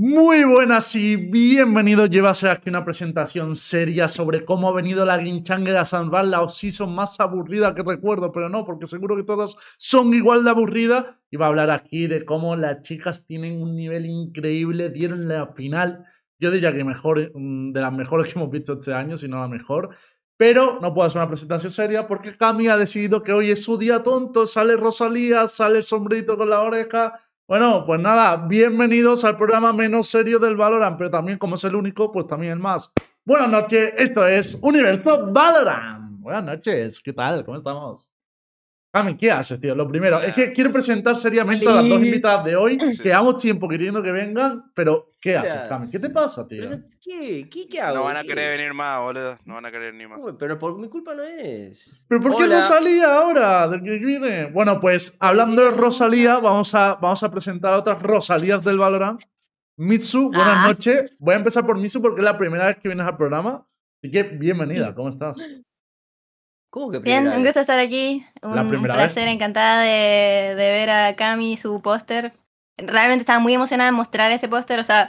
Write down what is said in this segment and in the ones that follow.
Muy buenas y bienvenidos. Lleva a ser aquí una presentación seria sobre cómo ha venido la Ginchanger a salvar la off-season más aburrida que recuerdo, pero no, porque seguro que todas son igual de aburridas. Y va a hablar aquí de cómo las chicas tienen un nivel increíble, dieron la final. Yo diría que mejor, mm, de las mejores que hemos visto este año, si no la mejor. Pero no puedo hacer una presentación seria porque Cami ha decidido que hoy es su día tonto. Sale Rosalía, sale el sombrito con la oreja bueno, pues nada, bienvenidos al programa menos serio del Valorant, pero también como es el único, pues también el más. Buenas noches, esto es Universo Valorant. Buenas noches, ¿qué tal? ¿Cómo estamos? Cami, ¿qué haces, tío? Lo primero, es que quiero presentar seriamente a las dos invitadas de hoy, que hemos tiempo queriendo que vengan, pero ¿qué haces, Cami? ¿Qué te pasa, tío? ¿Qué? ¿Qué, qué hago? No van a querer venir más, boludo. No van a querer venir más. pero por mi culpa no es. ¿Pero por qué Rosalía ahora? ¿Del que viene? Bueno, pues hablando de Rosalía, vamos a, vamos a presentar a otras Rosalías del Valorant. Mitsu, buenas ah. noches. Voy a empezar por Mitsu porque es la primera vez que vienes al programa. Así que bienvenida, ¿cómo estás? Bien, un gusto estar aquí. Un placer, encantada de, ver a Cami su póster. Realmente estaba muy emocionada de mostrar ese póster. O sea,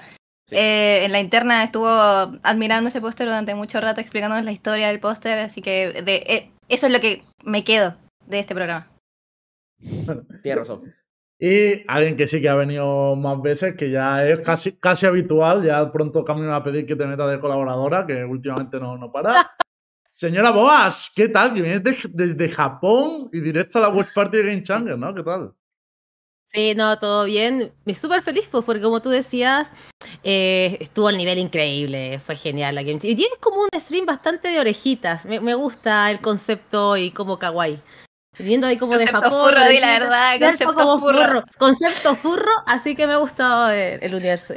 eh, en la interna estuvo admirando ese póster durante mucho rato, explicándonos la historia del póster. Así que de, eh, eso es lo que me quedo de este programa. Tienes razón. Y alguien que sí que ha venido más veces, que ya es casi, casi habitual, ya pronto Cami me va a pedir que te meta de colaboradora, que últimamente no, no para. Señora Boas, ¿qué tal? Que vienes desde Japón y directo a la Watch Party de Game Changer, ¿no? ¿Qué tal? Sí, no, todo bien. Me súper feliz, pues, porque como tú decías, eh, estuvo al nivel increíble, fue genial la Game Y tienes como un stream bastante de orejitas. Me, gusta el concepto y como kawaii. Viendo ahí como de Japón. Furro, di la verdad, concepto furro. Concepto furro, así que me ha gustado el, universo.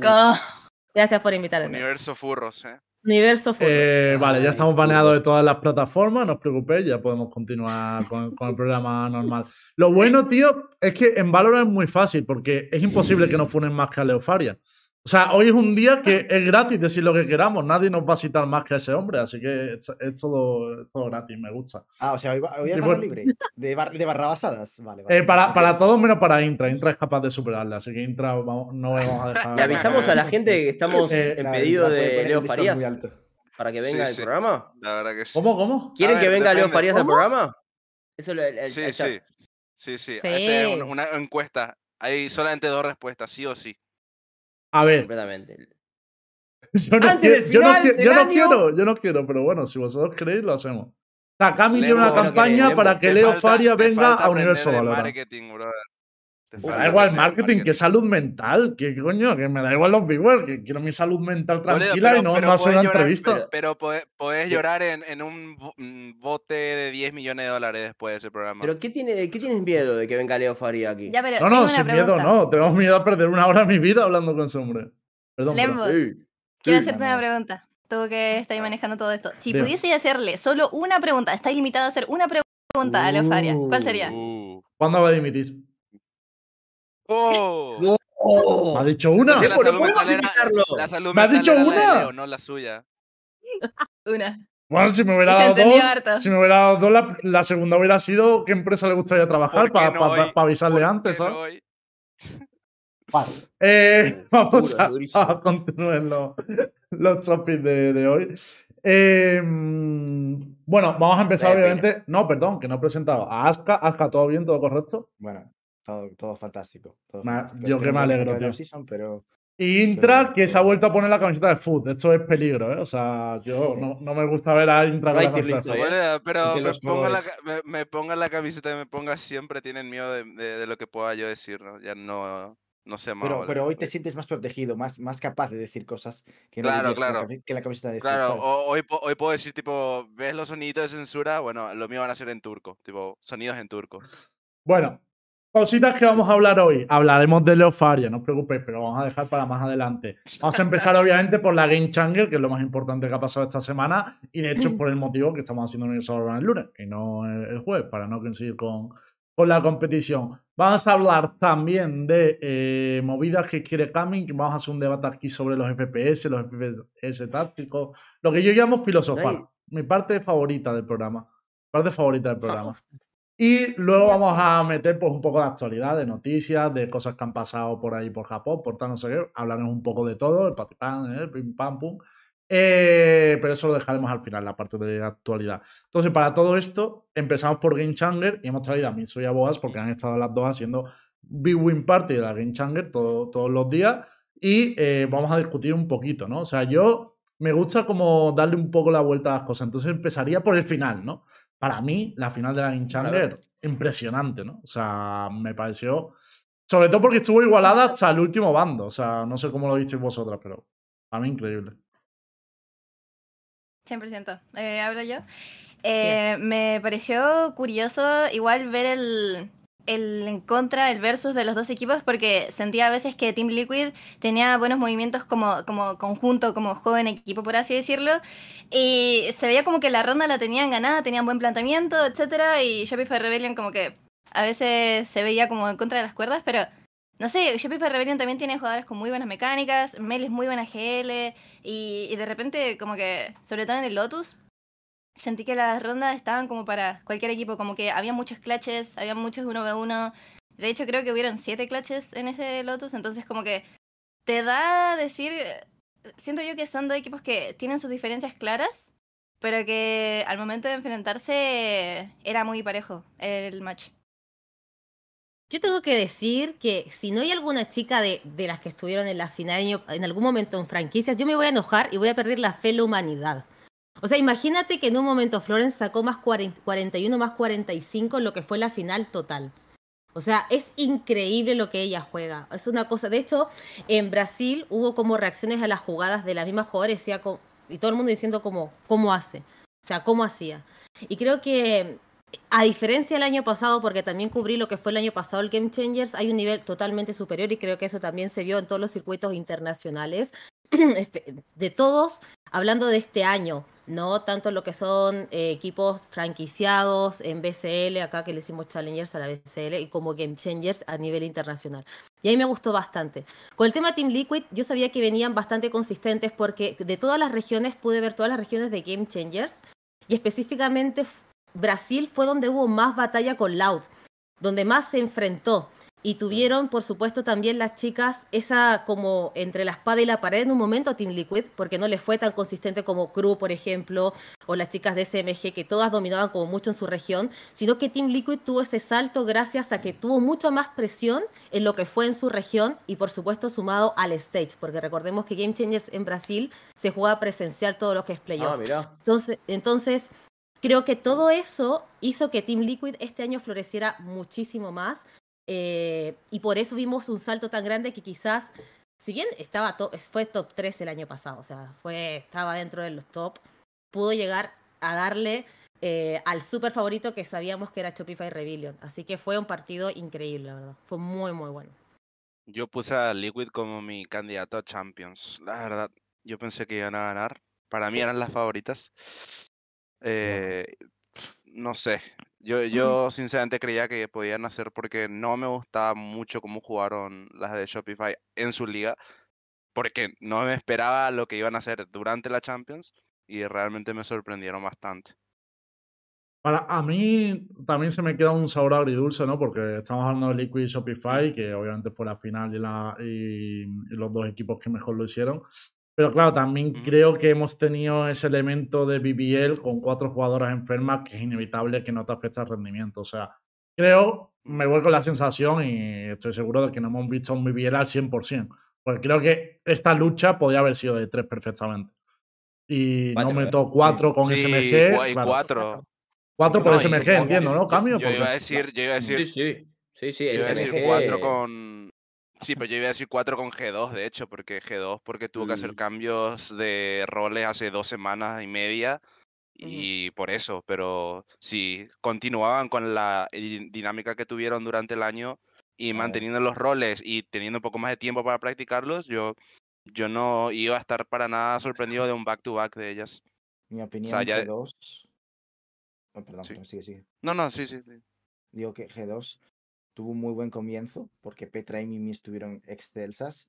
Gracias por invitarme. Universo furros, ¿eh? Universo eh, Vale, ya estamos baneados de todas las plataformas, no os preocupéis, ya podemos continuar con, el programa normal. Lo bueno, tío, es que en Valorant es muy fácil, porque es imposible que nos funen más que a Leofaria. O sea, hoy es un día que es gratis decir lo que queramos, nadie nos va a citar más que a ese hombre, así que es, todo, todo, gratis, me gusta. Ah, o sea, hoy, hoy barra libre, de, bar, de barrabasadas, vale. vale. Eh, para, para todos menos para Intra, Intra es capaz de superarla, así que Intra vamos, no vamos a dejar... Le avisamos a la gente que estamos eh, en pedido de Leo Farías para que venga al programa. La verdad que sí. ¿Cómo, cómo? ¿Quieren que venga Leo Farías al programa? Eso es el, sí, sí, sí, sí, sí. una encuesta. Hay solamente dos respuestas, sí o sí. A ver. Completamente. Yo no, quiero, yo, no, quiero, yo no quiero, pero bueno, si vosotros queréis, lo hacemos. O sea, Cami tiene una campaña para que Leo Faria venga a Universo Valorant. Me da igual marketing, que salud mental. Que coño, que me da igual los viewers, que quiero mi salud mental tranquila y no, no hacer una entrevista. Pero, podés, llorar en, en, un bote de 10 millones de dólares después de ese programa. ¿Pero qué, tiene, qué tienes miedo de que venga Leo Faria aquí? no, no, sin miedo no. Tengo miedo a perder una hora de mi vida hablando con ese hombre. Perdón. Lembo, quiero hacerte una pregunta. Tú que estás manejando todo esto. Si pudiese hacerle solo una pregunta, está limitado a hacer una pregunta a Leo Faria, ¿cuál sería? Uh. ¿Cuándo va a dimitir? ¡Oh! ¿Me ha dicho una? la salud ¿Me ha dicho una? no la suya. una. Bueno, si me hubiera dado dos, si me hubiera dado dos, la, segunda hubiera sido qué empresa le gustaría trabajar para avisarle antes, ¿sabes? Vale. Eh, vamos a, a, continuar los, los topics de, de hoy. Eh, bueno, vamos a empezar, obviamente. No, perdón, que no he presentado a Aska. Aska, ¿todo bien? ¿Todo correcto? Bueno, todo, todo fantástico. Yo que me alegro, tío. pero, Intra, que se ha vuelto a poner la camiseta de foot. Esto es peligro, ¿eh? O sea, yo no, no me gusta ver a Intra con la camiseta de Pero me ponga, la, me, ponga, la, camiseta y me ponga siempre, tienen miedo de, de, lo que pueda yo decir, ¿no? Ya no, no sé más. Pero, pero, hoy te sientes más protegido, más, más capaz de decir cosas que, no claro, claro. que la camiseta de Claro, hoy, hoy puedo decir, tipo, ¿ves los sonidos de censura? Bueno, lo mío van a ser en turco, tipo, sonidos en turco. Bueno, Cositas que vamos a hablar hoy. Hablaremos de Leofaria, no os preocupéis, pero vamos a dejar para más adelante. Vamos a empezar, obviamente, por la Game Changer, que es lo más importante que ha pasado esta semana, y de hecho por el motivo que estamos haciendo en el el lunes y no el jueves, para no coincidir con, con la competición. Vamos a hablar también de eh, movidas que quiere Kami, vamos a hacer un debate aquí sobre los FPS, los FPS tácticos, lo que yo llamo filosofar. Mi parte favorita del programa. Parte favorita del programa. Y luego vamos a meter pues, un poco de actualidad, de noticias, de cosas que han pasado por ahí por Japón, por tal, no sé qué. Hablaremos un poco de todo, el patipán, el pim pam pum. Eh, pero eso lo dejaremos al final, la parte de actualidad. Entonces, para todo esto, empezamos por Game Changer y hemos traído a Mitsu y a Boas porque han estado las dos haciendo Big Win Party de la Game Changer todos los días y eh, vamos a discutir un poquito, ¿no? O sea, yo me gusta como darle un poco la vuelta a las cosas. Entonces empezaría por el final, ¿no? Para mí, la final de la Game impresionante, ¿no? O sea, me pareció... Sobre todo porque estuvo igualada hasta el último bando. O sea, no sé cómo lo visteis vosotras, pero a mí increíble. 100%. Eh, ¿Hablo yo? Eh, me pareció curioso igual ver el, el en contra, el versus de los dos equipos, porque sentía a veces que Team Liquid tenía buenos movimientos como, como conjunto, como joven equipo, por así decirlo, y se veía como que la ronda la tenían ganada, tenían buen planteamiento, etcétera, y Shopify Rebellion como que a veces se veía como en contra de las cuerdas, pero no sé, Shopify Rebellion también tiene jugadores con muy buenas mecánicas, Mel es muy buena GL, y, de repente, como que, sobre todo en el Lotus, sentí que las rondas estaban como para cualquier equipo, como que había muchos clutches, había muchos 1v1. De hecho, creo que hubieron siete clutches en ese Lotus, entonces como que te da a decir, siento yo que son dos equipos que tienen sus diferencias claras, pero que al momento de enfrentarse era muy parejo el match. Yo tengo que decir que si no hay alguna chica de, de, las que estuvieron en la final en algún momento en franquicias, yo me voy a enojar y voy a perder la fe en la humanidad. O sea, imagínate que en un momento Florence sacó más 41 más 45 lo que fue la final total. O sea, es increíble lo que ella juega. Es una cosa. De hecho, en Brasil hubo como reacciones a las jugadas de la misma jugadora y todo el mundo diciendo cómo, cómo hace. O sea, cómo hacía. Y creo que a diferencia del año pasado, porque también cubrí lo que fue el año pasado el Game Changers, hay un nivel totalmente superior y creo que eso también se vio en todos los circuitos internacionales. de todos, hablando de este año, no tanto lo que son eh, equipos franquiciados en BCL, acá que le hicimos Challengers a la BCL, y como Game Changers a nivel internacional. Y ahí me gustó bastante. Con el tema Team Liquid, yo sabía que venían bastante consistentes porque de todas las regiones pude ver todas las regiones de Game Changers y específicamente Brasil fue donde hubo más batalla con Loud, donde más se enfrentó. Y tuvieron, por supuesto, también las chicas esa como entre la espada y la pared en un momento Team Liquid, porque no les fue tan consistente como Crew, por ejemplo, o las chicas de SMG, que todas dominaban como mucho en su región, sino que Team Liquid tuvo ese salto gracias a que tuvo mucho más presión en lo que fue en su región y, por supuesto, sumado al stage, porque recordemos que Game Changers en Brasil se juega presencial todo lo que es playoff. Ah, entonces, entonces creo que todo eso hizo que Team Liquid este año floreciera muchísimo más. Eh, y por eso vimos un salto tan grande que quizás, si bien estaba fue top 3 el año pasado, o sea, fue, estaba dentro de los top, pudo llegar a darle eh, al super favorito que sabíamos que era Shopify Rebellion. Así que fue un partido increíble, la verdad. Fue muy, muy bueno. Yo puse a Liquid como mi candidato a Champions. La verdad, yo pensé que iban a ganar. Para mí eran las favoritas. Eh, no sé, yo, yo sinceramente creía que podían hacer porque no me gustaba mucho cómo jugaron las de Shopify en su liga, porque no me esperaba lo que iban a hacer durante la Champions y realmente me sorprendieron bastante. Para, a mí también se me queda un sabor agridulce, ¿no? Porque estamos hablando de Liquid y Shopify, que obviamente fue la final y, la, y los dos equipos que mejor lo hicieron. Pero claro, también creo que hemos tenido ese elemento de BBL con cuatro jugadoras enfermas que es inevitable que no te afecte el rendimiento. O sea, creo, me voy con la sensación y estoy seguro de que no hemos visto un BBL al 100%. Porque creo que esta lucha podía haber sido de tres perfectamente. Y no meto cuatro con SMG. Y cuatro. Cuatro por SMG, entiendo, ¿no? Cambio. Yo iba a decir, yo iba a decir. Sí, sí. Sí, sí, yo iba a decir cuatro con, Sí, pero yo iba a decir 4 con G2, de hecho, porque G2 porque tuvo que hacer mm. cambios de roles hace dos semanas y media y por eso, pero si continuaban con la dinámica que tuvieron durante el año y manteniendo los roles y teniendo un poco más de tiempo para practicarlos, yo, yo no iba a estar para nada sorprendido de un back-to-back de ellas. Mi opinión, G2... perdón, sigue, sigue. No, no, sí, sí. Digo que G2 tuvo un muy buen comienzo porque Petra y Mimi estuvieron excelsas,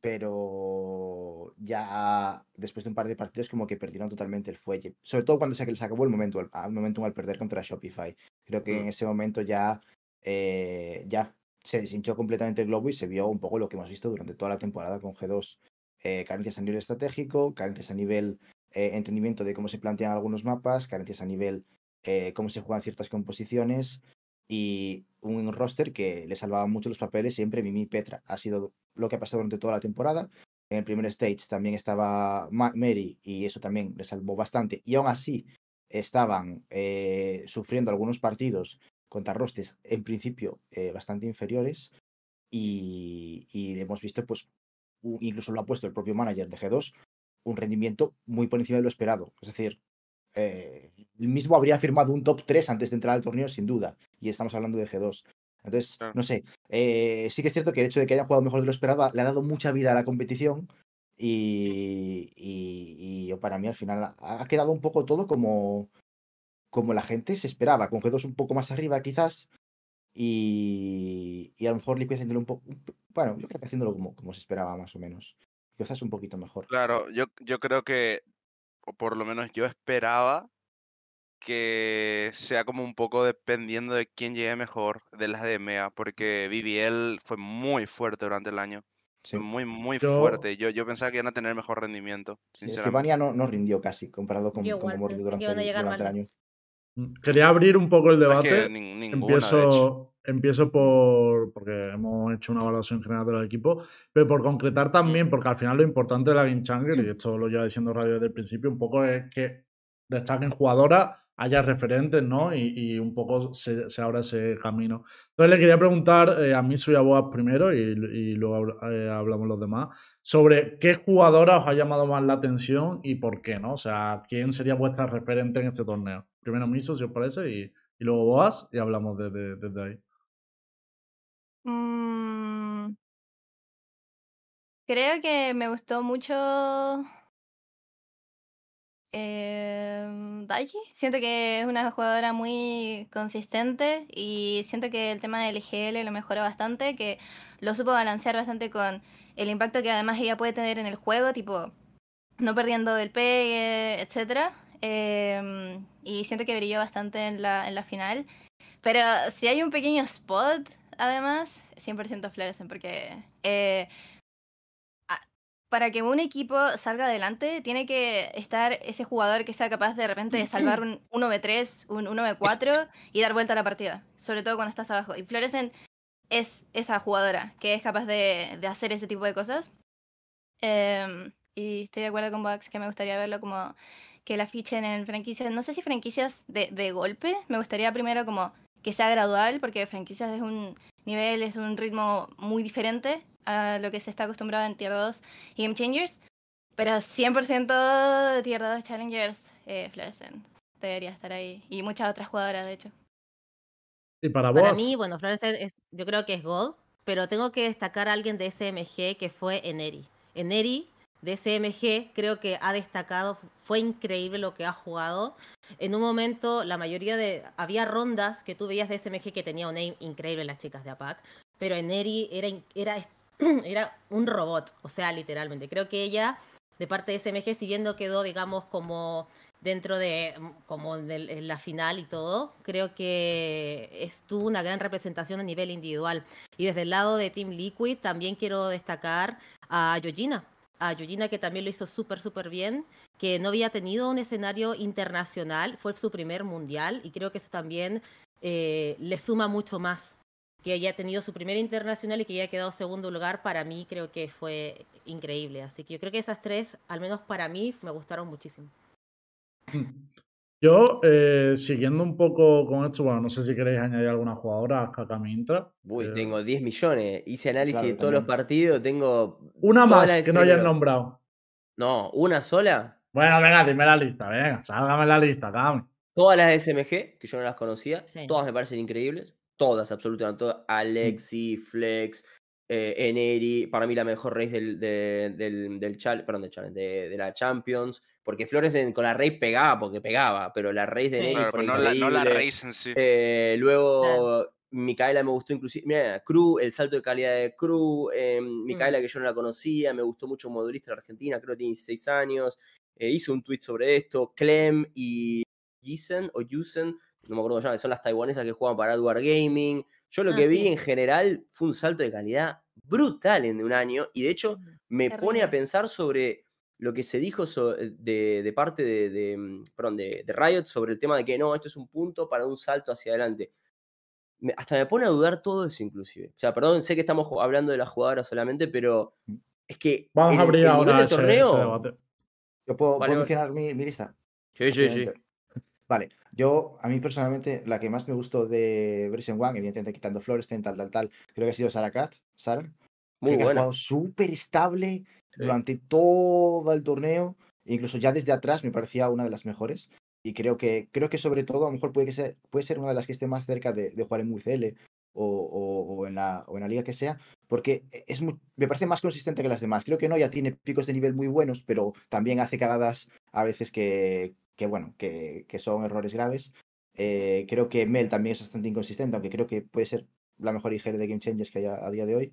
pero ya después de un par de partidos como que perdieron totalmente el fuelle. Sobre todo cuando se les acabó el momento, al perder contra Shopify. Creo que en ese momento ya, eh, ya se deshinchó completamente el globo y se vio un poco lo que hemos visto durante toda la temporada con G2. Eh, carencias a nivel estratégico, carencias a nivel eh, entendimiento de cómo se plantean algunos mapas, carencias a nivel cómo se juegan ciertas composiciones y un roster que le salvaba mucho los papeles siempre Mimi Petra. Ha sido lo que ha pasado durante toda la temporada. En el primer stage también estaba Mary y eso también le salvó bastante. Y aún así estaban eh, sufriendo algunos partidos contra rosters en principio eh, bastante inferiores y, hemos visto pues incluso lo ha puesto el propio manager de G2 un rendimiento muy por encima de lo esperado. Es decir, eh, mismo habría firmado un top 3 antes de entrar al torneo sin duda y estamos hablando de G2. Entonces, no sé, eh, sí que es cierto que el hecho de que hayan jugado mejor de lo esperado le ha dado mucha vida a la competición y, y, para mí al final ha quedado un poco todo como, como la gente se esperaba, con G2 un poco más arriba quizás y, y a lo mejor Liquid haciéndolo un poco, bueno, yo creo que haciéndolo como, como se esperaba más o menos, quizás un poquito mejor. Claro, yo, yo creo que, o por lo menos yo esperaba que sea como un poco dependiendo de quién llegue mejor de las de MEA, porque BBL fue muy fuerte durante el año. muy, muy fuerte. Yo, yo pensaba que iban a tener mejor rendimiento. Sinceramente. no, no rindió casi comparado con, con durante, el, año. Mm, quería abrir un poco el debate. empiezo, empiezo por. porque hemos hecho una evaluación general del equipo, pero por concretar también, porque al final lo importante de la Game Changer, y esto lo lleva diciendo Radio desde el principio, un poco es que destaquen jugadoras haya referentes, ¿no? Y, un poco se, se, abra ese camino. Entonces le quería preguntar eh, a mí, soy a primero y, luego eh, hablamos los demás, sobre qué jugadora os ha llamado más la atención y por qué, ¿no? O sea, ¿quién sería vuestra referente en este torneo? Primero Miso, si os parece, y, luego Boas y hablamos desde, desde ahí. Mm. creo que me gustó mucho eh, Daiki, siento que es una jugadora muy consistente y siento que el tema del IGL lo mejora bastante, que lo supo balancear bastante con el impacto que además ella puede tener en el juego, tipo no perdiendo el pegue, etc. Em, y siento que brilló bastante en la, en la final. Pero si hay un pequeño spot, además, 100% Fluorescent, porque eh, para que un equipo salga adelante, tiene que estar ese jugador que sea capaz de repente de salvar un 1v3, un 1v4 y dar vuelta a la partida. Sobre todo cuando estás abajo. Y Florescent es esa jugadora que es capaz de, hacer ese tipo de cosas. Em, y estoy de acuerdo con Bugs que me gustaría verlo como que la fichen en franquicias. No sé si franquicias de, de golpe. Me gustaría primero como que sea gradual, porque franquicias es un nivel, es un ritmo muy diferente a lo que se está acostumbrado en Tier 2 y Game Changers. Pero 100% de Tier 2 Challengers, eh, Florescent debería estar ahí. Y muchas otras jugadoras, de hecho. ¿Y para vos? Para mí, bueno, Florescent es, yo creo que es Gold, pero tengo que destacar a alguien de SMG que fue Eneri. Eneri de SMG creo que ha destacado, fue increíble lo que ha jugado. En un momento, la mayoría de. Había rondas que tú veías de SMG que tenía un aim increíble las chicas de APAC, pero Eneri era, era era un robot, o sea, literalmente. Creo que ella, de parte de SMG, si bien no quedó, digamos, como dentro de como en la final y todo, creo que estuvo una gran representación a nivel individual. Y desde el lado de Team Liquid también quiero destacar a Georgina, a Georgina que también lo hizo súper, súper bien, que no había tenido un escenario internacional, fue su primer mundial y creo que eso también eh, le suma mucho más que haya tenido su primer internacional y que haya quedado segundo lugar, para mí creo que fue increíble. Así que yo creo que esas tres, al menos para mí, me gustaron muchísimo. Yo, eh, siguiendo un poco con esto, bueno, no sé si queréis añadir alguna jugadora a Mintra. Uy, eh, tengo 10 millones. Hice análisis de todos los partidos, tengo. Una más que no hayan nombrado. No, ¿una sola? Bueno, venga, dime la lista, venga, sálgame la lista, Cami. Todas las de SMG, que yo no las conocía, todas me parecen increíbles todas, absolutamente todas. Alexi, Flex, eh, Eneri, para mí la mejor race del, del, del, perdón, del de, la Champions, porque Flores con la race pegaba, porque pegaba, pero la race de Eneri fue no, la, no la race en sí. Eh, luego Micaela me gustó inclusive, mira, Cru, el salto de calidad de Cru, eh, Micaela mm. que yo no la conocía, me gustó mucho modulista en Argentina, creo que tiene 16 años, eh, hice un tweet sobre esto, Clem y Yisen o Yusen, no me acuerdo cómo se llama, son las taiwanesas que juegan para Edward Gaming. Yo lo ah, que vi en general fue un salto de calidad brutal en un año y de hecho me pone a pensar sobre lo que se dijo de, parte de, mm, de, de, Riot sobre el tema de que no, esto es un punto para un salto hacia adelante. hasta me pone a dudar todo eso inclusive. O sea, perdón, sé que estamos hablando de las jugadoras solamente, pero mm. es que... Vamos a abrir ahora ese, torneo, ¿Yo puedo, mencionar mi, lista? Sí, sí, sí. Vale, yo, a mí personalmente, la que más me gustó de Version One, evidentemente quitando Flores, tal, tal, tal, creo que ha sido Sarah Cat, Sara. Muy que ha jugado súper estable durante todo el torneo, incluso ya desde atrás me parecía una de las mejores. Y creo que, creo que sobre todo, a lo mejor puede, que ser, puede ser una de las que esté más cerca de, jugar en UCL o, o, en la, o en la liga que sea, porque es me parece más consistente que las demás. Creo que no, ya tiene picos de nivel muy buenos, pero también hace cagadas a veces que, que bueno, que, que son errores graves. Eh, creo que Mel también es bastante inconsistente, aunque creo que puede ser la mejor IGL de Game Changers que hay a, día de hoy.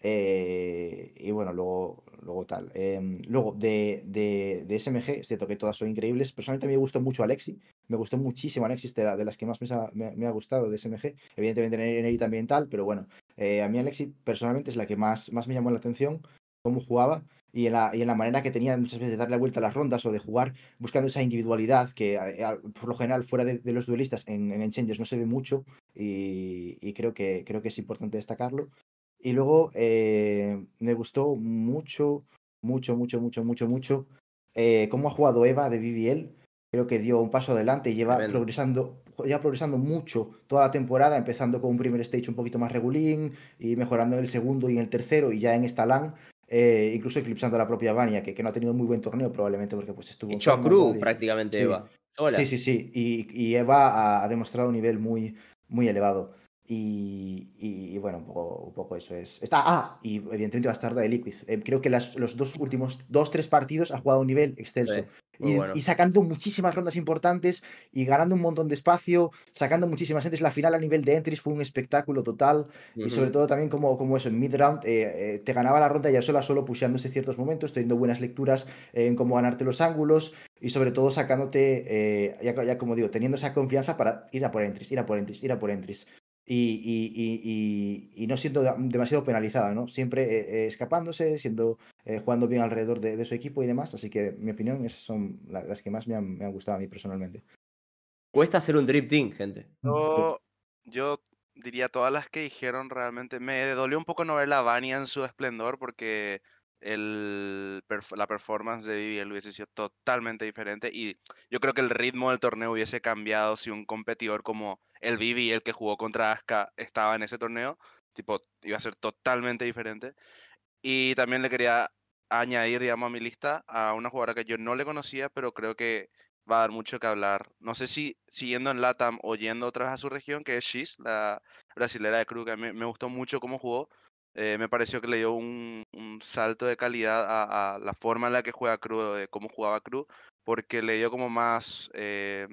Eh, y bueno, luego, luego tal. Em, luego, de, de, de, SMG, es cierto que todas son increíbles. Personalmente me gustó mucho Alexi. Me gustó muchísimo Alexi, de, de las que más me, me, ha gustado de SMG. Evidentemente Neri también tal, pero bueno. Eh, a mí Alexi personalmente es la que más, más me llamó la atención, cómo jugaba y en, la, y en la manera que tenía muchas veces de darle vuelta a las rondas o de jugar buscando esa individualidad que eh, por lo general fuera de, los duelistas en, en no se ve mucho y, creo, que, creo que es importante destacarlo. Y luego eh, me gustó mucho, mucho, mucho, mucho, mucho, mucho eh, cómo ha jugado Eva de BBL. Creo que dio un paso adelante y lleva progresando, ya progresando mucho toda la temporada, empezando con un primer stage un poquito más regulín y mejorando en el segundo y en el tercero y ya en esta LAN eh, incluso eclipsando a la propia Vania, que, que, no ha tenido muy buen torneo probablemente porque pues estuvo... Hecho a Cruz prácticamente Eva. Sí, sí, sí, y, y Eva ha, demostrado un nivel muy, muy elevado. Y, y, bueno, un poco, un poco, eso es. Está, ah, y evidentemente Bastarda de Liquid. Eh, creo que las, los dos últimos, dos, tres partidos ha jugado a un nivel extenso. Y, sacando muchísimas rondas importantes y ganando un montón de espacio, sacando muchísimas entes. La final a nivel de entries fue un espectáculo total. Y sobre todo también como, como eso, en mid-round eh, eh, te ganaba la ronda ya sola, solo pusheándose ciertos momentos, teniendo buenas lecturas en cómo ganarte los ángulos y sobre todo sacándote, ya, ya, como digo, teniendo esa confianza para ir a por entries, ir a por entries, ir a por entries y, y, no siendo demasiado penalizada, ¿no? Siempre eh, eh, escapándose, siendo, eh, jugando bien alrededor de, su equipo y demás. Así que, mi opinión, esas son las que más me han, me han, gustado a mí personalmente. Cuesta hacer un drip team, gente. Yo, yo diría todas las que dijeron realmente. Me dolió un poco no ver la Vania en su esplendor porque el, la performance de Viviel hubiese sido totalmente diferente y yo creo que el ritmo del torneo hubiese cambiado si un competidor como el Vivi, el que jugó contra Aska, estaba en ese torneo, tipo, iba a ser totalmente diferente. Y también le quería añadir, digamos, a mi lista a una jugadora que yo no le conocía, pero creo que va a dar mucho que hablar. No sé si siguiendo en LATAM o yendo otra vez a su región, que es Shiz, la brasilera de Cruz, que me, me gustó mucho cómo jugó. Eh, me pareció que le dio un, salto de calidad a, la forma en la que juega Cruz, de cómo jugaba Cruz, porque le dio como más, eh,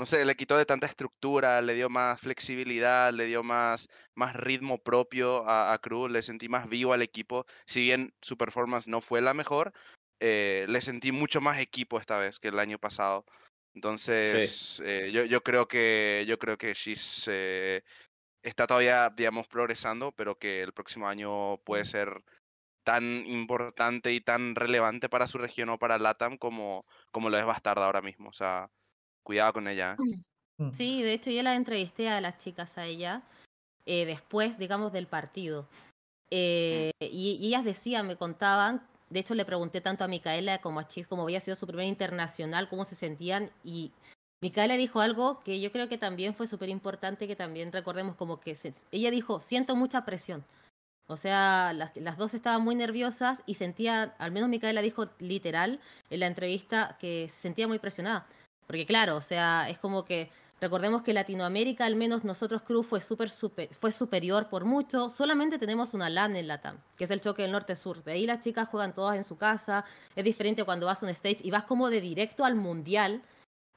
no sé, le quitó de tanta estructura, le dio más flexibilidad, le dio más, más ritmo propio a, Cruz, le sentí más vivo al equipo, si bien su performance no fue la mejor, eh, le sentí mucho más equipo esta vez que el año pasado. Entonces, yo, yo, creo que yo creo que She's está todavía, digamos, progresando, pero que el próximo año puede ser tan importante y tan relevante para su región o para LATAM como, como lo es Bastarda ahora mismo. O sea, cuidado con ella. ¿eh? Mm. Sí, de hecho yo la entrevisté a las chicas a ella eh, después, digamos, del partido. Eh, y, y, ellas decían, me contaban, de hecho le pregunté tanto a Micaela como a Chis, como había sido su primer internacional, cómo se sentían, y Micaela dijo algo que yo creo que también fue súper importante, que también recordemos como que ella dijo, siento mucha presión. O sea, las, las, dos estaban muy nerviosas y sentía, al menos Micaela dijo literal en la entrevista que se sentía muy presionada. Porque claro, o sea, es como que recordemos que Latinoamérica, al menos nosotros Cruz fue, super, super, fue superior por mucho. Solamente tenemos una LAN en LATAM, que es el choque del norte-sur. De ahí las chicas juegan todas en su casa. Es diferente cuando vas a un stage y vas como de directo al mundial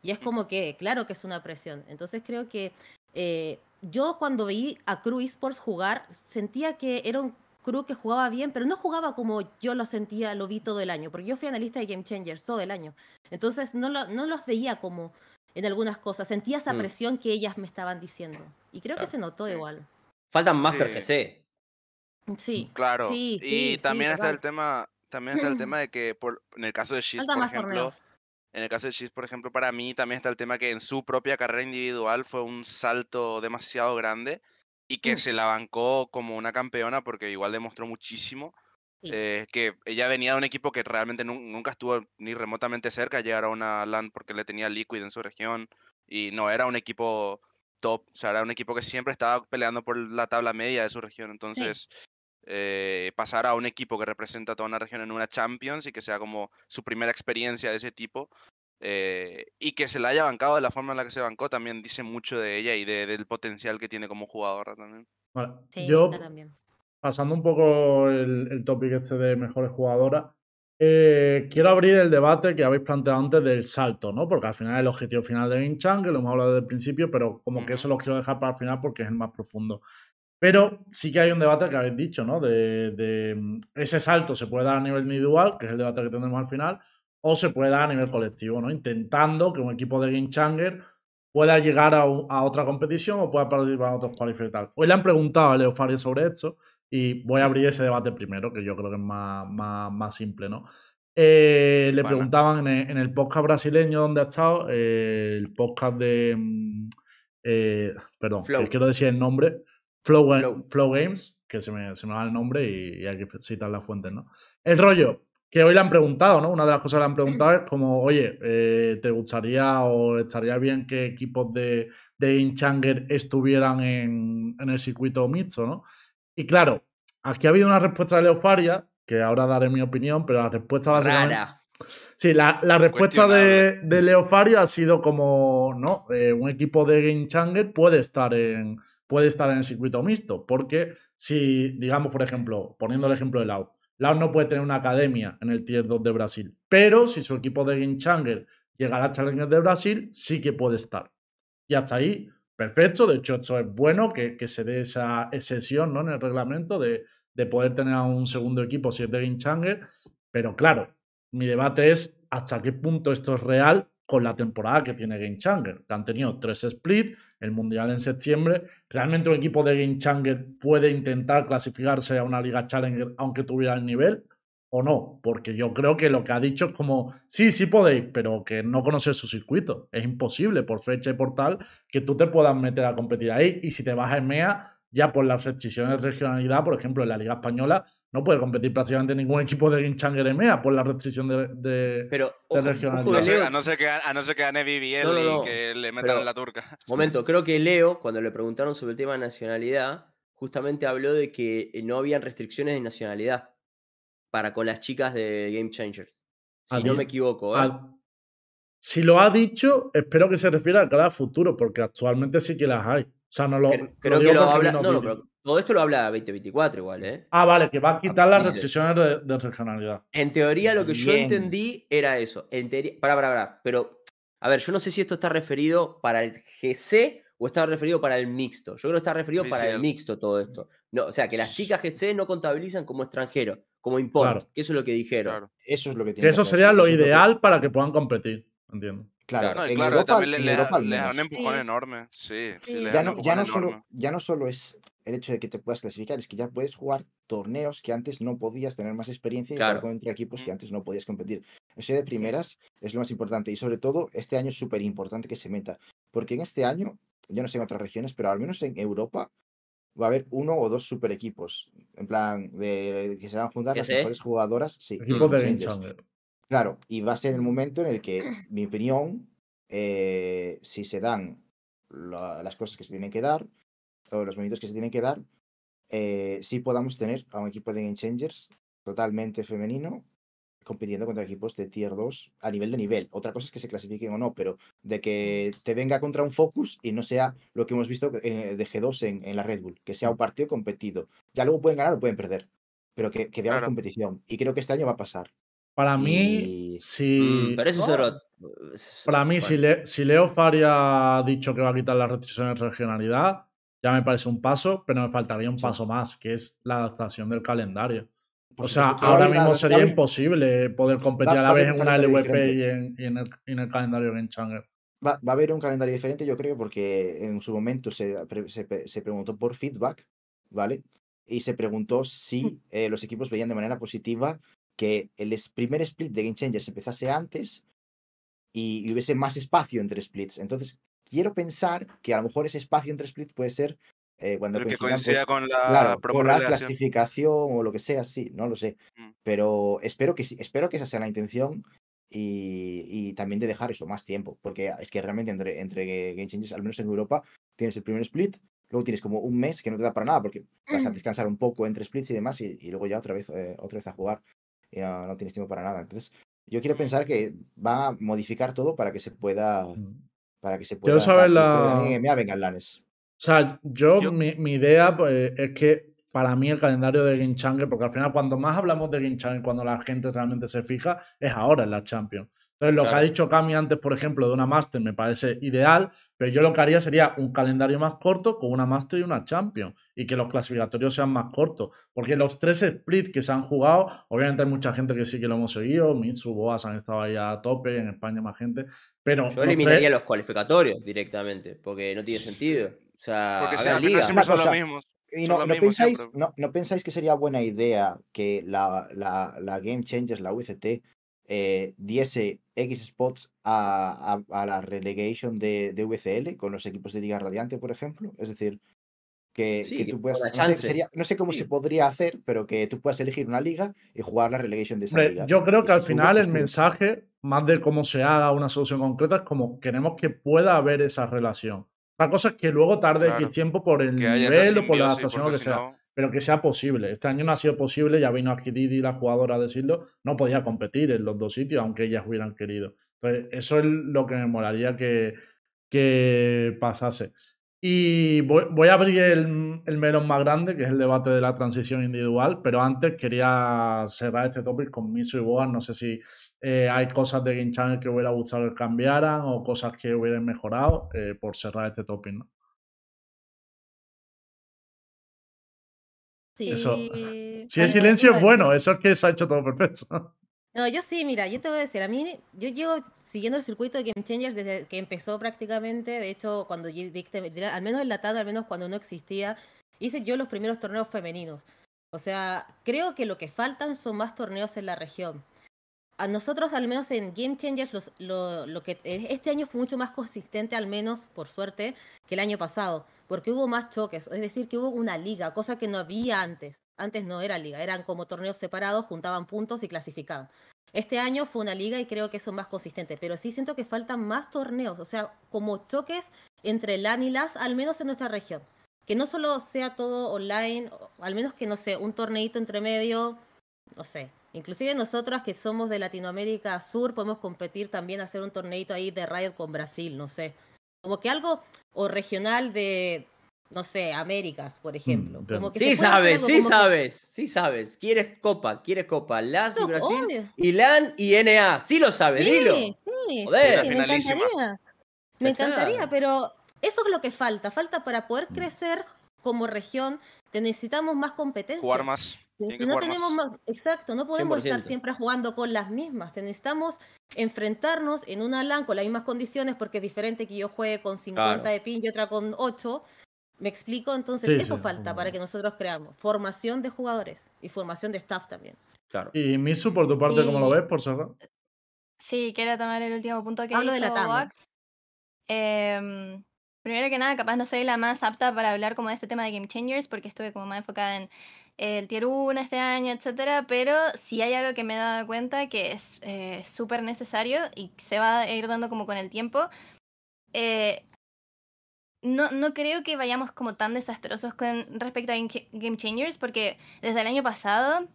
y es como que, claro que es una presión. Entonces creo que eh, yo cuando vi a Crew Esports jugar, sentía que era un Crew que jugaba bien, pero no jugaba como yo lo sentía, lo vi todo el año, porque yo fui analista de Game Changers todo el año. Entonces no, no los veía como en algunas cosas, sentía esa mm. presión que ellas me estaban diciendo. Y creo que se notó igual. Faltan Master GC. Sí. Claro. y también está el tema, también está el tema de que por, en el caso de Shiz, por ejemplo, en el caso de Shiz, por ejemplo, para mí también está el tema que en su propia carrera individual fue un salto demasiado grande y que mm. se la bancó como una campeona porque igual demostró muchísimo. Eh, que ella venía de un equipo que realmente nunca estuvo ni remotamente cerca de llegar a una LAN porque le tenía Liquid en su región y no era un equipo top, o sea, era un equipo que siempre estaba peleando por la tabla media de su región, entonces eh, pasar a un equipo que representa toda una región en una Champions y que sea como su primera experiencia de ese tipo eh, y que se la haya bancado de la forma en la que se bancó también dice mucho de ella y del potencial que tiene como jugadora también. yo también pasando un poco el, el topic este de mejores jugadoras, eh, quiero abrir el debate que habéis planteado antes del salto, ¿no? Porque al final el objetivo final de Vinchan, que lo hemos hablado desde el principio, pero como que eso lo quiero dejar para el final porque es el más profundo. Pero sí que hay un debate que habéis dicho, ¿no? De, mm, ese salto se puede dar a nivel individual, que es el debate que tendremos al final, o se puede dar a nivel colectivo, ¿no? Intentando que un equipo de Game Changer pueda llegar a, otra competición o pueda participar en otros qualifiers y tal. Hoy le han preguntado a Leo Faria sobre esto y voy a abrir ese debate primero, que yo creo que es más, más, simple, ¿no? Eh, le preguntaban en el, podcast brasileño donde ha estado, eh, el podcast de. Mm, eh, perdón, quiero decir el nombre. Flow, Flow. Games, que se me, se me, va el nombre y, hay que citar las fuentes, ¿no? El rollo, que hoy le han preguntado, ¿no? Una de las cosas que le han preguntado es como, oye, ¿te gustaría o estaría bien que equipos de, de Inchanger estuvieran en, en el circuito mixto, ¿no? Y claro, aquí ha habido una respuesta de Leofaria, que ahora daré mi opinión, pero la respuesta básicamente. Rara. Sí, la, la respuesta de, de, Leofaria ha sido como, no, eh, un equipo de Game Changer puede estar en puede estar en el circuito mixto, porque si, digamos, por ejemplo, poniendo el ejemplo de Lau, Lau no puede tener una academia en el Tier 2 de Brasil, pero si su equipo de Game Changer llega a la Challenger de Brasil, sí que puede estar. Y hasta ahí perfecto. De hecho, esto es bueno que, se dé esa excepción ¿no? en el reglamento de, poder tener a un segundo equipo si es de Game Pero claro, mi debate es hasta qué punto esto es real con la temporada que tiene Game Changer, han tenido tres split, el Mundial en septiembre. ¿Realmente un equipo de Game Changer puede intentar clasificarse a una Liga Challenger aunque tuviera el nivel? o no, porque yo creo que lo que ha dicho es como, sí, sí podéis, pero que no conoces su circuito. Es imposible por fecha y por tal que tú te puedas meter a competir ahí. Y si te vas a EMEA, ya por las restricciones de regionalidad, por ejemplo, en la Liga Española, no puede competir prácticamente ningún equipo de Ginchanger EMEA por la restricción de, pero, regionalidad. a, no ser que, a no ser que gane BBL y que le metan en la turca. Momento, creo que Leo, cuando le preguntaron sobre el tema de nacionalidad, justamente habló de que no habían restricciones de nacionalidad para con las chicas de Game Changers. Si no me equivoco. ¿eh? Si lo ha dicho, espero que se refiera a cada futuro, porque actualmente sí que las hay. O sea, no lo. Creo, que lo habla. No, no, pero todo esto lo habla 2024 igual, ¿eh? Ah, vale, que va a quitar las restricciones de, regionalidad. En teoría, lo que yo entendí era eso. En teoría. Para, para, para. Pero, a ver, yo no sé si esto está referido para el GC o está referido para el mixto. Yo creo que está referido para el mixto todo esto. No, o sea, que las chicas GC no contabilizan como extranjero como import, que eso es lo que dijeron. Eso es lo que tiene. Que eso sería lo ideal para que puedan competir, entiendo. Claro, claro, también le, da un empujón enorme. Sí, ya, no, ya, no solo, ya no solo es el hecho de que te puedas clasificar, es que ya puedes jugar torneos que antes no podías tener más experiencia y jugar entre equipos que antes no podías competir. Eso de primeras es lo más importante y sobre todo este año es súper importante que se meta, porque en este año, yo no sé en otras regiones, pero al menos en Europa va a haber uno o dos super equipos. En plan, de, que se van a juntar las mejores jugadoras. Sí, de Claro, y va a ser el momento en el que, mi opinión, eh, si se dan las cosas que se tienen que dar, o los movimientos que se tienen que dar, eh, sí podamos tener a un equipo de Game Changers totalmente femenino compitiendo contra equipos de tier 2 a nivel de nivel. Otra cosa es que se clasifiquen o no, pero de que te venga contra un Focus y no sea lo que hemos visto eh, de G2 en, en, la Red Bull, que sea un partido competido. Ya luego pueden ganar o pueden perder, pero que, que veamos competición. Y creo que este año va a pasar. Para mí, si. Mm, pero eso Para mí, si, si Leo Faria ha dicho que va a quitar las restricciones de regionalidad, ya me parece un paso, pero me faltaría un paso más, que es la adaptación del calendario. o sea, ahora mismo sería imposible poder competir a la vez en una LVP y en, el, calendario Game Changer. Va, va, a haber un calendario diferente, yo creo, porque en su momento se, se, preguntó por feedback, ¿vale? Y se preguntó si eh, los equipos veían de manera positiva que el primer split de Game Changers empezase antes y, hubiese más espacio entre splits. Entonces, quiero pensar que a lo mejor ese espacio entre splits puede ser eh, cuando el que coincida pues, con la, con la clasificación o lo que sea, sí, no lo sé. Mm. Pero espero que espero que esa sea la intención y, y, también de dejar eso más tiempo, porque es que realmente entre, entre Game Changers, al menos en Europa, tienes el primer split, luego tienes como un mes que no te da para nada, porque vas a mm. descansar un poco entre splits y demás, y, luego ya otra vez, eh, otra vez a jugar, y no, tienes tiempo para nada. Entonces, yo quiero pensar que va a modificar todo para que se pueda. Mm. Para que se pueda. Quiero saber la. venga, Lanes. O sea, yo, mi, mi, idea pues, es que para mí el calendario de Game porque al final, cuando más hablamos de Game cuando la gente realmente se fija, es ahora en la Champions. Entonces, lo que ha dicho Cami antes, por ejemplo, de una Master me parece ideal, pero yo lo que haría sería un calendario más corto con una Master y una Champions y que los clasificatorios sean más cortos. Porque los tres splits que se han jugado, obviamente hay mucha gente que sí que lo hemos seguido, Mitsu, Boas han estado ahí a tope, en España más gente, pero... Yo eliminaría los cualificatorios directamente, porque no tiene sentido. O sea, porque sea, liga. son los mismos. Y no, no, pensáis, no, no, pensáis, que sería buena idea que la, la, la Game Changers, la UCT, eh, diese X spots a, a, la relegation de, de, VCL con los equipos de Liga Radiante, por ejemplo. Es decir, que, que tú puedas. No sé, sería, no sé, cómo se podría hacer, pero que tú puedas elegir una liga y jugar la relegation de esa liga. Yo creo que al final el mensaje, más de cómo se haga una solución concreta, es como queremos que pueda haber esa relación. La cosa es que luego tarde X tiempo por el nivel o por la adaptación o lo que sea pero que sea posible. Este año no ha sido posible, ya vino aquí Didi, la jugadora, a decirlo, no podía competir en los dos sitios, aunque ellas hubieran querido. Entonces, eso es lo que me molaría que, que pasase. Y voy, a abrir el, el, melón más grande, que es el debate de la transición individual, pero antes quería cerrar este topic con Miso y Boas. No sé si eh, hay cosas de Game Channel que hubiera gustado que cambiaran o cosas que hubieran mejorado eh, por cerrar este topic, ¿no? Sí. Si el silencio es bueno, eso es que se ha hecho todo perfecto. No, yo sí, mira, yo te voy a decir, a mí, yo llevo siguiendo el circuito de Game Changers desde que empezó prácticamente, de hecho, cuando al menos enlatado, al menos cuando no existía, hice yo los primeros torneos femeninos. O sea, creo que lo que faltan son más torneos en la región. A nosotros, al menos en Game Changers, lo, lo que este año fue mucho más consistente, al menos, por suerte, que el año pasado porque hubo más choques, es decir, que hubo una liga, cosa que no había antes. Antes no era liga, eran como torneos separados, juntaban puntos y clasificaban. Este año fue una liga y creo que son más consistentes, pero sí siento que faltan más torneos, o sea, como choques entre LAN y LAS, al menos en nuestra región. Que no solo sea todo online, al menos que, no sé, un torneito entre medio, no sé. Inclusive nosotras que somos de Latinoamérica Sur podemos competir también, hacer un torneito ahí de Riot con Brasil, no sé. Como que algo, o regional de, no sé, Américas, por ejemplo. Mm, como que sí sabes, sí sabes, sí sabes. Quieres Copa, quieres Copa, LAS y Brasil, y LAN y NA. Sí lo sabes, dilo. Sí, Joder. me encantaría. Me encantaría, pero eso es lo que falta. Falta para poder mm. crecer como región, necesitamos más competencia. Jugar más no tenemos más. exacto, no podemos estar siempre jugando con las mismas. Necesitamos enfrentarnos en una LAN con las mismas condiciones porque es diferente que yo juegue con 50 de pin y otra con 8. ¿Me explico? Entonces, eso falta para que nosotros creamos. Formación de jugadores y formación de staff también. Claro. Y Misu, por tu parte, ¿cómo lo ves, por cerrar? Sí, quiero tomar el último punto que Hablo de la eh, primero que nada, capaz no soy la más apta para hablar como de este tema de Game Changers porque estuve como más enfocada en el Tier 1 este año, etcétera, pero si hay algo que me he dado cuenta que es eh, súper necesario y se va a ir dando como con el tiempo. Eh, no, no creo que vayamos como tan desastrosos con respecto a Game Changers, porque desde el año pasado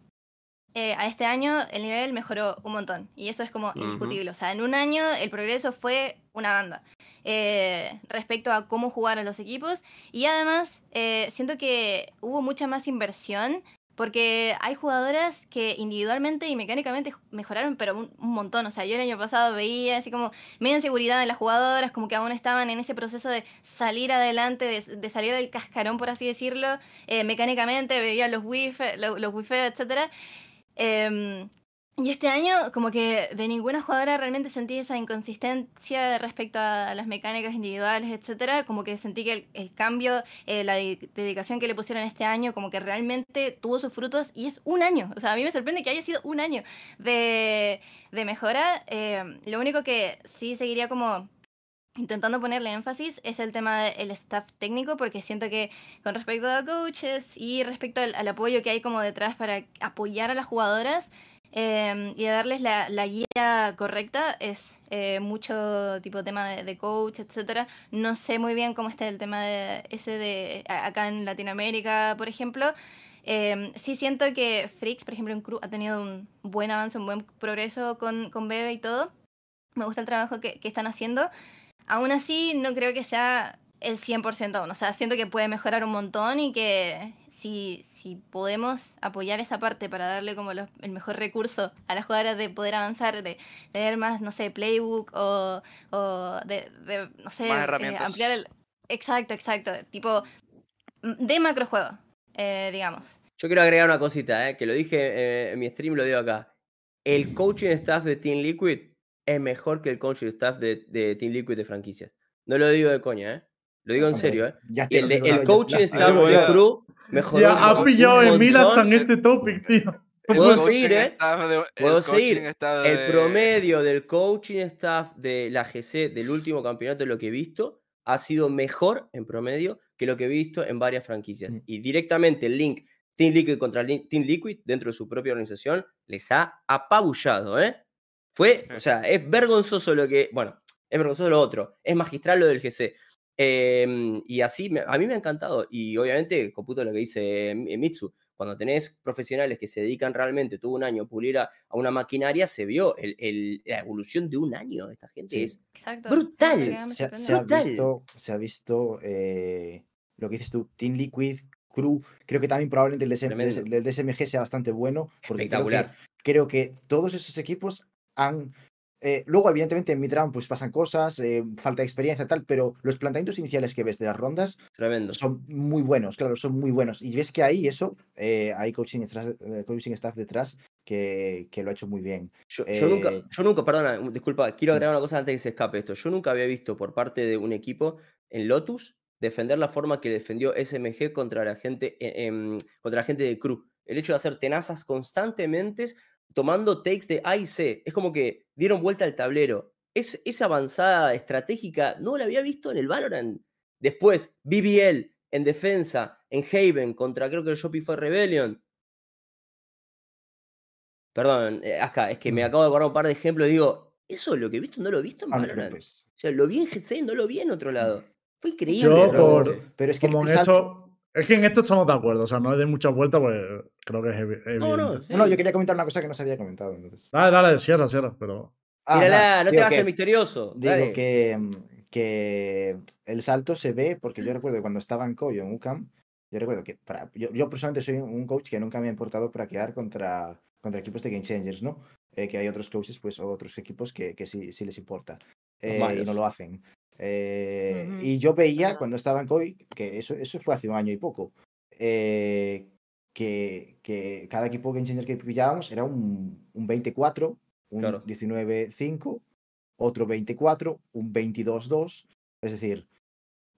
eh, a este año el nivel mejoró un montón. Y eso es como indiscutible. O sea, en un año el progreso fue una banda. Eh, respecto a cómo jugaron los equipos. Y además, eh, siento que hubo mucha más inversión porque hay jugadoras que individualmente y mecánicamente mejoraron, pero un, montón. O sea, yo el año pasado veía así como media inseguridad en las jugadoras, como que aún estaban en ese proceso de salir adelante, de, salir del cascarón, por así decirlo. Eh, mecánicamente veía los wifi, los, los wifi, etc. Y este año, como que de ninguna jugadora realmente sentí esa inconsistencia respecto a las mecánicas individuales, etcétera. Como que sentí que el, cambio, eh, la dedicación que le pusieron este año, como que realmente tuvo sus frutos y es un año. O sea, a mí me sorprende que haya sido un año de, de mejora. Eh, lo único que sí seguiría como intentando ponerle énfasis es el tema del staff técnico, porque siento que con respecto a coaches y respecto al apoyo que hay como detrás para apoyar a las jugadoras, Em, y darles la, guía correcta es eh, mucho tipo tema de, coach, etcétera. No sé muy bien cómo está el tema de ese de acá en Latinoamérica, por ejemplo. Em, sí siento que Freaks, por ejemplo, en Crew ha tenido un buen avance, un buen progreso con, Bebe y todo. Me gusta el trabajo que están haciendo. Aún así, no creo que sea el 100% aún. O sea, siento que puede mejorar un montón y que si, si podemos apoyar esa parte para darle como el mejor recurso a las jugadoras de poder avanzar, de tener más, no sé, playbook o, o de, no sé, eh, ampliar el... Exacto, exacto. Tipo, mm, de macrojuego, eh, digamos. Yo quiero agregar una cosita, eh, que lo dije eh, en mi stream, lo digo acá. El coaching staff de Team Liquid es mejor que el coaching staff de, de Team Liquid de franquicias. No lo digo de coña, ¿eh? Lo digo en serio, ¿eh? el, el coaching staff de Crew mejoró. Ya ha pillado hasta en este topic, tío. Puedo seguir, ¿eh? Puedo seguir. El promedio del coaching staff de la GC del último campeonato, lo que he visto, ha sido mejor en promedio que lo que he visto en varias franquicias. Mm. Y directamente el link Team Liquid contra Team Liquid dentro de su propia organización les ha apabullado, ¿eh? Fue, o sea, es vergonzoso lo que, bueno, es vergonzoso lo otro, es magistral lo del GC. Em, y así, a mí me ha encantado. Y obviamente, computo lo que dice Mitsu, cuando tenés profesionales que se dedican realmente todo un año a pulir a, una maquinaria, se vio el, la evolución de un año de esta gente. Es brutal. Se, ha visto, se ha visto eh, lo que dices tú, Team Liquid, Crew. Creo que también probablemente el, del DSMG sea bastante bueno. Porque Espectacular. creo que todos esos equipos han eh, luego, evidentemente, en midround pues pasan cosas, eh, falta de experiencia y tal, pero los planteamientos iniciales que ves de las rondas son muy buenos, claro, son muy buenos. Y ves que ahí eso, eh, hay coaching, coaching, staff detrás que, que, lo ha hecho muy bien. Yo, nunca, yo nunca, perdona, disculpa, quiero agregar una cosa antes de que se escape esto. Yo nunca había visto por parte de un equipo en Lotus defender la forma que defendió SMG contra la gente, contra la gente de Crew. El hecho de hacer tenazas constantemente tomando takes de A y C. Es como que dieron vuelta al tablero. Es, esa avanzada estratégica no la había visto en el Valorant. Después, BBL en defensa, en Haven, contra creo que el Shopify Rebellion. Perdón, eh, acá, es que me acabo de borrar un par de ejemplos y digo, eso lo que he visto no lo he visto en Valorant. Pues. O sea, lo vi en GC, no lo vi en otro lado. Fue increíble. pero, es que como este es que en esto estamos de acuerdo, o sea, no es de muchas vueltas, pues creo que es No, no, no, yo quería comentar una cosa que no se había comentado. Entonces. Dale, dale, cierra, cierra, pero. Ah, Mírala, no, te vas a ser misterioso. Digo que, mm, que el salto se ve, porque yo recuerdo que cuando estaba en Coyo, en UCAM, yo recuerdo que para, yo, yo, personalmente soy un coach que nunca me ha importado praquear contra, contra equipos de Game Changers, ¿no? Eh, que hay otros coaches, pues, o otros equipos que, que sí, sí les importa. Eh, y no lo hacen. Eh, y yo veía cuando estaba en COI, que eso, eso fue hace un año y poco, eh, que, que, cada equipo Game Changer que pillábamos era un, un 24, un 19-5, otro 24, un 22-2, es decir,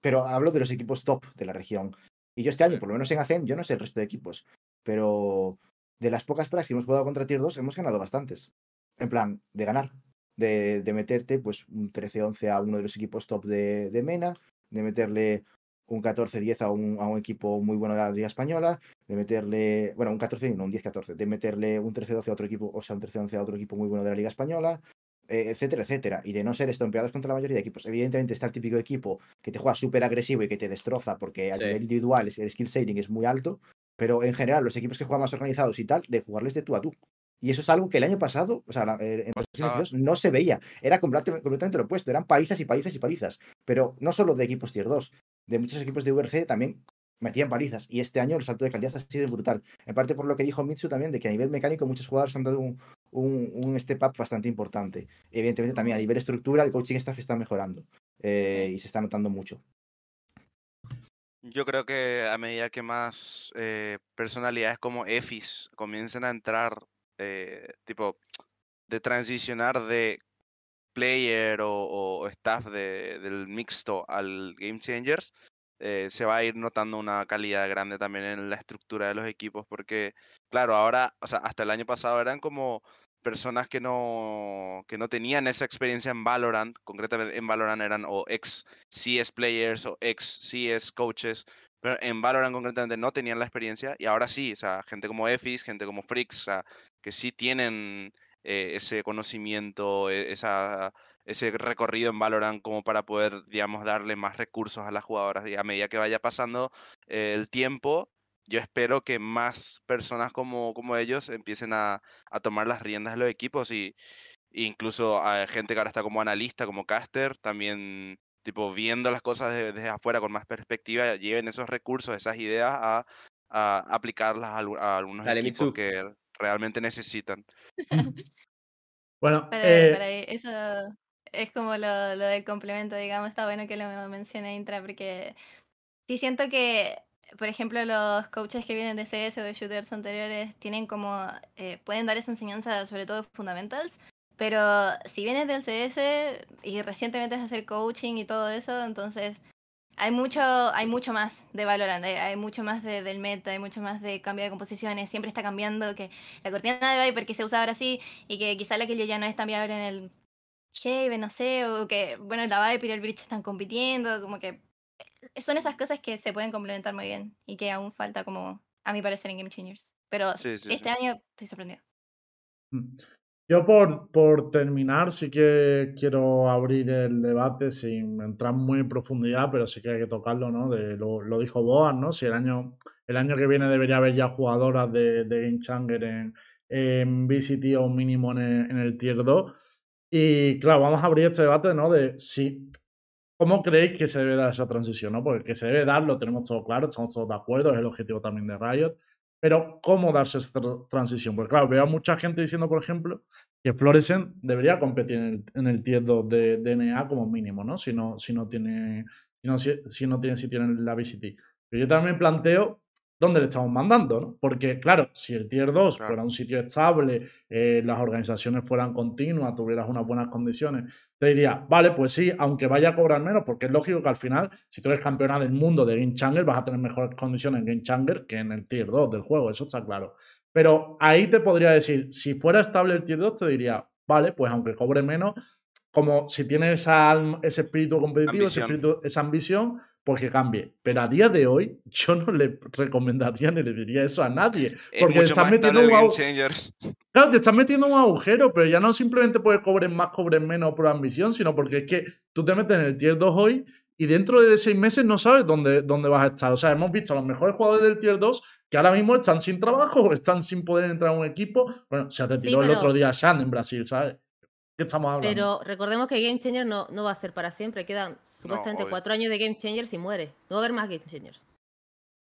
pero hablo de los equipos top de la región. Y yo este año, por lo menos en ACEN, yo no sé el resto de equipos, pero de las pocas pruebas que hemos jugado contra Tier 2, hemos ganado bastantes. En plan, de ganar de, meterte pues un 13-11 a uno de los equipos top de, de MENA, de meterle un 14-10 a un, a un equipo muy bueno de la Liga Española, de meterle, bueno, un 14 no, un 10-14, de meterle un 13-12 a otro equipo, o sea, un 13-11 a otro equipo muy bueno de la Liga Española, eh, etcétera, etcétera, y de no ser estompeados contra la mayoría de equipos. Evidentemente está el típico equipo que te juega súper agresivo y que te destroza porque a nivel individual el skill saving es muy alto, pero en general los equipos que juegan más organizados y tal, de jugarles de tú a tú. Y eso es algo que el año pasado, o sea, eh, en 2022 no se veía. Era completamente, completamente lo opuesto. Eran palizas y palizas y palizas. Pero no solo de equipos tier 2, de muchos equipos de VRC también metían palizas. Y este año el salto de calidad ha sido brutal. En parte por lo que dijo Mitsu también, de que a nivel mecánico muchos jugadores han dado un, un, step up bastante importante. Evidentemente también a nivel estructura el coaching staff está mejorando eh, y se está notando mucho. Yo creo que a medida que más eh, personalidades como EFIS comiencen a entrar, eh, tipo, de transicionar de player o, staff del mixto al Game Changers, eh, se va a ir notando una calidad grande también en la estructura de los equipos, porque, claro, ahora, o sea, hasta el año pasado eran como personas que no, que no tenían esa experiencia en Valorant, concretamente en Valorant eran o ex CS players o ex CS coaches, pero en Valorant concretamente no tenían la experiencia y ahora sí, o sea, gente como Efis, gente como Freaks, o sea, que sí tienen eh, ese conocimiento, e, esa, ese recorrido en Valorant como para poder, digamos, darle más recursos a las jugadoras y a medida que vaya pasando eh, el tiempo, yo espero que más personas como, como ellos empiecen a, tomar las riendas de los equipos y incluso a gente que ahora está como analista, como caster, también tipo viendo las cosas desde, afuera con más perspectiva, lleven esos recursos, esas ideas a, aplicarlas a, algunos equipos que realmente necesitan. bueno, eh eso es como lo, lo del complemento, digamos, está bueno que lo mencione Intra porque sí siento que por ejemplo, los coaches que vienen de CS o de shooters anteriores tienen como, eh, pueden dar esa enseñanza sobre todo fundamentals, pero si vienes del CS y recientemente es hacer coaching y todo eso, entonces hay mucho, hay mucho más de Valorant, hay, mucho más de, del meta, hay mucho más de cambio de composiciones, siempre está cambiando, que la cortina de Viper que se usa ahora sí, y que quizá la que ya no es tan viable en el Shave, no sé, o que, bueno, la Viper y el Bridge están compitiendo, como que son esas cosas que se pueden complementar muy bien y que aún falta como, a mi parecer, en Game Changers. Pero este año estoy sorprendido. Yo por, por terminar sí que quiero abrir el debate sin entrar muy en profundidad, pero sí que hay que tocarlo, ¿no? De, lo, lo dijo Boas, ¿no? Si el año, el año que viene debería haber ya jugadoras de, de Game Changer en, en VCT o mínimo en en el Tier 2. Y claro, vamos a abrir este debate, ¿no? De si ¿Cómo creéis que se debe dar esa transición? ¿no? Porque que se debe dar, lo tenemos todo claro, estamos todos de acuerdo, es el objetivo también de Riot. Pero, ¿cómo darse esa transición? Porque, claro, veo a mucha gente diciendo, por ejemplo, que Florescent debería competir en el, en el tier 2 de DNA como mínimo, ¿no? Si no, si no tiene, si no, si, no tiene, si tiene la VCT. Pero yo también planteo dónde le estamos mandando, ¿no? Porque, claro, si el Tier 2 fuera un sitio estable, eh, las organizaciones fueran continuas, tuvieras unas buenas condiciones, te diría, vale, pues sí, aunque vaya a cobrar menos, porque es lógico que al final, si tú eres campeona del mundo de Game Changer, vas a tener mejores condiciones en Game Changer que en el Tier 2 del juego, eso está claro. Pero ahí te podría decir, si fuera estable el Tier 2, te diría, vale, pues aunque cobre menos, como si tiene esa, ese espíritu competitivo, esa ambición, porque cambie. Pero a día de hoy, yo no le recomendaría ni le diría eso a nadie. Porque te estás metiendo un agujero. Claro, te estás metiendo un agujero, pero ya no simplemente puedes cobrar más, cobres menos por ambición, sino porque es que tú te metes en el tier 2 hoy y dentro de seis meses no sabes dónde, dónde vas a estar. O sea, hemos visto a los mejores jugadores del tier 2 que ahora mismo están sin trabajo, están sin poder entrar a un equipo. Bueno, se retiró el otro día Shan en Brasil, ¿sabes? Estamos hablando? Pero recordemos que Game Changer no, no va a ser para siempre. Quedan supuestamente cuatro años de Game Changers y muere. No va a haber más Game Changers.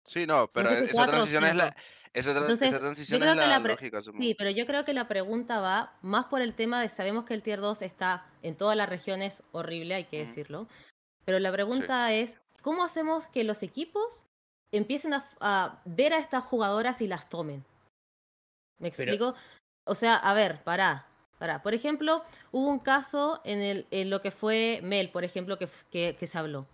Sí, no, pero esa transición es la. Esa, transición es la, lógica, Sí, pero yo creo que la pregunta va más por el tema de sabemos que el Tier 2 está en todas las regiones horrible, hay que decirlo. Pero la pregunta es, ¿cómo hacemos que los equipos empiecen a, ver a estas jugadoras y las tomen? ¿Me explico? O sea, a ver, pará por ejemplo, hubo un caso en, el, en lo que fue Mel, por ejemplo, que, que, se habló.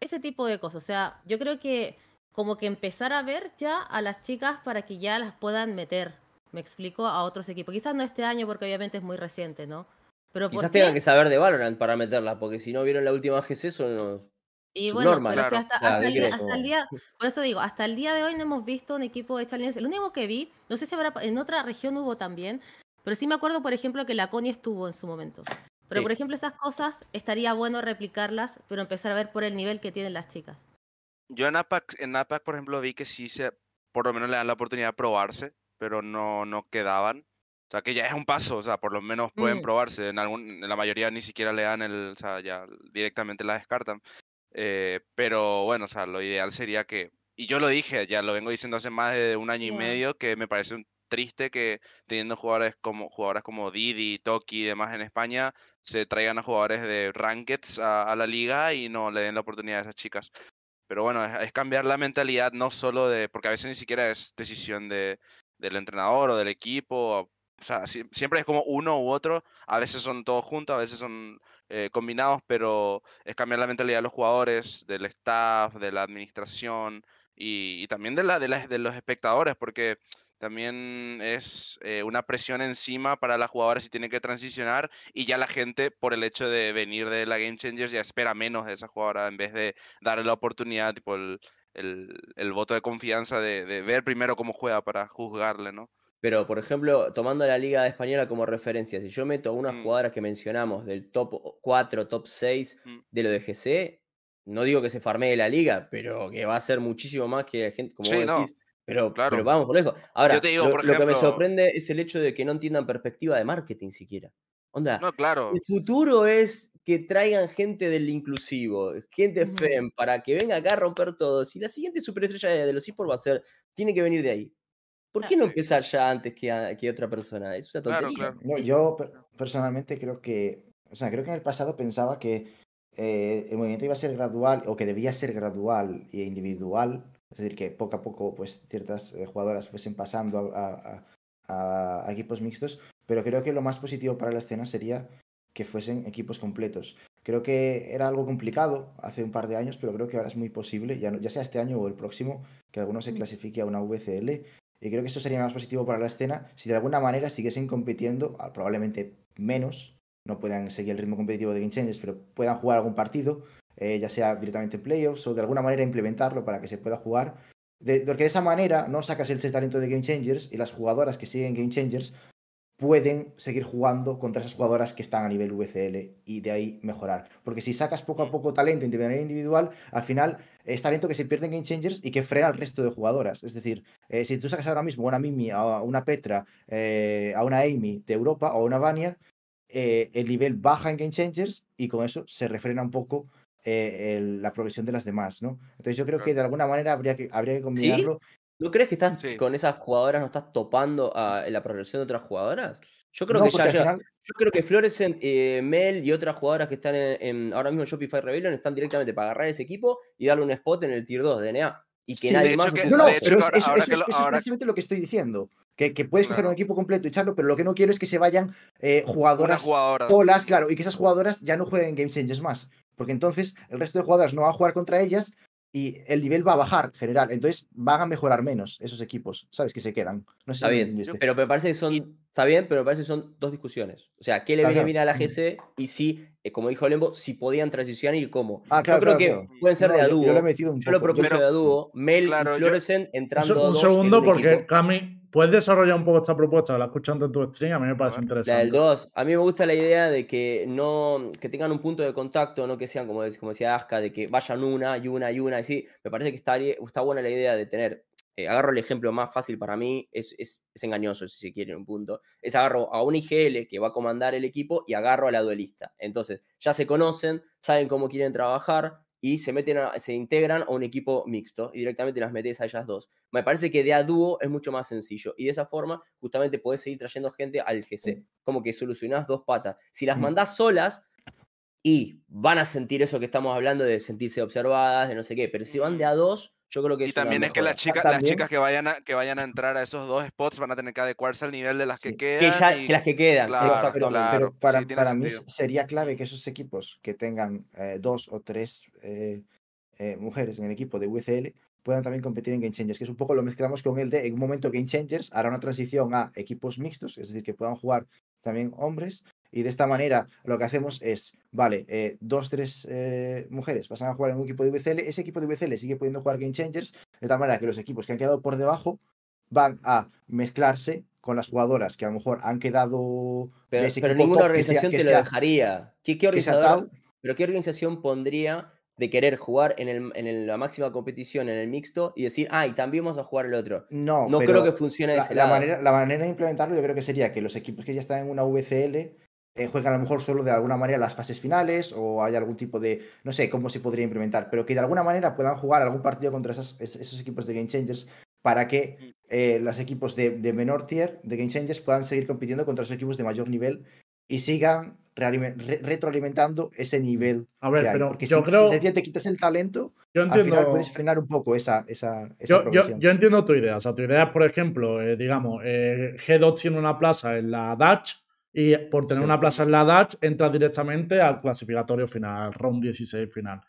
Ese tipo de cosas. O sea, yo creo que como que empezar a ver ya a las chicas para que ya las puedan meter, me explico, a otros equipos. Quizás no este año porque obviamente es muy reciente, ¿no? Pero Quizás tengan que saber de Valorant para meterla, porque si no vieron la última GC son y bueno, pero hasta, el día, por eso digo, hasta el día de hoy no hemos visto un equipo de challenges. El único que vi, no sé si habrá, en otra región hubo también, pero sí me acuerdo, por ejemplo, que la Connie estuvo en su momento. Pero, por ejemplo, esas cosas estaría bueno replicarlas, pero empezar a ver por el nivel que tienen las chicas. Yo en APAC, en APAC por ejemplo, vi que sí se, por lo menos le dan la oportunidad de probarse, pero no, no quedaban. O sea, que ya es un paso, o sea, por lo menos pueden mm. probarse. En, algún, en la mayoría ni siquiera le dan el, o sea, ya directamente la descartan. Eh, pero bueno, o sea, lo ideal sería que, y yo lo dije, ya lo vengo diciendo hace más de un año y medio, que me parece un triste que teniendo jugadores como jugadoras como Didi, Toki y demás en España se traigan a jugadores de rankeds a, la liga y no le den la oportunidad a esas chicas. Pero bueno, es, cambiar la mentalidad no solo de, porque a veces ni siquiera es decisión de, del entrenador o del equipo, o sea, siempre es como uno u otro, a veces son todos juntos, a veces son eh, combinados, pero es cambiar la mentalidad de los jugadores, del staff, de la administración y, también de, la, de, de los espectadores, porque también es eh, una presión encima para las jugadoras si tienen que transicionar y ya la gente por el hecho de venir de la Game Changers ya espera menos de esa jugadora en vez de darle la oportunidad, tipo el, el, voto de confianza de, de, ver primero cómo juega para juzgarle, ¿no? Pero, por ejemplo, tomando la Liga Española como referencia, si yo meto a unas mm. jugadoras que mencionamos del top 4, top 6 mm. de lo de GC, no digo que se farmee la liga, pero que va a ser muchísimo más que la gente, como vos decís, pero, claro. pero vamos por lejos. Ahora, lo, que me sorprende es el hecho de que no entiendan perspectiva de marketing siquiera. Onda, no, claro. el futuro es que traigan gente del inclusivo, gente FEM, para que venga acá a romper todo. Si la siguiente superestrella de los eSports va a ser, tiene que venir de ahí. ¿Por qué no empezar ya antes que, que otra persona? Es una tontería. yo personalmente creo que, o sea, creo que en el pasado pensaba que eh, el movimiento iba a ser gradual o que debía ser gradual e individual es decir, que poco a poco pues, ciertas eh, jugadoras fuesen pasando a, equipos mixtos, pero creo que lo más positivo para la escena sería que fuesen equipos completos. Creo que era algo complicado hace un par de años, pero creo que ahora es muy posible, ya, ya sea este año o el próximo, que alguno se mm. clasifique a una VCL. Y creo que eso sería más positivo para la escena si de alguna manera siguiesen compitiendo, probablemente menos, no puedan seguir el ritmo competitivo de Game Changers, pero puedan jugar algún partido, eh, ya sea directamente en playoffs o de alguna manera implementarlo para que se pueda jugar. De, porque de esa manera no sacas el talento de Game Changers y las jugadoras que siguen Game Changers pueden seguir jugando contra esas jugadoras que están a nivel VCL y de ahí mejorar. Porque si sacas poco a poco talento de manera individual, al final es talento que se pierde en Game Changers y que frena al resto de jugadoras. Es decir, eh, si tú sacas ahora mismo una Mimi, a una Petra, eh, a una Amy de Europa o a una Vania, el nivel baja en Game Changers y con eso se refrena un poco eh, la progresión de las demás, ¿no? Entonces yo creo que de alguna manera habría que, habría que combinarlo. ¿No crees que estás con esas jugadoras, no estás topando a, la progresión de otras jugadoras? Yo creo que ya, yo creo que Florescent, eh, Mel y otras jugadoras que están en, ahora mismo en Shopify Rebellion están directamente para agarrar ese equipo y darle un spot en el tier 2 de DNA. Y que nadie más. no, no, pero eso, es precisamente lo que estoy diciendo. Que, puedes coger un equipo completo y echarlo, pero lo que no quiero es que se vayan eh, jugadoras solas, claro, y que esas jugadoras ya no jueguen Game Changers más porque entonces el resto de jugadores no va a jugar contra ellas y el nivel va a bajar general. Entonces van a mejorar menos esos equipos, ¿sabes? Que se quedan. No sé está bien, pero me parece que son. Está bien, pero me parece que son dos discusiones. O sea, ¿qué le viene bien a la GC? Y si, eh, como dijo Lembo, si podían transicionar y cómo. Ah, yo creo que pueden ser de a dúo. Yo, lo propuse de a dúo. Mel y Florescent entrando. Un, segundo, porque Cami ¿Puedes desarrollar un poco esta propuesta? La escuchando en tu stream, a mí me parece interesante. La del 2, a mí me gusta la idea de que no que tengan un punto de contacto, no que sean, como, como decía Aska, de que vayan una y una y una. Y sí, me parece que está, está buena la idea de tener. Eh, agarro el ejemplo más fácil para mí, es, es, es, engañoso si se quiere un punto. Es agarro a un IGL que va a comandar el equipo y agarro a la duelista. Entonces, ya se conocen, saben cómo quieren trabajar, y se meten se integran a un equipo mixto y directamente las metes a ellas dos. Me parece que de a dúo es mucho más sencillo y de esa forma justamente puedes seguir trayendo gente al GC, como que solucionás dos patas. Si las mandás solas y van a sentir eso que estamos hablando de sentirse observadas, de no sé qué, pero si van de a dos, yo creo que y también es que las chicas, las chicas que vayan, a, que vayan a entrar a esos dos spots van a tener que adecuarse al nivel de las que quedan. Que, las que quedan. Exacto. Pero, para, mí sería clave que esos equipos que tengan eh, dos o tres eh, eh, mujeres en el equipo de UCL puedan también competir en Game Changers, que es un poco lo mezclamos con el de en un momento Game Changers hará una transición a equipos mixtos, es decir, que puedan jugar también hombres y de esta manera lo que hacemos es, vale, eh, dos, tres eh, mujeres pasan a jugar en un equipo de VCL, ese equipo de VCL sigue pudiendo jugar Game Changers, de tal manera que los equipos que han quedado por debajo van a mezclarse con las jugadoras que a lo mejor han quedado... Pero, pero ninguna organización te lo dejaría. ¿Qué, pero qué organización pondría de querer jugar en, el, en la máxima competición, en el mixto, y decir, ah, y también vamos a jugar el otro. No, no creo que funcione la, ese la Manera, la manera de implementarlo yo creo que sería que los equipos que ya están en una VCL eh, juegan a lo mejor solo de alguna manera las fases finales o hay algún tipo de, no sé cómo se podría implementar, pero que de alguna manera puedan jugar algún partido contra esos equipos de Game Changers para que mm. eh, los equipos de, menor tier de Game Changers puedan seguir compitiendo contra los equipos de mayor nivel y sigan retroalimentando ese nivel. A ver, pero Porque yo si, creo... si te quitas el talento, al final puedes frenar un poco esa, esa, yo, yo, entiendo tu idea. O sea, tu idea es, por ejemplo, eh, digamos, eh, G2 tiene una plaza en la Dutch y por tener una plaza en la Dutch entra directamente al clasificatorio final, round 16 final.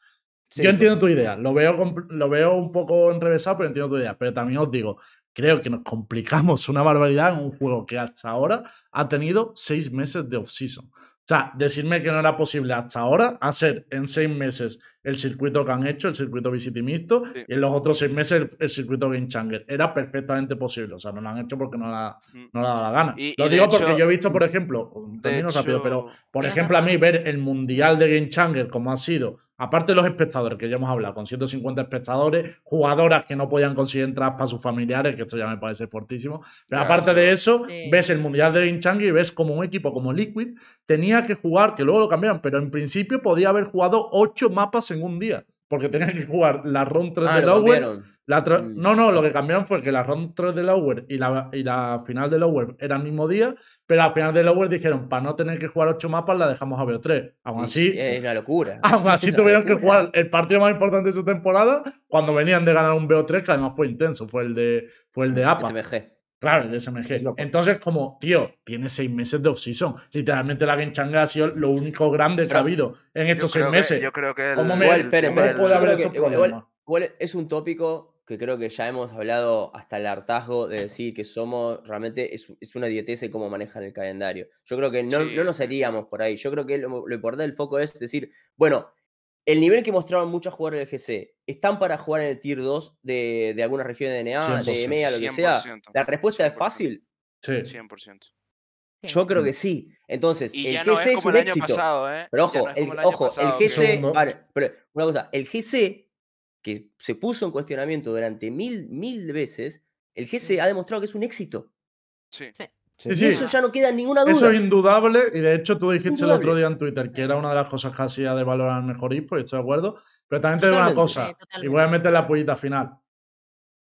yo entiendo tu idea, lo veo, lo veo un poco enrevesado, pero entiendo tu idea. Pero también os digo, creo que nos complicamos una barbaridad en un juego que hasta ahora ha tenido seis meses de off-season. O sea, decirme que no era posible hasta ahora hacer en seis meses el circuito que han hecho, el circuito Visit y Mixto, y en los otros seis meses el, circuito Game Changer. Era perfectamente posible. O sea, no lo han hecho porque no, la, mm. no le ha dado la gana. lo digo porque yo he visto, por ejemplo, termino rápido, pero por ejemplo, a mí ver el Mundial de Game Changer como ha sido Aparte de los espectadores, que ya hemos hablado, con 150 espectadores, jugadoras que no podían conseguir entradas para sus familiares, que esto ya me parece fortísimo. Pero aparte de eso, ves el Mundial de Ginchang y ves como un equipo como Liquid tenía que jugar, que luego lo cambiaron, pero en principio podía haber jugado 8 mapas en un día. Porque tenía que jugar la Round 3 ah, de Lower. Mm. No, no, lo que cambiaron fue que la Round 3 de Lower y la, y la final de Lower era el mismo día, pero al final de Lower dijeron, para no tener que jugar 8 mapas, la dejamos a BO3. Aún así. Es una locura. Aún así tuvieron que jugar el partido más importante de su temporada cuando venían de ganar un BO3, que además fue intenso, fue el de, fue el de APA. SMG. Claro, el de SMG. Entonces, como, tío, tiene seis meses de off-season. Literalmente la Game Changa ha sido lo único grande que ha habido en estos seis meses. yo creo que. ¿Cómo me, puede es un tópico que creo que ya hemos hablado hasta el hartazgo de decir que somos realmente es, es una dietese cómo manejan el calendario. Yo creo que no, no nos seríamos por ahí. Yo creo que lo, lo importante del foco es decir, bueno, el nivel que mostraron muchos jugadores del GC, ¿están para jugar en el Tier 2 de, de alguna región de DNA, de EMEA, lo que sea? La respuesta es fácil. Sí. 100%. Yo creo que sí. Entonces, el GC es, un éxito. Pasado, ¿eh? Pero ojo, el, ojo, el GC. pero una cosa, el GC, que se puso en cuestionamiento durante mil, mil veces, el GC ha demostrado que es un éxito. Sí. sí. Eso ya no queda ninguna duda. Eso es indudable, y de hecho tú dijiste el otro día en Twitter que era una de las cosas casi de valorar mejor IPO, y estoy de acuerdo. Pero también te digo una cosa, y voy a meter la pollita final.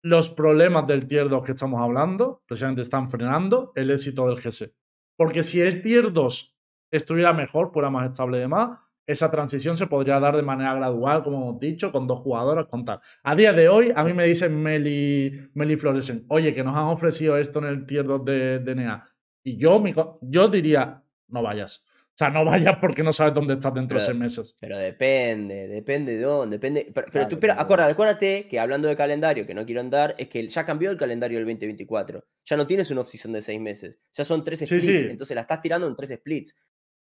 Los problemas del Tier 2 que estamos hablando, precisamente están frenando el éxito del GC. Porque si el Tier 2 estuviera mejor, fuera más estable y demás, esa transición se podría dar de manera gradual, como hemos dicho, con dos jugadores, con tal. A día de hoy, a mí me dicen Meli, Meli Floresen, oye, que nos han ofrecido esto en el tier 2 de DNA. Y yo, yo diría, no vayas. O sea, no vayas porque no sabes dónde estás dentro de seis meses. Pero depende, depende de dónde, depende. Pero, tú, pero acuérdate, acuérdate que hablando de calendario, que no quiero andar, es que ya cambió el calendario del 2024. Ya no tienes una off-season de seis meses. Ya son tres splits. Entonces la estás tirando en tres splits.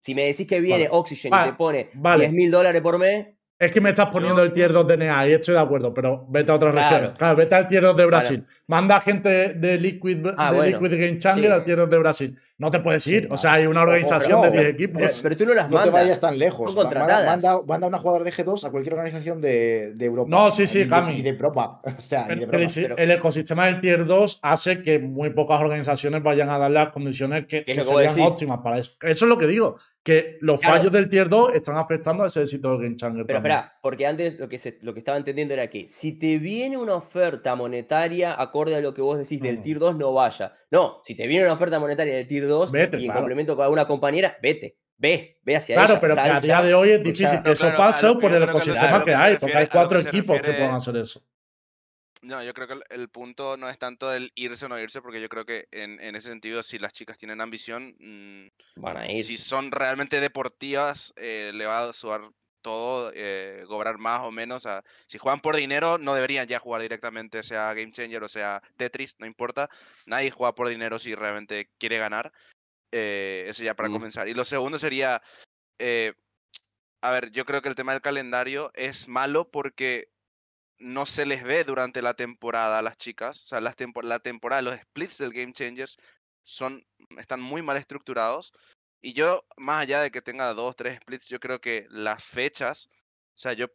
Si me decís que viene Oxygen y te pone 10 mil dólares por mes. Es que me estás poniendo el tier 2 de NEA y estoy de acuerdo, pero vete a otra región. Claro, vete al tier 2 de Brasil. Manda gente de Liquid, ah, de Liquid Game Changer al tier 2 de Brasil no te puedes ir. O sea, hay una organización de 10 equipos. Pero, tú no las mandas. No te vayas tan lejos. Son contratadas. Manda, manda, una jugadora de G2 a cualquier organización de, de Europa. No, sí, sí, Cami. Y de Europa. O sea, pero, de El ecosistema del Tier 2 hace que muy pocas organizaciones vayan a dar las condiciones que, que serían óptimas para eso. Eso es lo que digo. Que los fallos del Tier 2 están afectando a ese éxito del Game Changer. Pero espera, porque antes lo que, se, lo que estaba entendiendo era que si te viene una oferta monetaria acorde a lo que vos decís del Tier 2, no vaya. No, si te viene una oferta monetaria del Tier 2 y complemento con alguna compañera, vete. Ve, ve hacia Claro, pero a día de hoy es difícil que eso pase por el ecosistema que, hay, porque hay cuatro equipos que puedan hacer eso. No, yo creo que el, punto no es tanto el irse o no irse, porque yo creo que en, en ese sentido, si las chicas tienen ambición, mm, van a ir. Si son realmente deportivas, eh, le va a sudar todo, eh, cobrar más o menos. si juegan por dinero, no deberían ya jugar directamente, sea Game Changer o sea Tetris, no importa. Nadie juega por dinero si realmente quiere ganar. Eh, eso ya para comenzar. Y lo segundo sería, eh, a ver, yo creo que el tema del calendario es malo porque no se les ve durante la temporada a las chicas. O sea, las la temporada, los splits del Game Changers son, están muy mal estructurados. Y yo, más allá de que tenga dos, tres splits, yo creo que las fechas, o sea, yo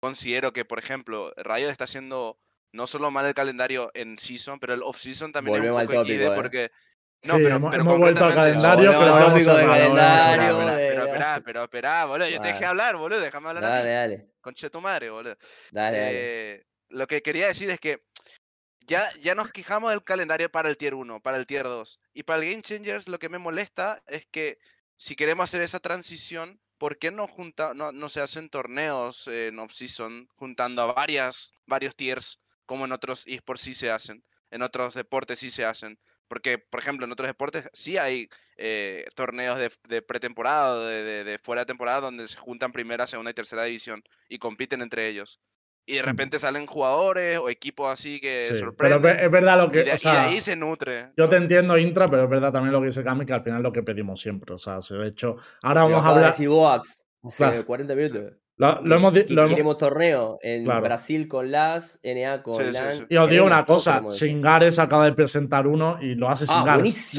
considero que, por ejemplo, Riot está haciendo no solo mal el calendario en season, pero el off-season también es un poco ¿eh? porque No, pero, hemos, vuelto al calendario, pero vamos a calendario. Pero, espera, pero espera, boludo. Yo te dejé hablar, boludo. Déjame hablar. Dale, dale. Conche tu madre, boludo. Dale, eh, Lo que quería decir es que ya, ya nos quejamos del calendario para el tier 1, para el tier 2. Y para el Game Changers lo que me molesta es que si queremos hacer esa transición, ¿por qué no, junta, se hacen torneos en off-season juntando a varias, varios tiers como en otros esports sí se hacen? En otros deportes sí se hacen. Porque, por ejemplo, en otros deportes sí hay eh, torneos de, pretemporada, de, fuera de temporada, donde se juntan primera, segunda y tercera división y compiten entre ellos. Y de repente salen jugadores o equipos así que sorprenden. Pero es verdad lo que. Y de, ahí se nutre. Yo te entiendo, Intra, pero es verdad también lo que dice Cami, que al final es lo que pedimos siempre. O sea, se ha hecho. Ahora vamos a hablar. Boax, hace 40 minutos. Lo, hemos, Queremos torneo en Brasil con las, NA con sí, Y os digo una cosa: Singares acaba de presentar uno y lo hace ah, Singares.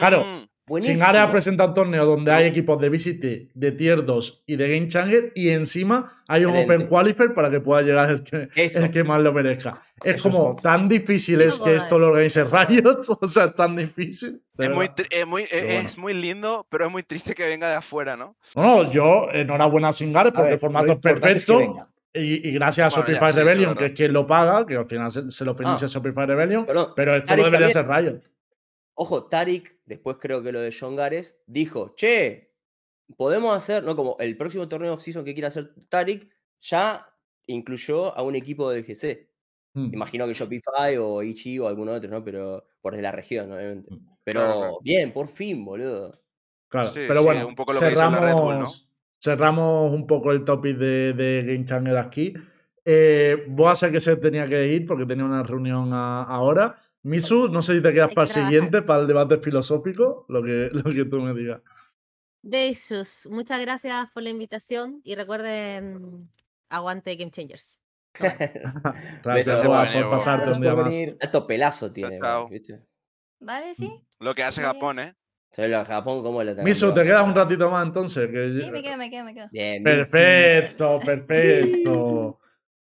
claro, mm. Singare ha presentado un torneo donde hay equipos de VCT, de Tier 2 y de Game Changer y encima hay un Open Qualifier para que pueda llegar el que, el que más lo merezca. Es como tan difícil es que esto lo organice Riot, o sea, es tan difícil. Es muy, es, muy, es muy, lindo, pero es muy triste que venga de afuera, ¿no? No, yo, enhorabuena a Singare porque el formato es perfecto. Y, gracias a Shopify Rebellion, que es quien lo paga, que al final se, lo financia ah. Shopify Rebellion, pero, esto no debería ser Riot. Ojo, Tarik, después creo que lo de John Gares, dijo, che, podemos hacer, ¿no? Como el próximo torneo off-season que quiera hacer Tarik, ya incluyó a un equipo de GC. Mm. Imagino que Shopify o Ichi o alguno otro, ¿no? Pero por de la región, obviamente. Mm, pero bien, por fin, boludo. Claro, pero bueno, un poco lo cerramos, que Red Bull, ¿no? cerramos un poco el topic de, de Game Channel aquí. Eh, voy a hacer que se tenía que ir porque tenía una reunión ahora. Misu, no sé si te quedas para el siguiente, para el debate filosófico, lo que, lo que tú me digas. Besos, muchas gracias por la invitación y recuerden, aguante Game Changers. gracias por, pasarte un día más. Esto pelazo tiene. Vale, sí. Lo que hace Japón, ¿eh? Japón, ¿cómo lo Misu, ¿te quedas un ratito más entonces? Sí, me quedo, me quedo, me quedo. perfecto, perfecto.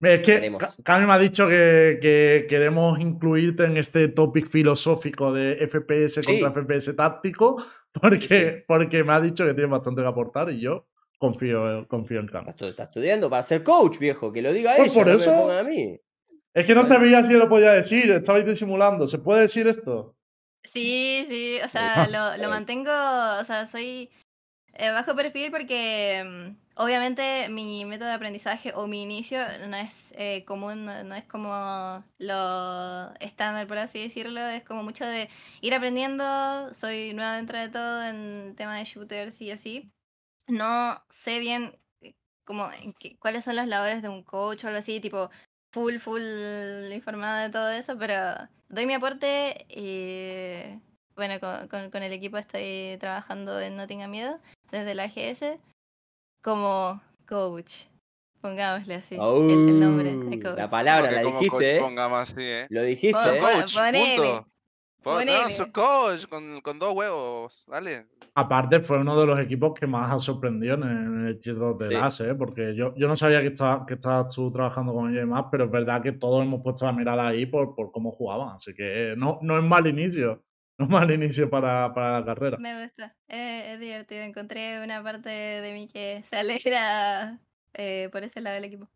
Es que Cami me ha dicho que, queremos incluirte en este topic filosófico de FPS contra FPS táctico, porque, porque me ha dicho que tienes bastante que aportar y yo confío, confío en Cami. Está estudiando para ser coach, viejo, que lo diga pues ella, por eso, a mí. Es que no sabía si lo podía decir, estabais disimulando. ¿Se puede decir esto? Sí, sí, o sea, lo, lo mantengo, o sea, soy eh, bajo perfil porque mm, obviamente mi método de aprendizaje o mi inicio no es eh, común, no, es como lo estándar, por así decirlo, es como mucho de ir aprendiendo, soy nueva dentro de todo en tema de shooters y así. No sé bien eh, como cuáles son las labores de un coach o algo así, tipo full, full informada de todo eso, pero doy mi aporte y bueno, con, con, el equipo estoy trabajando en No Tenga Miedo desde la GS como coach. Pongámosle así. el, nombre de coach. La palabra la dijiste. ¿eh? Pongamos así, ¿eh? Lo dijiste, ¿eh? Coach, punto. No, coach con, con, dos huevos, ¿vale? Aparte, fue uno de los equipos que más ha sorprendido en el Tier de sí. ¿eh? Porque yo, yo no sabía que, estaba, que estabas tú trabajando con ellos y más, pero es verdad que todos hemos puesto la mirada ahí por, por cómo jugaban. Así que no, no es mal inicio. Un mal inicio para, para la carrera. Me gusta, es divertido. Encontré una parte de mí que se alegra eh, por ese lado del equipo.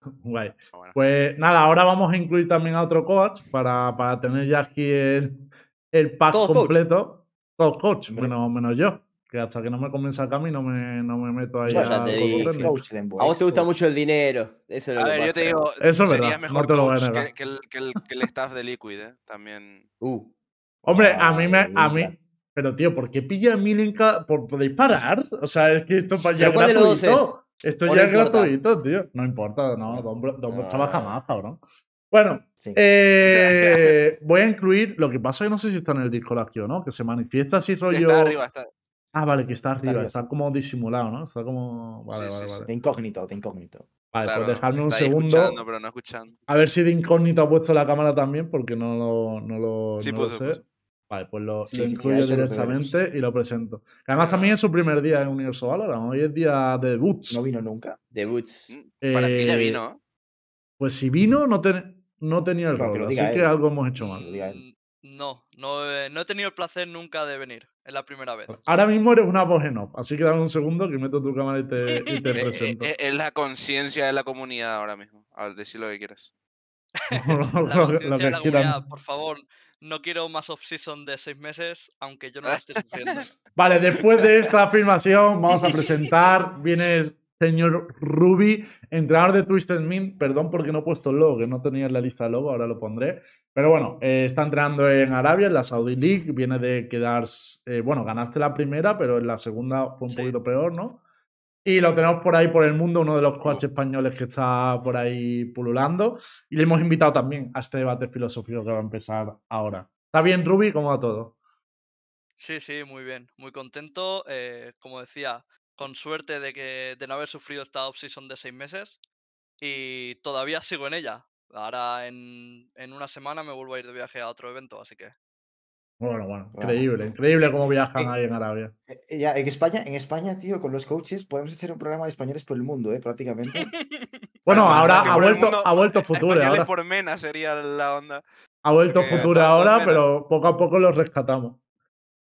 Guay. Pues nada, ahora vamos a incluir también a otro coach para, para tener ya aquí el, el pack completo. Todos coach, menos, menos yo. Que hasta que no me comienza a caminar no me, no me meto ahí. a, te a vos te gusta mucho el dinero. Eso es lo a ver, yo te digo, Eso es sería verdad, mejor no te que, que, el, que, el, que, el, staff de Liquid, ¿eh? También. Uh. Hombre, a mí me. A mí, pero tío, ¿por qué pilla a Milinka? ¿Por, ¿Podéis parar? O sea, es que esto ya es gratuito. Esto ya es gratuito, tío. No importa, no. Don, trabaja más, cabrón. Bueno, eh, voy a incluir. Lo que pasa es que no sé si está en el Discord aquí o no, que se manifiesta así rollo. Está arriba, está. Ah, vale, que está arriba, está, como disimulado, ¿no? Está como. Vale, vale, vale. De incógnito, de incógnito. Vale, pues dejarme un segundo. Pero no escuchando. A ver si de incógnito ha puesto la cámara también, porque no lo, no lo, sí, no lo sé. Vale, pues lo, incluyo directamente y lo presento. además también es su primer día en Universo Valorant. Hoy es día de debuts. No vino nunca. Debuts. Mm, para que ya eh, vino. Pues si vino, no, no tenía el rol. Así que algo hemos hecho mal. Mm, no, no, he tenido el placer nunca de venir. Es la primera vez. Ahora mismo eres una voz en así que dame un segundo que meto tu cámara y te, y te presento. Es, la conciencia de la comunidad ahora mismo. A ver, decir lo que quieras. lo, que la por favor, no quiero más off-season de seis meses, aunque yo no la esté sufriendo. Vale, después de esta afirmación, vamos a presentar. Viene señor Ruby, entrenador de Twisted Mint. Perdón porque no he puesto el logo, que no tenía en la lista de logo, ahora lo pondré. Pero bueno, eh, está entrenando en Arabia, en la Saudi League. Viene de quedar. Eh, bueno, ganaste la primera, pero en la segunda fue un poquito peor, ¿no? Y lo tenemos por ahí por el mundo, uno de los coaches españoles que está por ahí pululando. Y le hemos invitado también a este debate filosófico que va a empezar ahora. ¿Está bien, Ruby? ¿Cómo va todo? Sí, sí, muy bien. Muy contento. Eh, como decía, con suerte de, que, de no haber sufrido esta off-season de seis meses y todavía sigo en ella. Ahora en, en, una semana me vuelvo a ir de viaje a otro evento, así que... Bueno, bueno, increíble, increíble cómo viajan ahí en Arabia. Eh, ya, en España, en España, tío, con los coaches podemos hacer un programa de españoles por el mundo, ¿eh? Prácticamente. bueno, ahora ha vuelto, ha vuelto Future. Ahora. por Mena sería la onda. Ha vuelto Future ahora, pero poco a poco los rescatamos.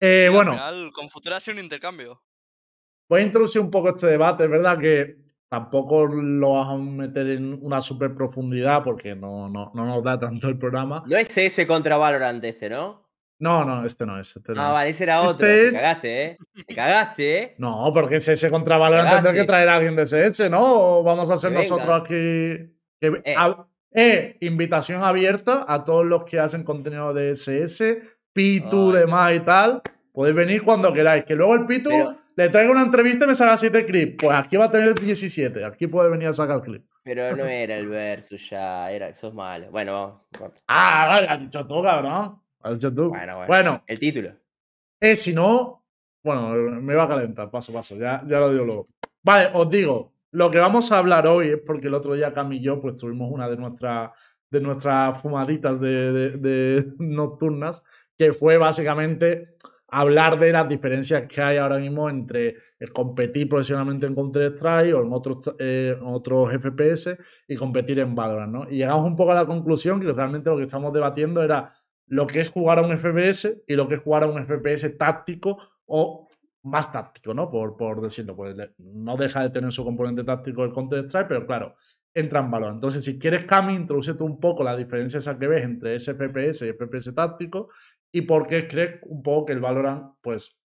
Eh, bueno. con Future ha sido un intercambio voy a introducir un poco este debate, es verdad que tampoco lo vamos a meter en una super profundidad porque no, no, no nos da tanto el programa. No es ese contra Valorant este, ¿no? No, no, este no es. Este ah, vale, ese era otro. Este Te cagaste, ¿eh? Te cagaste, ¿eh? No, porque ese ese contra Valorant tendrá que traer a alguien de SS, ¿no? O vamos a hacer nosotros aquí. Eh. eh. invitación abierta a todos los que hacen contenido de SS, Pitu, demás y tal. Podéis venir cuando queráis. Que luego el Pitu le traigo una entrevista y me saca 7 clips. Pues aquí va a tener 17. Aquí puede venir a sacar clip. Pero no era el versus ya, era, sos malo. Bueno, vamos. Ah, vale, has dicho tú, cabrón. Bueno, bueno. bueno el título. Eh, si no, bueno, me va a calentar, paso, paso. Ya, ya lo digo luego. Vale, os digo, lo que vamos a hablar hoy es porque el otro día Cam y yo pues tuvimos una de nuestras de nuestras fumaditas de, de nocturnas, que fue básicamente hablar de las diferencias que hay ahora mismo entre eh, competir profesionalmente en Counter-Strike o en otros, eh, otros FPS y competir en Valorant, ¿no? Y llegamos un poco a la conclusión que realmente lo que estamos debatiendo era lo que es jugar a un FPS y lo que es jugar a un FPS táctico o más táctico, ¿no? Por, por decirlo, pues no deja de tener su componente táctico el Counter-Strike, pero claro, entra en valor. Entonces, si quieres, Cami, introduce tú un poco la diferencia esa que ves entre ese FPS y FPS táctico y por qué crees un poco que el Valorant, pues,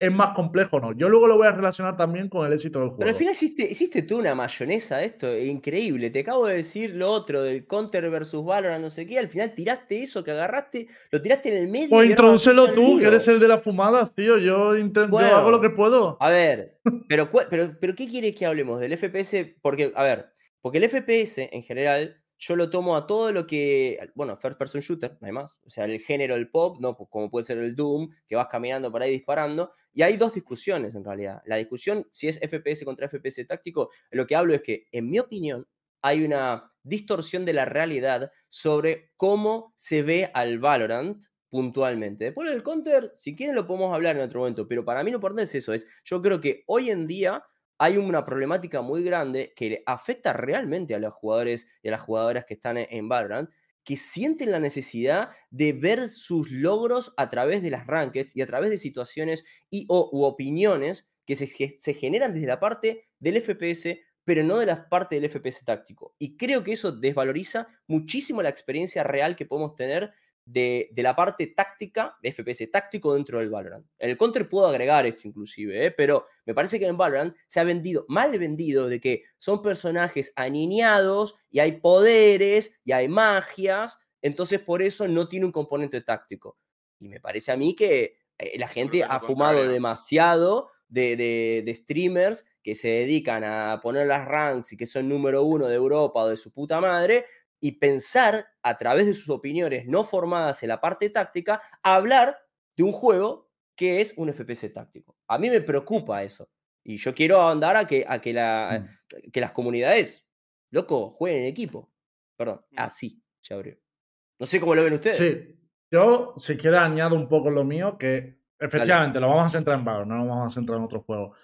es más complejo no. Yo luego lo voy a relacionar también con el éxito del juego. Pero al final hiciste, tú una mayonesa esto, increíble. Te acabo de decir lo otro del Counter versus Valorant, no sé qué. Al final tiraste eso que agarraste, lo tiraste en el medio. Pues introducelo tú, que eres el de las fumadas, tío. Yo, intento, hago lo que puedo. A ver, pero, pero, pero ¿qué quieres que hablemos? ¿Del FPS? Porque, a ver, porque el FPS en general yo lo tomo a todo lo que, bueno, first person shooter, no más, o sea, el género del pop, ¿no? Como puede ser el Doom, que vas caminando por ahí disparando, y hay dos discusiones en realidad. La discusión, si es FPS contra FPS táctico, lo que hablo es que, en mi opinión, hay una distorsión de la realidad sobre cómo se ve al Valorant puntualmente. Después del counter, si quieren lo podemos hablar en otro momento, pero para mí lo importante es eso, es yo creo que hoy en día hay una problemática muy grande que afecta realmente a los jugadores y a las jugadoras que están en Valorant, que sienten la necesidad de ver sus logros a través de las rankeds y a través de situaciones y o, u opiniones que se, se generan desde la parte del FPS, pero no de la parte del FPS táctico. Y creo que eso desvaloriza muchísimo la experiencia real que podemos tener de, la parte táctica, de FPS táctico dentro del Valorant. En el Counter puedo agregar esto inclusive, ¿eh? pero me parece que en Valorant se ha vendido, mal vendido, de que son personajes aniñados y hay poderes y hay magias, entonces por eso no tiene un componente táctico. Y me parece a mí que eh, la gente ha fumado demasiado de, de, streamers que se dedican a poner las ranks y que son número uno de Europa o de su puta madre, y pensar a través de sus opiniones no formadas en la parte táctica, hablar de un juego que es un FPS táctico. A mí me preocupa eso. Y yo quiero andar a que, a que, la, mm. que las comunidades, loco, jueguen en equipo. Perdón, mm. así se abrió. No sé cómo lo ven ustedes. Sí, yo si quiero añado un poco lo mío, que efectivamente lo vamos a centrar en Valor, no lo vamos a centrar en otro juego.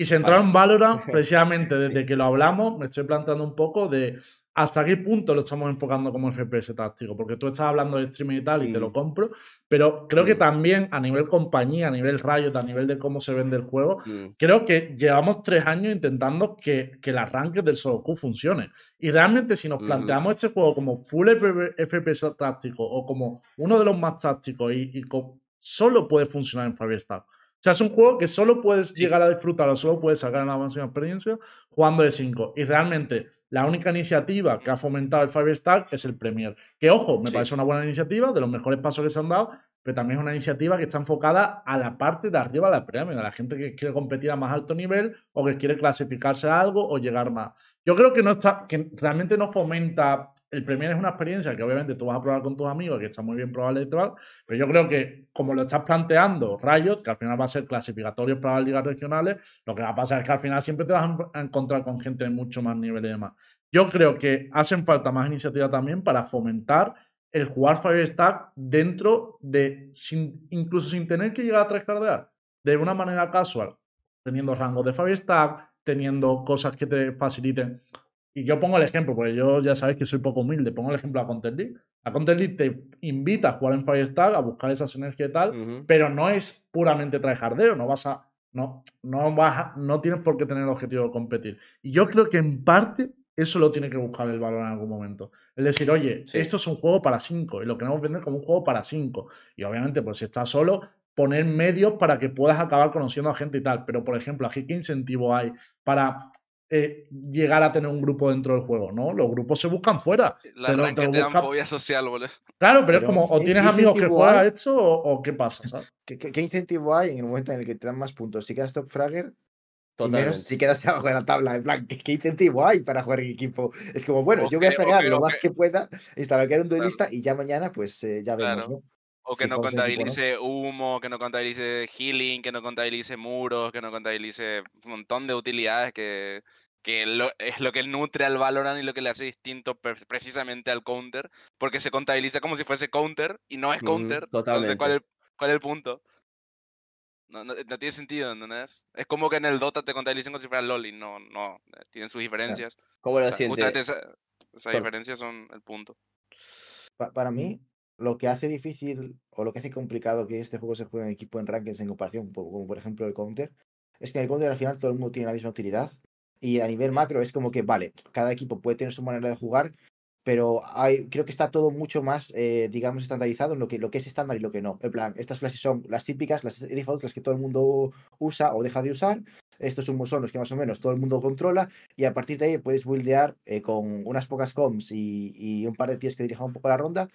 Y centrado en Valorant, precisamente desde que lo hablamos, me estoy planteando un poco de hasta qué punto lo estamos enfocando como FPS táctico, porque tú estás hablando de streaming y tal y te lo mm. compro, pero creo que mm. también a nivel compañía, a nivel Riot, a nivel de cómo se vende el juego, mm. creo que llevamos tres años intentando que, el arranque del Q funcione. Y realmente si nos planteamos este juego como full FPS táctico o como uno de los más tácticos y, solo puede funcionar en Firestar. O sea, es un juego que solo puedes llegar a disfrutar o solo puedes sacar la máxima experiencia jugando de 5. Y realmente la única iniciativa que ha fomentado el Firestack es el Premier. Que ojo, me parece una buena iniciativa, de los mejores pasos que se han dado, pero también es una iniciativa que está enfocada a la parte de arriba de la Premier, a la gente que quiere competir a más alto nivel o que quiere clasificarse a algo o llegar más. Yo creo que no está, que realmente no fomenta el Premier es una experiencia que obviamente tú vas a probar con tus amigos, que está muy bien probable y tal, pero yo creo que como lo estás planteando Riot, que al final va a ser clasificatorio para las ligas regionales, lo que va a pasar es que al final siempre te vas a encontrar con gente de mucho más nivel y demás. Yo creo que hacen falta más iniciativas también para fomentar el jugar Firestack dentro de, incluso sin tener que llegar a tryhardear, de una manera casual, teniendo rangos de Firestack, teniendo cosas que te faciliten y yo pongo el ejemplo, porque yo ya sabéis que soy poco humilde, pongo el ejemplo a Counter League. A Counter League te invita a jugar en Firestack, a buscar esa sinergia y tal, pero no es puramente tryhardeo, no vas a. No, no, vas no tienes por qué tener el objetivo de competir. Y yo creo que en parte eso lo tiene que buscar el valor en algún momento. Es decir, oye, esto es un juego para 5 y lo queremos vender como un juego para 5. Y obviamente, pues si estás solo, poner medios para que puedas acabar conociendo a gente y tal. Pero, por ejemplo, aquí qué incentivo hay para eh, llegar a tener un grupo dentro del juego, ¿no? Los grupos se buscan fuera. La que te, dan fobia social, boludo. Claro, pero, es como, o tienes amigos que juegan esto o, qué pasa, ¿Qué, incentivo hay en el momento en el que te dan más puntos? Si quedas top fragger, Totalmente. si quedas abajo de la tabla, en plan, ¿qué, incentivo hay para jugar en equipo? Es como, bueno, yo voy a fregar lo más que pueda, instalar un duelista y ya mañana, pues eh, ya vemos, ¿no? O que no contabilice humo, que no contabilice healing, que no contabilice muros, que no contabilice un montón de utilidades que, que es lo que nutre al Valorant y lo que le hace distinto precisamente al counter, porque se contabiliza como si fuese counter y no es counter. Entonces, ¿cuál es, ¿cuál es el punto? No, no, tiene sentido, ¿entendés? Es como que en el Dota te contabilicen como si fuera LOL y no, no, tienen sus diferencias. ¿Cómo lo Justamente esas diferencias son el punto. para mí, lo que hace difícil o lo que hace complicado que este juego se juegue en equipo en rankings en comparación, como por ejemplo el Counter, es que en el Counter al final todo el mundo tiene la misma utilidad y a nivel macro es como que, vale, cada equipo puede tener su manera de jugar, pero hay, creo que está todo mucho más, eh, digamos, estandarizado en lo que, lo que es estándar y lo que no. En plan, estas flashes son las típicas, las defaults, las que todo el mundo usa o deja de usar. Estos son los que más o menos todo el mundo controla y a partir de ahí puedes buildear eh, con unas pocas comms y, y, un par de tíos que dirijan un poco la ronda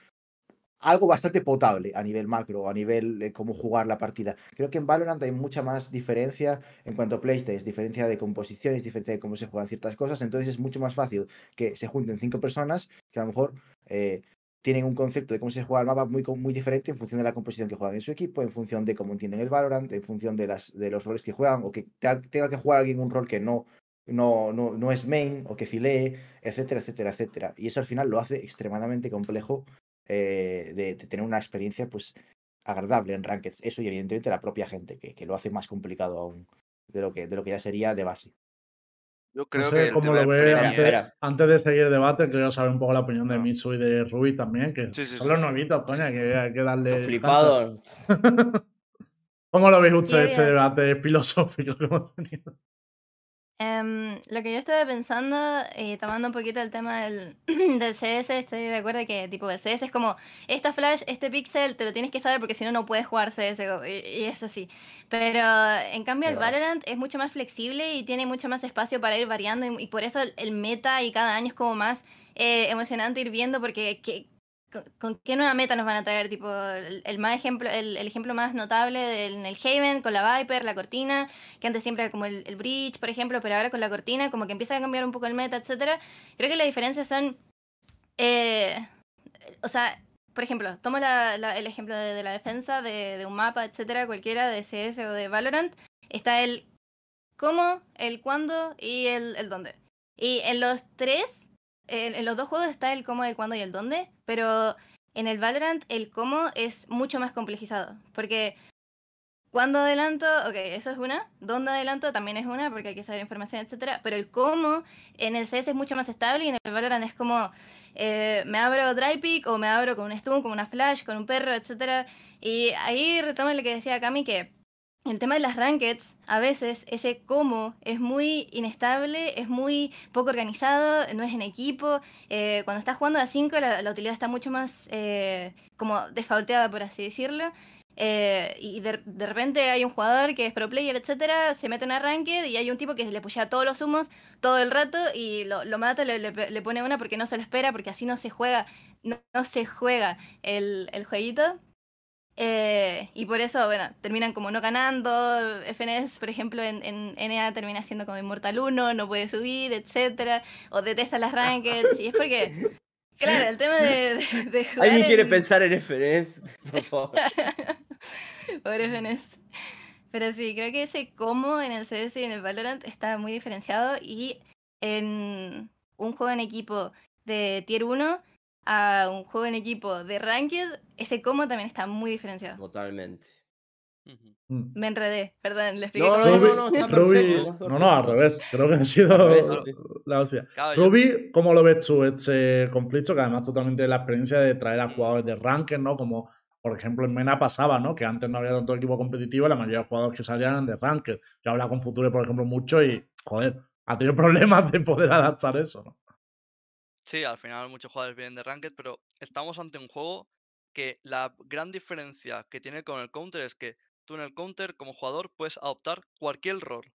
algo bastante potable a nivel macro, a nivel de cómo jugar la partida. Creo que en Valorant hay mucha más diferencia en cuanto a playstyles, diferencia de composiciones, diferencia de cómo se juegan ciertas cosas, entonces es mucho más fácil que se junten cinco personas que a lo mejor eh, tienen un concepto de cómo se juega el mapa muy, muy diferente en función de la composición que juegan en su equipo, en función de cómo entienden el Valorant, en función de, las, de los roles que juegan o que tenga que jugar alguien un rol que no no, no, no es main o que filee, etcétera, etcétera, etcétera. Y eso al final lo hace extremadamente complejo eh, de, tener una experiencia pues agradable en Rankeds. Eso y evidentemente la propia gente, que, que, lo hace más complicado aún de lo que, de lo que ya sería de base. Yo creo que como lo ve antes, de seguir el debate, quiero saber un poco la opinión de ah. Mitsu y de Ruby también, que son los novitos, coña, que hay que darle. Flipado. ¿Cómo lo veis usted este debate filosófico que hemos tenido? Em, lo que yo estuve pensando, eh, tomando un poquito el tema del, del CS, estoy de acuerdo que tipo el CS es como, esta flash, este pixel, te lo tienes que saber porque si no, no puedes jugar CS y, es así. Pero en cambio el Valorant es mucho más flexible y tiene mucho más espacio para ir variando y, por eso el, meta y cada año es como más eh, emocionante ir viendo porque que, ¿Con, qué nueva meta nos van a traer? Tipo, el, más ejemplo, el, ejemplo más notable en el Haven, con la Viper, la cortina, que antes siempre era como el, el, Bridge, por ejemplo, pero ahora con la cortina como que empieza a cambiar un poco el meta, etcétera. Creo que las diferencias son. Eh, o sea, por ejemplo, tomo el ejemplo de, la defensa, de, de, un mapa, etcétera, cualquiera, de CS o de Valorant. Está el cómo, el cuándo y el, el dónde. Y en los tres en, los dos juegos está el cómo, el cuándo y el dónde, pero en el Valorant el cómo es mucho más complejizado, porque ¿Cuándo adelanto? Ok, eso es una. ¿Dónde adelanto? También es una, porque hay que saber información, etcétera. Pero el cómo en el CS es mucho más estable y en el Valorant es como eh, me abro dry pick o me abro con un stun, con una flash, con un perro, etcétera. Y ahí retomo lo que decía Cami, que el tema de las rankeds, a veces ese cómo es muy inestable, es muy poco organizado, no es en equipo. Eh, cuando estás jugando a 5, la, utilidad está mucho más eh, como desfauteada, por así decirlo. Eh, y de, repente hay un jugador que es pro player, etcétera, se mete en ranked y hay un tipo que le pushea todos los humos todo el rato y lo, mata, le, le, pone una porque no se lo espera, porque así no se juega, no, se juega el, el jueguito. Eh, y por eso, bueno, terminan como no ganando. FNS, por ejemplo, en, en NA termina siendo como Inmortal 1, no puede subir, etcétera, o detesta las rankeds, y es porque Claro, el tema de, de, ¿Alguien quiere pensar en FNS? Por favor. Pobre FNS. Pero sí, creo que ese cómo en el CS y en el Valorant está muy diferenciado y en un juego en equipo de Tier 1 a un juego en equipo de Ranked, ese cómo también está muy diferenciado. Totalmente. Mm. Me enredé, perdón, le expliqué. No, no, no, no, Ruby, no, no, al revés, creo que ha sido la hostia. Ruby, ¿cómo lo ves tú este conflicto? Que además tienes la experiencia de traer a jugadores de ranked, ¿no? Como por ejemplo en Mena pasaba, ¿no? Que antes no había tanto equipo competitivo, la mayoría de jugadores que salían eran de ranked. Yo hablaba con Future, por ejemplo, mucho y, joder, ha tenido problemas de poder adaptar eso, ¿no? Sí, al final muchos jugadores vienen de ranked, pero estamos ante un juego que la gran diferencia que tiene con el counter es que Tú en el counter, como jugador, puedes adoptar cualquier rol.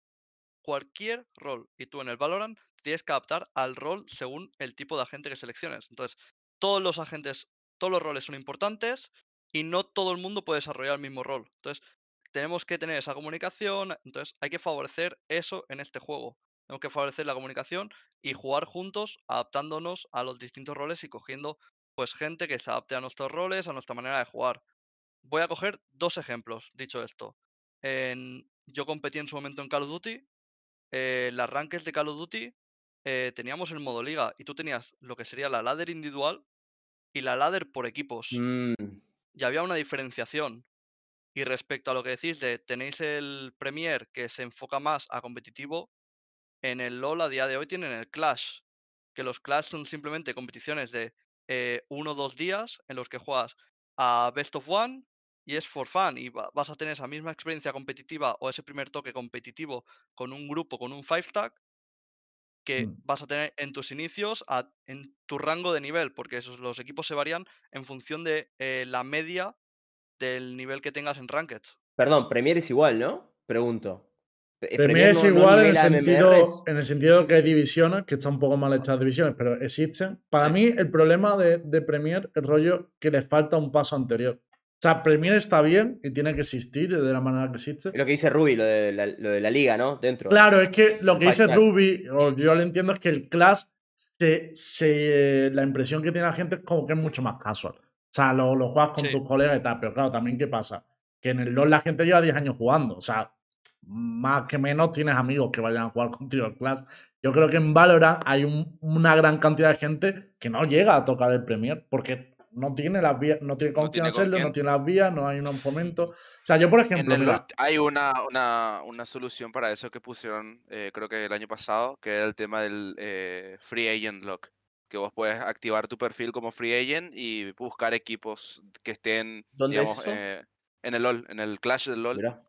Cualquier rol. Y tú en el Valorant tienes que adaptar al rol según el tipo de agente que selecciones. Entonces, todos los agentes, todos los roles son importantes y no todo el mundo puede desarrollar el mismo rol. Entonces, tenemos que tener esa comunicación. Entonces, hay que favorecer eso en este juego. Tenemos que favorecer la comunicación y jugar juntos, adaptándonos a los distintos roles y cogiendo pues gente que se adapte a nuestros roles, a nuestra manera de jugar. Voy a coger dos ejemplos, dicho esto. En, yo competí en su momento en Call of Duty. Eh, las rankings de Call of Duty eh, teníamos el modo liga y tú tenías lo que sería la ladder individual y la ladder por equipos. Mm. Y había una diferenciación. Y respecto a lo que decís de tenéis el Premier que se enfoca más a competitivo, en el LOL a día de hoy tienen el Clash. Que los Clash son simplemente competiciones de eh, uno o dos días en los que juegas a Best of One y es for fun y vas a tener esa misma experiencia competitiva o ese primer toque competitivo con un grupo, con un five stack que mm. vas a tener en tus inicios en tu rango de nivel, porque esos, los equipos se varían en función de eh, la media del nivel que tengas en Rankeds. Perdón, Premier es igual, ¿no? Pregunto. Eh, Premier, es igual en, el sentido, en el sentido que hay divisiones, que están un poco mal hechas divisiones, pero existen. Para mí, el problema de, de Premier es rollo que le falta un paso anterior. O sea, Premier está bien y tiene que existir de la manera que existe. Lo que dice Ruby, lo de la, liga, ¿no? Dentro. Claro, es que lo que dice Ruby, yo lo entiendo, es que el Clash, se, la impresión que tiene la gente es como que es mucho más casual. O sea, lo, lo juegas con tus colegas y tal, pero claro, también ¿qué pasa? Que en el LoL la gente lleva 10 años jugando. O sea, más que menos tienes amigos que vayan a jugar contigo al Clash. Yo creo que en Valorant hay una gran cantidad de gente que no llega a tocar el Premier porque no tiene las vías, no tiene con quién hacerlo, no tiene las vías, no hay un fomento. O sea, yo por ejemplo. hay una, una, una, solución para eso que pusieron, eh, creo que el año pasado, que era el tema del eh, Free Agent Lock. Que vos puedes activar tu perfil como Free Agent y buscar equipos que estén, digamos, eh, en el LOL, en el Clash del LOL.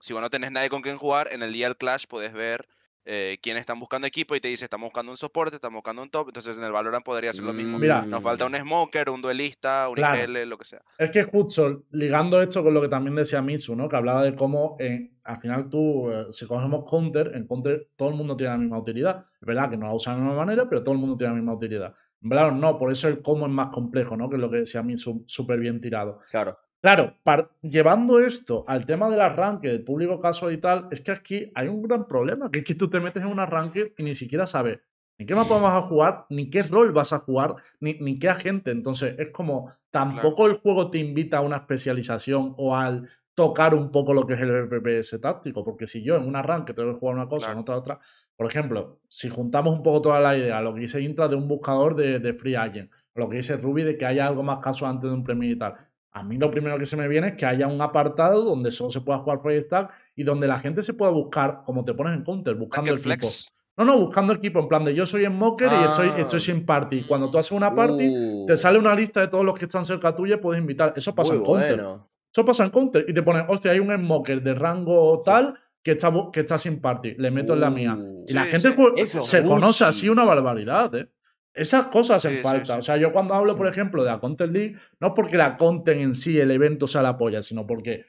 Si vos no tenés nadie con quien jugar, en el día del Clash podés ver eh, quiénes están buscando equipo y te dice, estamos buscando un soporte, estamos buscando un top. Entonces en el Valorant podría ser lo mismo. Mira, Nos falta un smoker, un duelista, un IGL, lo que sea. Es que justo ligando esto con lo que también decía Mitsu, ¿no? Que hablaba de cómo eh, al final tú, eh, si cogemos counter, en counter todo el mundo tiene la misma utilidad. Es verdad que no la usan de la misma manera, pero todo el mundo tiene la misma utilidad. En Valorant no, por eso el cómo es más complejo, ¿no? Que es lo que decía Mitsu súper bien tirado. Claro. Claro, llevando esto al tema del arranque, del público casual y tal, es que aquí hay un gran problema, que es que tú te metes en un arranque y ni siquiera sabes ni qué mapa vas a jugar, ni qué rol vas a jugar, ni, ni qué agente. Entonces, es como, tampoco el juego te invita a una especialización o al tocar un poco lo que es el RPPS táctico, porque si yo en un arranque tengo que jugar una cosa, en otra otra, por ejemplo, si juntamos un poco toda la idea, lo que dice Intra de un buscador de, de Free Agent, lo que dice Ruby de que haya algo más casual antes de un premio y tal, A mí lo primero que se me viene es que haya un apartado donde solo se pueda jugar Project Tag y donde la gente se pueda buscar, como te pones en Counter, buscando el equipo. No, no, buscando equipo, en plan de yo soy en Mocker y estoy, estoy ah. sin party. Cuando tú haces una party, te uh. sale una lista de todos los que están cerca tuya y puedes invitar. Eso pasa en Counter. Eso pasa en Counter. Y te pones, hostia, hay un Mocker de rango tal que está, que está sin party. Le meto en la mía. Uh. Y la gente se conoce así una barbaridad, ¿eh? Esas cosas hacen falta. O sea, yo cuando hablo, por ejemplo, de la Content League, no porque la Content en sí, el evento sea la polla, sino porque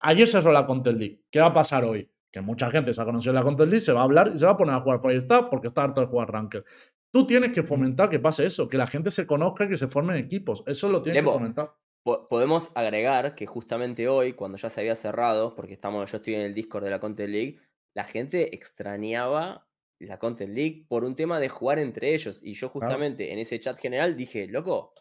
ayer cerró la Content League. ¿Qué va a pasar hoy? Que mucha gente se ha conocido en la Content League, se va a hablar y se va a poner a jugar Staff porque está harto de jugar Ranked. Tú tienes que fomentar que pase eso, que la gente se conozca y que se formen equipos. Eso lo tienes que fomentar. Podemos agregar que justamente hoy, cuando ya se había cerrado, porque estamos, yo estoy en el Discord de la Content League, la gente extrañaba la Content League por un tema de jugar entre ellos. Y yo justamente en ese chat general dije, loco,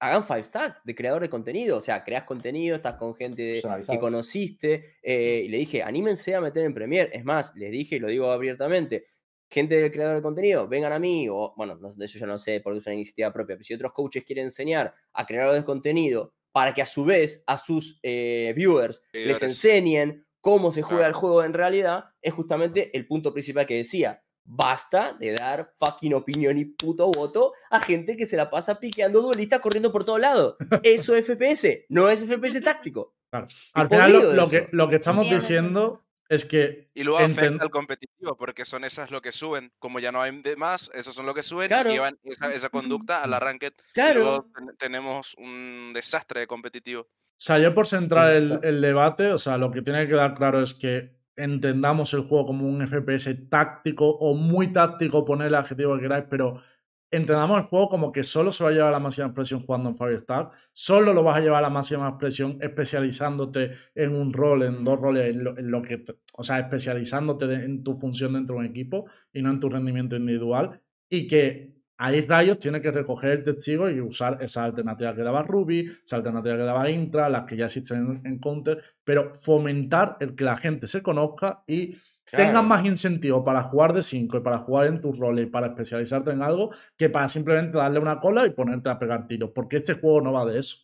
hagan five stacks de creador de contenido. O sea, creas contenido, estás con gente que conociste. Eh, y le dije, anímense a meter en Premiere. Es más, les dije y lo digo abiertamente. Gente del creador de contenido, vengan a mí, o bueno, de eso ya no sé porque es una iniciativa propia, pero si otros coaches quieren enseñar a creadores de contenido para que a su vez a sus eh, viewers les enseñen cómo se juega el juego en realidad, es justamente el punto principal que decía. Basta de dar fucking opinión y puto voto a gente que se la pasa piqueando duelistas corriendo por todos lados. Eso es FPS, no es FPS táctico. Al final lo, que, lo que estamos diciendo es que. Y luego afecta al competitivo, porque son esas lo que suben. Como ya no hay más, esos son lo que suben y llevan esa, conducta al arranque. Claro. Y luego tenemos un desastre de competitivo. O sea, yo por centrar el, el, debate, o sea, lo que tiene que quedar claro es que entendamos el juego como un FPS táctico o muy táctico, poner el adjetivo que queráis, pero entendamos el juego como que solo se va a llevar a la máxima expresión jugando en Firestar, solo lo vas a llevar a la máxima expresión especializándote en un rol, en dos roles, en lo, que, o sea, especializándote en tu función dentro de un equipo y no en tu rendimiento individual, y que ahí Rayos tiene que recoger el testigo y usar esa alternativa que daba Ruby, esa alternativa que daba Intra, las que ya existen en, Counter, pero fomentar el que la gente se conozca y tenga más incentivo para jugar de 5 y para jugar en tus roles y para especializarte en algo que para simplemente darle una cola y ponerte a pegar tiros, porque este juego no va de eso.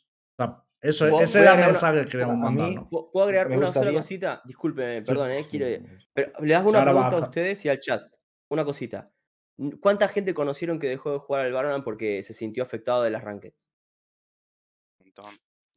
eso ese es el mensaje que queremos mandar. ¿Puedo agregar una sola cosita? Disculpe, perdón, eh, quiero... Pero le hago una pregunta a ustedes y al chat. Una cosita. ¿Cuánta gente conocieron que dejó de jugar al Valorant porque se sintió afectado de las rankings?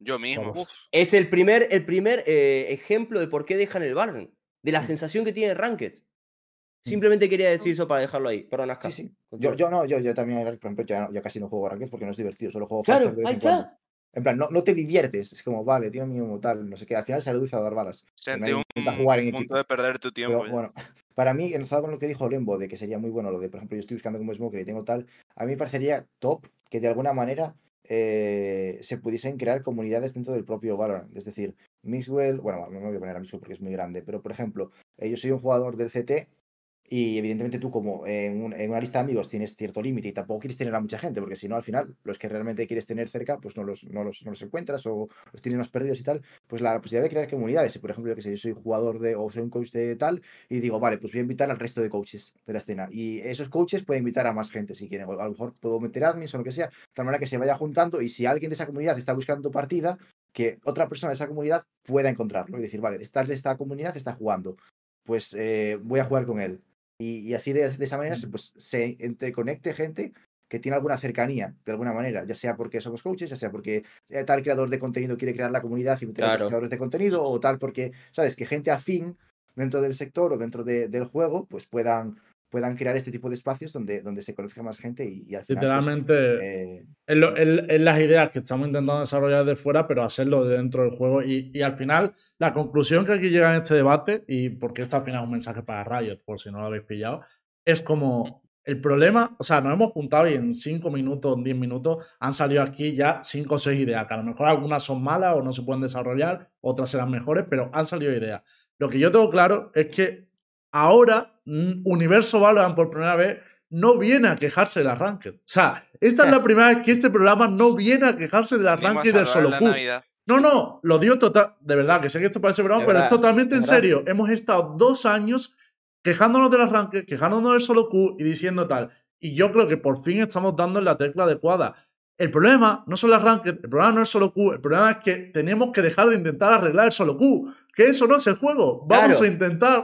Yo mismo. Es el primer, el primer eh, ejemplo de por qué dejan el Valorant. De la mm. sensación que tiene Ranked. Mm. Simplemente quería decir eso para dejarlo ahí. Perdón, Sí, sí. Yo, yo, no, yo, yo también, por ejemplo, ya, casi no juego Ranked porque no es divertido, solo juego Claro, ahí está. En plan, no, no, te diviertes, es como, vale, tiene mínimo tal, no sé qué, al final se reduce a dar balas. Sentí un jugar en punto de perder tu tiempo. bueno, para mí, enlazado con lo que dijo Lembo, de que sería muy bueno lo de, por ejemplo, yo estoy buscando como Smoker y tengo tal, a mí me parecería top que de alguna manera eh, se pudiesen crear comunidades dentro del propio Valorant. Es decir, Mixwell, bueno, no me voy a poner a Mixwell porque es muy grande, pero por ejemplo, eh, yo soy un jugador del CT y evidentemente tú como en, una lista de amigos tienes cierto límite y tampoco quieres tener a mucha gente, porque si no al final los que realmente quieres tener cerca pues no los, no los, no los encuentras o los tienes más perdidos y tal, pues la posibilidad de crear comunidades, por ejemplo yo que sé, yo soy jugador de o soy un coach de tal y digo, vale, pues voy a invitar al resto de coaches de la escena y esos coaches pueden invitar a más gente si quieren, a lo mejor puedo meter admins o lo que sea, de tal manera que se vaya juntando y si alguien de esa comunidad está buscando partida, que otra persona de esa comunidad pueda encontrarlo y decir, vale, esta esta comunidad está jugando, pues eh, voy a jugar con él y, así de, esa manera pues, se entreconecte gente que tiene alguna cercanía, de alguna manera, ya sea porque somos coaches, ya sea porque eh, tal creador de contenido quiere crear la comunidad y meter a los creadores de contenido, o tal porque, ¿sabes? Que gente afín dentro del sector o dentro del juego, pues puedan puedan crear este tipo de espacios donde, donde se conozca más gente y, al final, pues, Literalmente, eh, es, las ideas que estamos intentando desarrollar de fuera, pero hacerlo de dentro del juego. Y, y, al final, la conclusión que aquí llega en este debate, y porque esto al final es un mensaje para Riot, por si no lo habéis pillado, es como el problema, o sea, nos hemos juntado y en 5 minutos, en 10 minutos, han salido aquí ya 5 o 6 ideas, que a lo mejor algunas son malas o no se pueden desarrollar, otras serán mejores, pero han salido ideas. Lo que yo tengo claro es que ahora Universo Valorant por primera vez no viene a quejarse del arranque. O sea, esta es la primera vez que este programa no viene a quejarse del arranque del solo Q. No, no, lo digo total, de verdad, que sé que esto parece broma, pero es totalmente en serio. Hemos estado dos años quejándonos del arranque, quejándonos del solo Q y diciendo tal. Y yo creo que por fin estamos dando en la tecla adecuada. El problema no son las ranked, el problema no es solo Q, el problema es que tenemos que dejar de intentar arreglar el solo Q. Que eso no es el juego. Vamos a intentar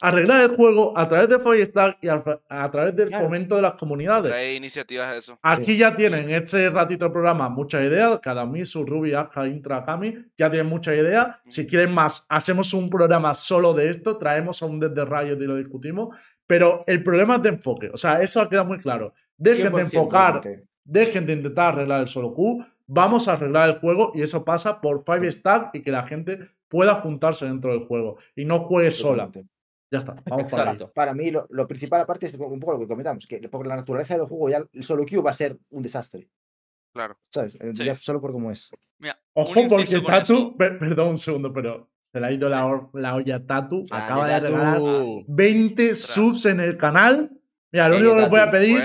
arreglar el juego a través de Firestack y a, través del fomento de las comunidades. Hay iniciativas de eso. Aquí ya tienen este ratito de programa muchas ideas. Cada Misu, Ruby, Aska, Intra, Kami ya tienen muchas ideas. Si quieren más, hacemos un programa solo de esto. Traemos a un desde Riot y lo discutimos. Pero el problema es de enfoque. O sea, eso ha quedado muy claro. Dejen de enfocar dejen de intentar arreglar el solo Q, vamos a arreglar el juego y eso pasa por Five Stack y que la gente pueda juntarse dentro del juego y no juegue sola. Ya está, vamos para, para mí lo, principal aparte es un poco lo que comentamos, que por la naturaleza del juego ya el solo Q va a ser un desastre. Claro. ¿Sabes? Eh, solo por cómo es. Ojo porque Tatu, perdón un segundo, pero se le ha ido la, la olla Tatu, ah, acaba de, regalar 20 subs en el canal. Mira, lo único que voy a pedir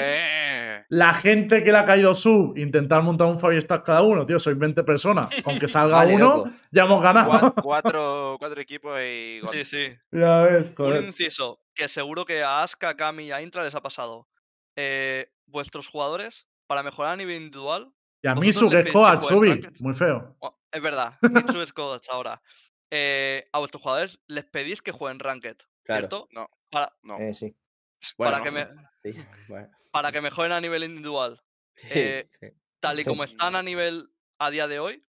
la gente que le ha caído sub, intentar montar un Firestack cada uno, tío, sois 20 personas. Con que salga uno, ya hemos ganado. Cuatro, cuatro, equipos y. Sí, sí. Ya ves, Un inciso, que seguro que a Aska, Kami y a Intra les ha pasado. Eh, vuestros jugadores, para mejorar a nivel individual. Y a Misu, que es coach, muy feo. es verdad, Misu es coach ahora. Eh, a vuestros jugadores les pedís que jueguen Ranked, ¿cierto? No. Para... no. Eh, sí. Para que me para que mejoren a nivel individual. Eh, tal y como están a nivel a día de hoy,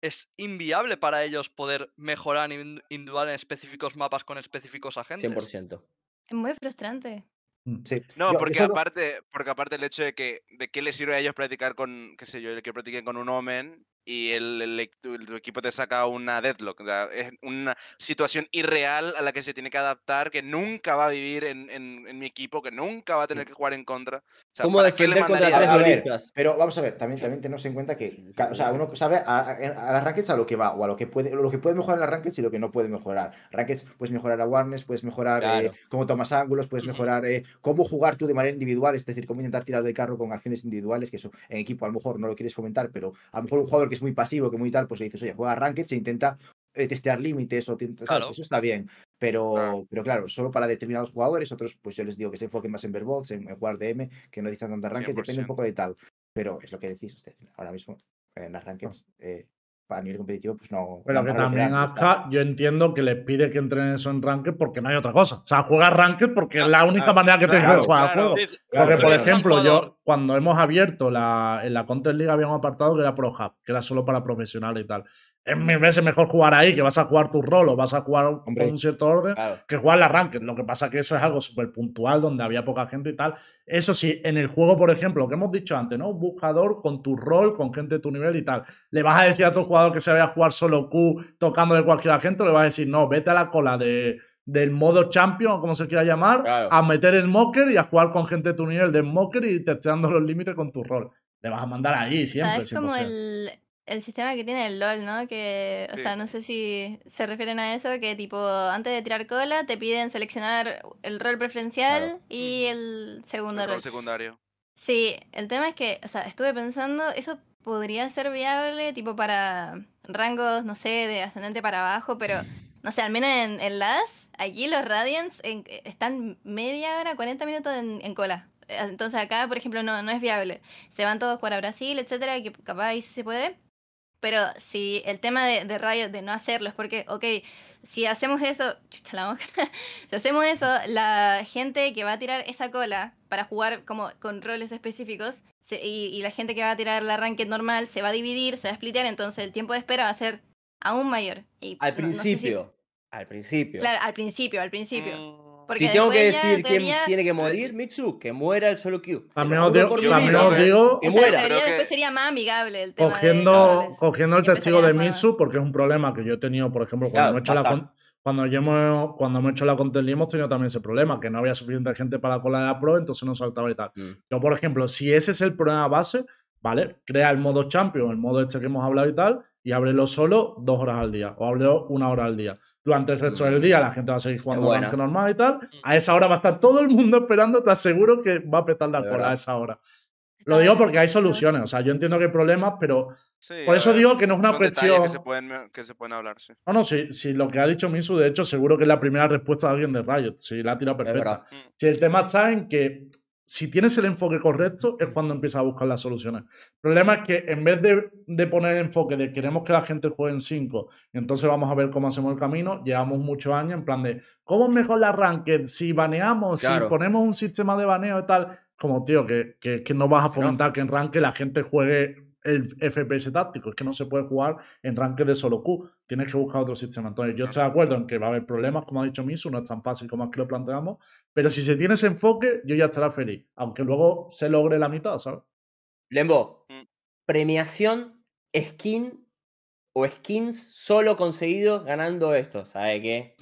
es inviable para ellos poder mejorar a nivel individual en específicos mapas con específicos agentes. 100%. Es muy frustrante. Mm. No, porque aparte, porque aparte el hecho de que de qué les sirve a ellos practicar con, qué sé yo, que practiquen con un Omen y el, tu, equipo te saca una deadlock. es una situación irreal a la que se tiene que adaptar, que nunca va a vivir en, en, mi equipo, que nunca va a tener que jugar en contra. O ¿Cómo defender contra tres Pero vamos a ver, también, también tenemos en cuenta que, o sea, uno sabe a, a, las rankeds a lo que va, o a lo que puede, lo que puede mejorar en las rankeds y lo que no puede mejorar. Rankeds puedes mejorar awareness, puedes mejorar eh, cómo tomas ángulos, puedes mejorar eh, cómo jugar tú de manera individual, es decir, cómo intentar tirar del carro con acciones individuales, que eso en equipo a lo mejor no lo quieres fomentar, pero a lo mejor un jugador que es muy pasivo, que muy tal, pues le dices, oye, juega Ranked, se intenta eh, testear límites o eso está bien. Pero claro. pero claro, solo para determinados jugadores, otros, pues yo les digo que se enfoquen más en verbots, en, jugar DM, que no necesitan tanta ranked, depende un poco de tal. Pero es lo que decís, usted, ahora mismo en las rankeds eh, a nivel competitivo, pues no. Pero que también Aska, yo entiendo que le pide que entrenen eso en Ranked porque no hay otra cosa. O sea, juega Ranked porque es la única manera que te de jugar juego. Porque, por ejemplo, yo, cuando hemos abierto la, en la Contest League, había un apartado que era Pro Hub, que era solo para profesionales y tal es mil veces mejor jugar ahí, que vas a jugar tu rol o vas a jugar con un cierto orden, que jugar la ranked. Lo que pasa que eso es algo súper puntual, donde había poca gente y tal. Eso sí, en el juego, por ejemplo, lo que hemos dicho antes, ¿no? Un buscador con tu rol, con gente de tu nivel y tal. ¿Le vas a decir a tu jugador que se vaya a jugar solo Q tocándole cualquier gente o le vas a decir, no, vete a la cola de, del modo champion, como se quiera llamar, a meter smoker y a jugar con gente de tu nivel de smoker y testeando los límites con tu rol. Le vas a mandar ahí siempre. es como el, el sistema que tiene el LOL, ¿no? Que, o sea, no sé si se refieren a eso, que tipo, antes de tirar cola, te piden seleccionar el rol preferencial y el segundo el rol. secundario. Sí, el tema es que, o sea, estuve pensando, eso podría ser viable, tipo, para rangos, no sé, de ascendente para abajo, pero, no sé, al menos en, en LAS, aquí los Radiants están media hora, 40 minutos en, en cola. Entonces acá, por ejemplo, no, no es viable. Se van todos a Brasil, etcétera, que capaz ahí sí se puede pero si el tema de, de Riot de no hacerlo es porque, ok, si hacemos eso, chucha la si hacemos eso, la gente que va a tirar esa cola para jugar como con roles específicos y, la gente que va a tirar la ranked normal se va a dividir, se va a splitear, entonces el tiempo de espera va a ser aún mayor. Y, al principio, al principio. Claro, al principio, al principio. Mm si tengo que decir quién tiene que morir, Mitsu, que muera el solo Q. También os digo, digo que muera. después sería más amigable el tema cogiendo, cogiendo el testigo de Mitsu, porque es un problema que yo he tenido, por ejemplo, cuando he hecho la cuando, hemos, cuando hemos hecho la Content hemos tenido también ese problema, que no había suficiente gente para la cola de la pro, entonces no saltaba y tal. Mm. Yo, por ejemplo, si ese es el problema base, ¿vale? Crea el modo champion, el modo este que hemos hablado y tal, y ábrelo solo dos horas al día, o ábrelo una hora al día durante el resto del día la gente va a seguir jugando bueno. normal y tal. A esa hora va a estar todo el mundo esperando, te aseguro que va a petar la cola a esa hora. Lo digo porque hay soluciones, o sea, yo entiendo que hay problemas, pero por eso digo que no es una presión. Que se, pueden, que se pueden hablar, sí. No, no, si, si lo que ha dicho Misu, de hecho, seguro que es la primera respuesta de alguien de Riot, si la ha tirado perfecta. Si el tema está en que si tienes el enfoque correcto, es cuando empiezas a buscar las soluciones. El problema es que en vez de, poner el enfoque de queremos que la gente juegue en 5, y entonces vamos a ver cómo hacemos el camino, llevamos muchos años en plan de cómo es mejor la ranked, si baneamos, si ponemos un sistema de baneo y tal. Como, tío, que, que, no vas a fomentar que en ranked la gente juegue el FPS táctico, es que no se puede jugar en ranked de solo Q, tienes que buscar otro sistema. Entonces, yo estoy de acuerdo en que va a haber problemas, como ha dicho Misu, no es tan fácil como aquí lo planteamos, pero si se tiene ese enfoque, yo ya estaré feliz, aunque luego se logre la mitad, ¿sabes? Lembo, mm. premiación, skin o skins solo conseguidos ganando esto, ¿sabe qué?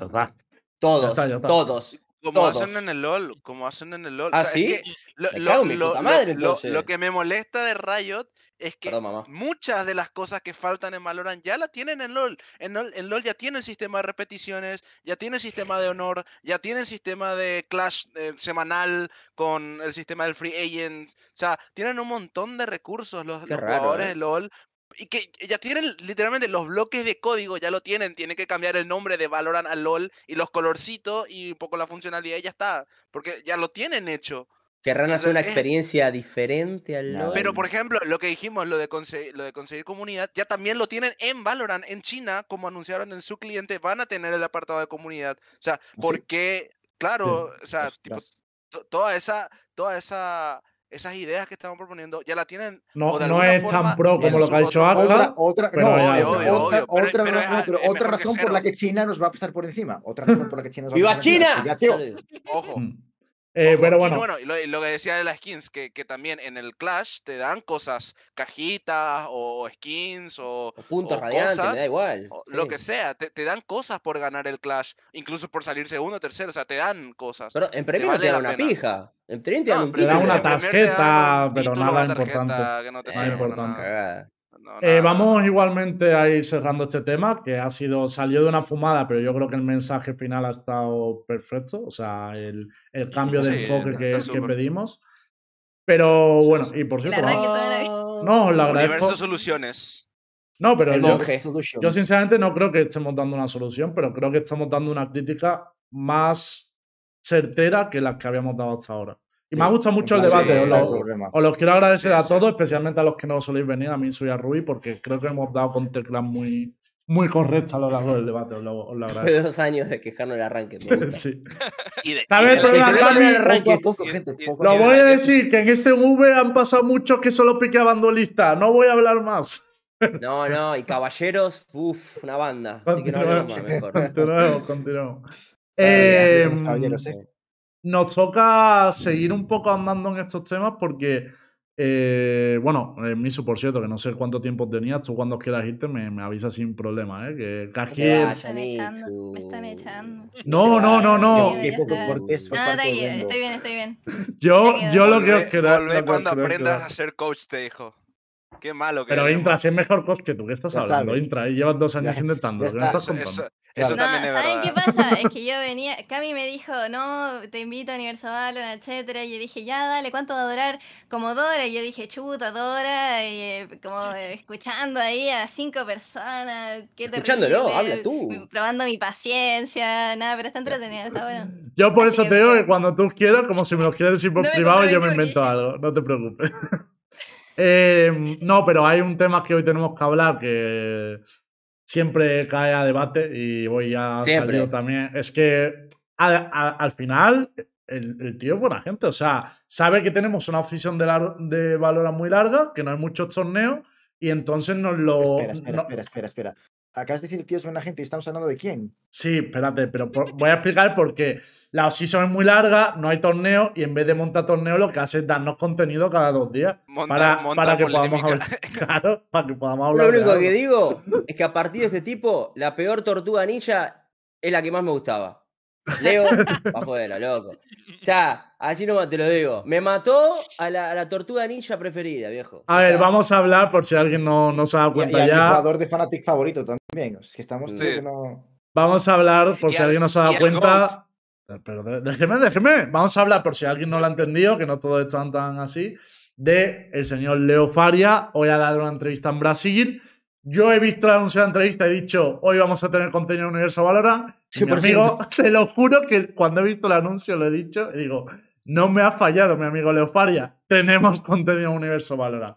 Todos, todos. Como hacen en el LOL, como hacen en el LOL. ¿Ah, sí? lo, lo, que me molesta de Riot es que muchas de las cosas que faltan en Valorant ya la tienen en LOL. En LOL, ya tienen sistema de repeticiones, ya tienen sistema de honor, ya tienen sistema de clash eh, semanal con el sistema del free agent. O sea, tienen un montón de recursos los, jugadores de ¿eh? LOL y que ya tienen literalmente los bloques de código, ya lo tienen, tienen que cambiar el nombre de Valorant a LOL y los colorcitos y un poco la funcionalidad y ya está, porque ya lo tienen hecho. Querrán hacer una experiencia diferente al LOL. Pero, por ejemplo, lo que dijimos, lo de, conseguir, lo de conseguir comunidad, ya también lo tienen en Valorant, en China, como anunciaron en su cliente, van a tener el apartado de comunidad. O sea, ¿Ah, porque, claro, o sea, tipo, toda esa, toda esa esas ideas que estaban proponiendo ya la tienen. No, no es tan pro como lo que ha hecho Otra, otra, otra, razón por la que China nos va a pasar por encima. Otra razón por la que China nos va a pasar ¡Viva China! Ojo. Eh, pero bueno. Y, lo, que decía de las skins, que, que, también en el Clash te dan cosas, cajitas o skins o, puntos radiantes, me da igual. Lo que sea, te, te, dan cosas por ganar el Clash, incluso por salir segundo o tercero, o sea, te dan cosas. Pero en premio te, dan una pija. En premio te dan un Te dan una tarjeta, pero nada importante. Que no te nada importante. Eh, vamos igualmente a ir cerrando este tema, que ha sido, salió de una fumada, pero yo creo que el mensaje final ha estado perfecto, o sea, el, el cambio de enfoque que, pedimos. Pero bueno, y por cierto, no, la Universo soluciones. No, pero yo, yo, sinceramente no creo que estemos dando una solución, pero creo que estamos dando una crítica más certera que las que habíamos dado hasta ahora. Y me ha gustado mucho el debate. os, lo, quiero agradecer a todos, especialmente a los que no soléis venir, a mí soy a Rui, porque creo que hemos dado con teclas muy, muy correctas a lo largo del debate. Os lo, Después de dos años de quejarnos el arranque. sí. ¿Sabes? Lo voy a decir, que en este V han pasado muchos que solo piqueaban duelista. No voy a hablar más. No, no, y Caballeros, uff, una banda. Así que no hablemos más, mejor. Continuamos, continuamos. Eh, nos toca seguir un poco andando en estos temas porque, eh, bueno, eh, Misu, por cierto, que no sé cuánto tiempo tenías, tú cuando quieras irte me, me avisas sin problema, ¿eh? Que Me están echando, me están echando. No, no, no, no. estoy bien, estoy bien. Yo, yo lo que os queda. Volvé cuando aprendas a ser coach, te dijo. Qué malo que Pero Intra, si es mejor coach que tú, ¿qué estás hablando? Intra, y llevas dos años intentando. ¿Qué estás contando? Eso también es ¿Saben qué pasa? Es que yo venía, Cami me dijo, no, te invito a Universo Valorant, etcétera, y yo dije, ya, dale, ¿cuánto va a durar? Como Dora, y yo dije, chuta, Dora, y eh, como escuchando ahí a cinco personas, qué Escuchándolo, habla tú. Probando mi paciencia, nada, pero está entretenido, está bueno. Yo por eso te digo que cuando tú quieras, como si me lo quieres decir por privado, yo me invento algo, no te preocupes. Eh, no, pero hay un tema que hoy tenemos que hablar que siempre cae a debate y voy a salir también. Es que al final el, tío es buena gente, o sea, sabe que tenemos una oficina de, de valor muy larga, que no hay muchos torneos y entonces nos lo... Espera, espera, espera, espera, espera. Acabas de decir que tío es buena gente y estamos hablando de quién. Sí, espérate, pero voy a explicar por qué. La season es muy larga, no hay torneo y en vez de montar torneo lo que hace es darnos contenido cada dos días para, para, que podamos hablar. Claro, para que podamos hablar. Lo único que digo es que a partir de este tipo, la peor tortuga ninja es la que más me gustaba. Leo, pa' afuera, loco. Ya, así nomás te lo digo. Me mató a la, tortuga ninja preferida, viejo. A ver, vamos a hablar por si alguien no, no se ha dado cuenta ya. jugador de Fanatic favorito también. Es que estamos Vamos a hablar por si alguien no se ha dado cuenta. Pero déjeme, déjeme. Vamos a hablar por si alguien no lo ha entendido, que no todo están tan así. De el señor Leo Faria. Hoy ha dado una entrevista en Brasil yo he visto la anuncio de entrevista y he dicho, hoy vamos a tener contenido Universo Valorant. Sí, mi amigo, te lo juro que cuando he visto el anuncio lo he dicho y digo, No me ha fallado, mi amigo Leofaria. Tenemos contenido en Universo Valorant.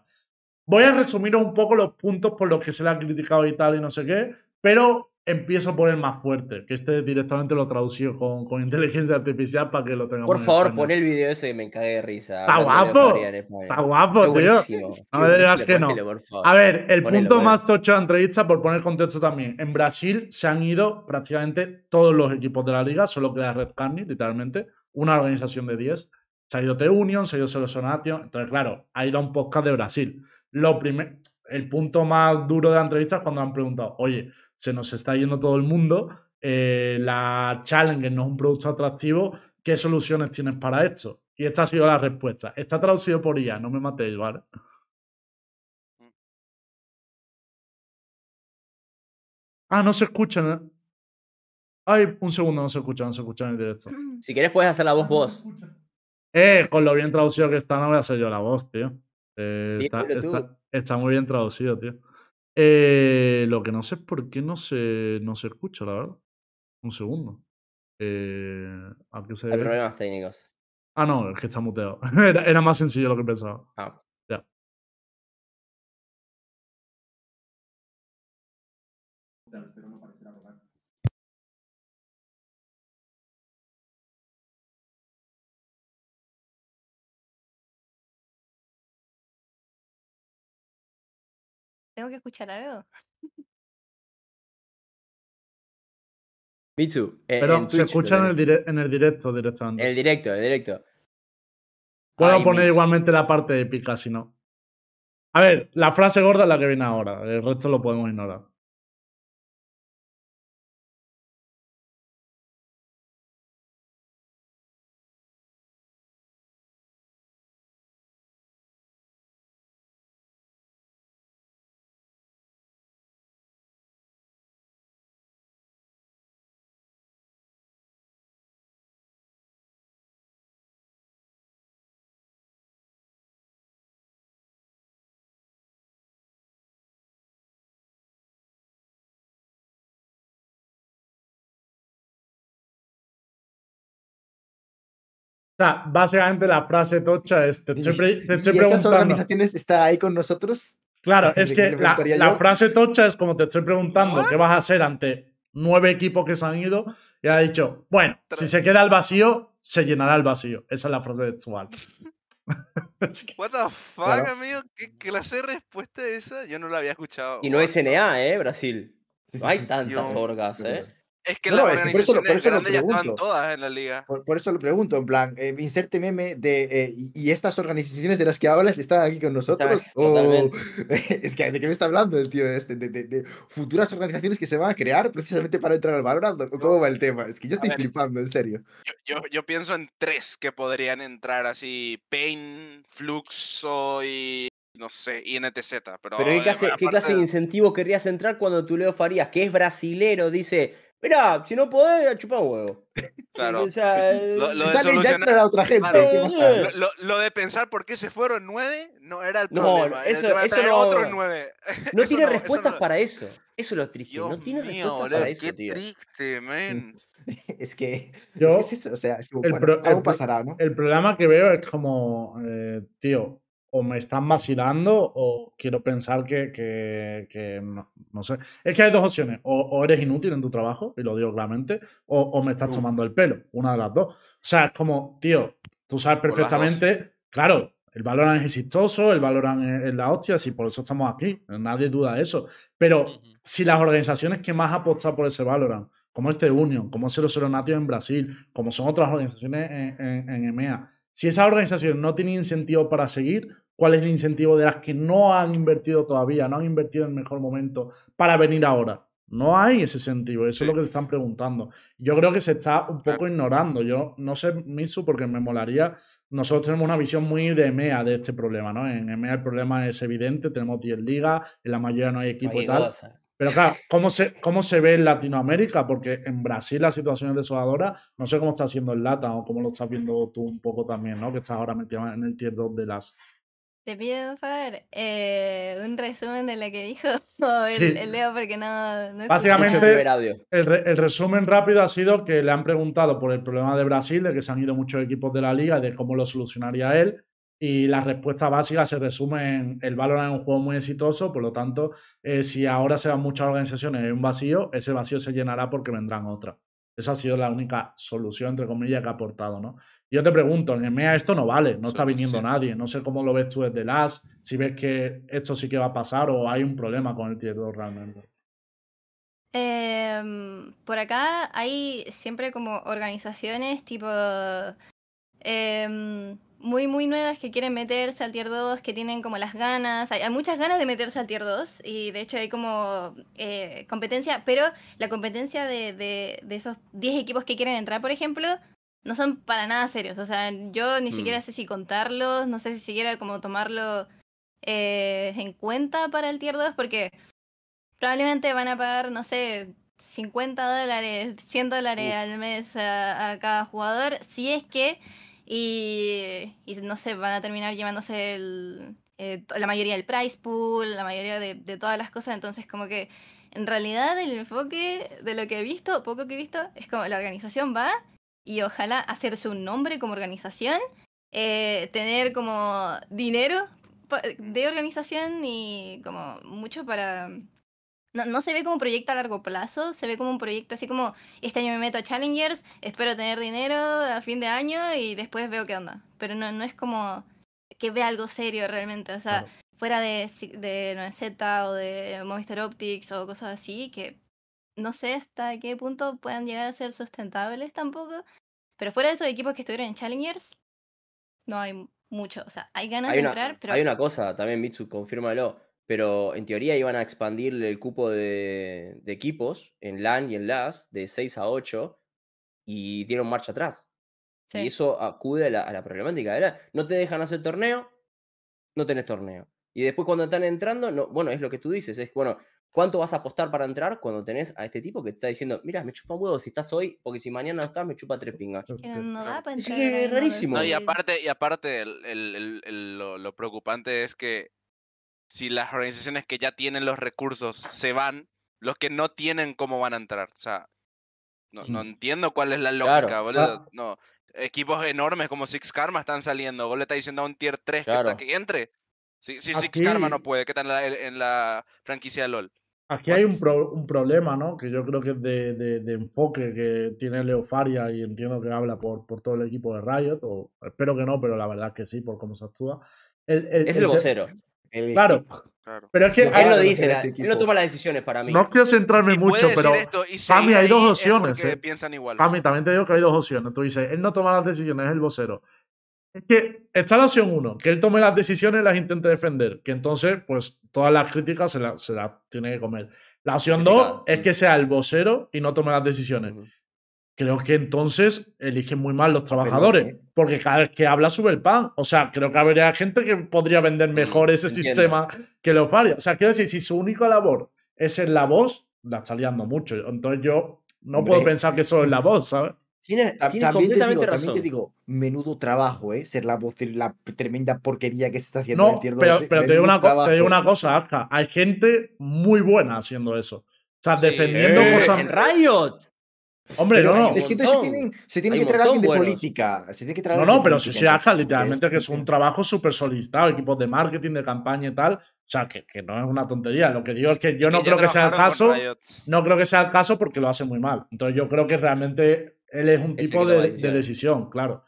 Voy a resumir un poco los puntos por los que se le ha criticado y tal y no sé qué, pero empiezo por el más fuerte, que este directamente lo traducido con, con inteligencia artificial para que lo tengamos. Por favor, pon el video ese que me cae de risa. Está guapo. Está guapo, tío. No me digas que no. A ver, el punto más tocho de la entrevista, por poner contexto también. En Brasil se han ido prácticamente todos los equipos de la liga, solo queda Red Carney, literalmente, una organización de 10. Se ha ido T-Union, se ha ido Selecionation. Entonces, claro, ha ido un podcast de Brasil. Lo primer, el punto más duro de la entrevista es cuando han preguntado, oye, se nos está yendo todo el mundo, eh, la challenge no es un producto atractivo, ¿qué soluciones tienes para esto? Y esta ha sido la respuesta. Está traducido por IA, no me matéis, ¿vale? Ah, no se escuchan. ¿eh? Ay, un segundo, no se escucha, no se escucha en el directo. Si quieres puedes hacer la voz vos. Eh, con lo bien traducido que está, no voy a hacer yo la voz, tío. Eh, está, muy bien traducido, tío. Eh, lo que no sé es por qué no se, no se escucha, la verdad. Un segundo. Eh, Hay problemas técnicos. Ah, no, es que está muteado. era, más sencillo lo que pensaba. Ah. ¿Tengo que escuchar algo? Mitsu. Eh, Pero se escucha en el, en el directo directamente. En el directo, en el directo. Puedo poner igualmente la parte épica si no. A ver, la frase gorda es la que viene ahora. El resto lo podemos ignorar. Sea, básicamente la frase tocha es, te estoy, te estoy ¿Y preguntando... organizaciones está ahí con nosotros? Claro, es que la, frase tocha es como te estoy preguntando qué vas a hacer ante nueve equipos que se han ido y ha dicho, bueno, si se queda el vacío, se llenará el vacío. Esa es la frase de Tsual. What the fuck, amigo, ¿Qué clase de respuesta es esa? Yo no la había escuchado. Y no es NA, ¿eh? Brasil. No hay tantas orgas, ¿eh? Es que las organizaciones grandes ya estaban todas en la liga. Por, eso lo pregunto, en plan, eh, inserte meme de. Eh, y, estas organizaciones de las que hablas están aquí con nosotros? es que, ¿de qué me está hablando el tío este? De, futuras organizaciones que se van a crear precisamente para entrar al Valorant. ¿Cómo va el tema? Es que yo estoy flipando, en serio. Yo, yo, pienso en tres que podrían entrar así: Pain, Fluxo y no sé, INTZ. Pero, pero ¿qué clase, ¿qué clase de incentivo querrías entrar cuando tú Leo Farías, que es brasilero, dice Mira, si no podés, chupa un huevo. Claro. O sea, lo, lo, de solucionar, a otra gente. lo, de pensar por qué se fueron nueve no era el problema. Eso, eso no, otros nueve. No tiene respuestas para eso. Eso es lo triste. no tiene respuestas para eso, qué triste, men. Es que, Yo, es eso, o sea, es como, bueno, algo pasará, ¿no? El problema que veo es como, eh, tío, o me están vacilando o quiero pensar que, que, no, sé. Es que hay dos opciones. O, eres inútil en tu trabajo, y lo digo claramente, o, me estás tomando el pelo. Una de las dos. O sea, es como, tío, tú sabes perfectamente, claro, el Valorant es exitoso, el Valorant es, la hostia, si por eso estamos aquí. Nadie duda de eso. Pero si las organizaciones que más apostan por ese Valorant, como este Union, como es el Natio en Brasil, como son otras organizaciones en, en, en EMEA, si esa organización no tiene incentivo para seguir, ¿cuál es el incentivo de las que no han invertido todavía, no han invertido en el mejor momento para venir ahora? No hay ese incentivo, eso es lo que te están preguntando. Yo creo que se está un poco ignorando. Yo no sé, Misu, porque me molaría. Nosotros tenemos una visión muy de EMEA de este problema, ¿no? En EMEA el problema es evidente, tenemos 10 ligas, en la mayoría no hay equipo y tal. Pero claro, ¿cómo se, ¿cómo se ve en Latinoamérica? Porque en Brasil la situación es desoladora. No sé cómo está haciendo el Lata o cómo lo estás viendo tú un poco también, ¿no? Que estás ahora metido en el tier 2 de las. Te pido, por favor, eh, un resumen de lo que dijo el, Leo, porque no. no Básicamente, el, el, resumen rápido ha sido que le han preguntado por el problema de Brasil, de que se han ido muchos equipos de la liga, de cómo lo solucionaría él. Y la respuesta básica se resume en el Valorant es un juego muy exitoso, por lo tanto, eh, si ahora se van muchas organizaciones en un vacío, ese vacío se llenará porque vendrán otras. Esa ha sido la única solución, entre comillas, que ha aportado, ¿no? Yo te pregunto, en EMEA esto no vale, no está viniendo nadie. No sé cómo lo ves tú desde LAS, si ves que esto sí que va a pasar o hay un problema con el Tier 2 realmente. Em, por acá hay siempre como organizaciones tipo em, muy, muy nuevas que quieren meterse al tier 2, que tienen como las ganas, hay, muchas ganas de meterse al tier 2 y de hecho hay como eh, competencia, pero la competencia de, de, de esos 10 equipos que quieren entrar, por ejemplo, no son para nada serios. O sea, yo ni siquiera mm. sé si contarlos, no sé si siquiera como tomarlo eh, en cuenta para el tier 2, porque probablemente van a pagar, no sé, 50 dólares, 100 dólares al mes a, a cada jugador, si es que y, no sé, van a terminar llevándose el, eh, la mayoría del price pool, la mayoría de, todas las cosas, entonces como que en realidad el enfoque de lo que he visto, poco que he visto, es como la organización va y ojalá hacerse un nombre como organización, eh, tener como dinero de organización y como mucho para no, no, se ve como un proyecto a largo plazo, se ve como un proyecto así como, este año me meto a Challengers, espero tener dinero a fin de año y después veo qué onda. Pero no, no es como que vea algo serio realmente, o sea, fuera de, de 9Z o de Movistar Optics o cosas así, que no sé hasta qué punto puedan llegar a ser sustentables tampoco. Pero fuera de esos equipos que estuvieron en Challengers, no hay mucho. O sea, hay ganas de entrar, pero. Hay una cosa también, Mitsu, confírmalo pero en teoría iban a expandir el cupo de, equipos en LAN y en LAS de 6 a 8 y dieron marcha atrás. Y eso acude a la, problemática. ¿verdad? No te dejan hacer torneo, no tenés torneo. Y después cuando están entrando, no, bueno, es lo que tú dices, es bueno, ¿cuánto vas a apostar para entrar cuando tenés a este tipo que te está diciendo, mira, me chupa un huevo si estás hoy, porque si mañana no estás, me chupa tres pingas? es rarísimo. y aparte, y aparte lo preocupante es que si las organizaciones que ya tienen los recursos se van, los que no tienen, ¿cómo van a entrar? O sea, no, no entiendo cuál es la lógica, boludo. No, equipos enormes como Six Karma están saliendo. Vos le estás diciendo a un tier 3 que, entre. Si, Six Karma no puede, ¿qué tal en la, franquicia de LOL? Aquí hay un, un, problema, ¿no? Que yo creo que es de, de, enfoque que tiene Leofaria y entiendo que habla por, por todo el equipo de Riot, o espero que no, pero la verdad es que sí, por cómo se actúa. es el vocero claro. Pero es que él lo dice, él no toma las decisiones para mí. No quiero centrarme mucho, pero Fami hay dos opciones. Eh. Piensan igual. Fami, también te digo que hay dos opciones. Tú dices, él no toma las decisiones, es el vocero. Es que está la opción uno, que él tome las decisiones y las intente defender, que entonces, pues, todas las críticas se las la tiene que comer. La opción dos es que sea el vocero y no tome las decisiones creo que entonces eligen muy mal los trabajadores, porque cada vez que habla sube el pan. O sea, creo que habría gente que podría vender mm, mejor ese sistema que los varios. O sea, quiero decir, si su única labor es ser la voz, la está liando mucho. Entonces yo no puedo pensar que eso es la voz, ¿sabes? Tiene, también, te digo, también te digo, menudo trabajo, ¿eh? Ser la voz de la tremenda porquería que se está haciendo. No, pero, pero te, digo una, te, digo una, cosa, Aska. Hay gente muy buena haciendo eso. O sea, defendiendo cosas. En Riot. Hombre, no, no. Es que entonces se tienen, se tienen que traer a alguien de política. Se tiene que traer no, no, pero si se haga literalmente que es un trabajo súper solicitado, equipos de marketing, de campaña y tal. O sea, que, que, no es una tontería. Lo que digo es que yo no creo que sea el caso. No creo que sea el caso porque lo hace muy mal. Entonces yo creo que realmente él es un tipo de, de, decisión, claro.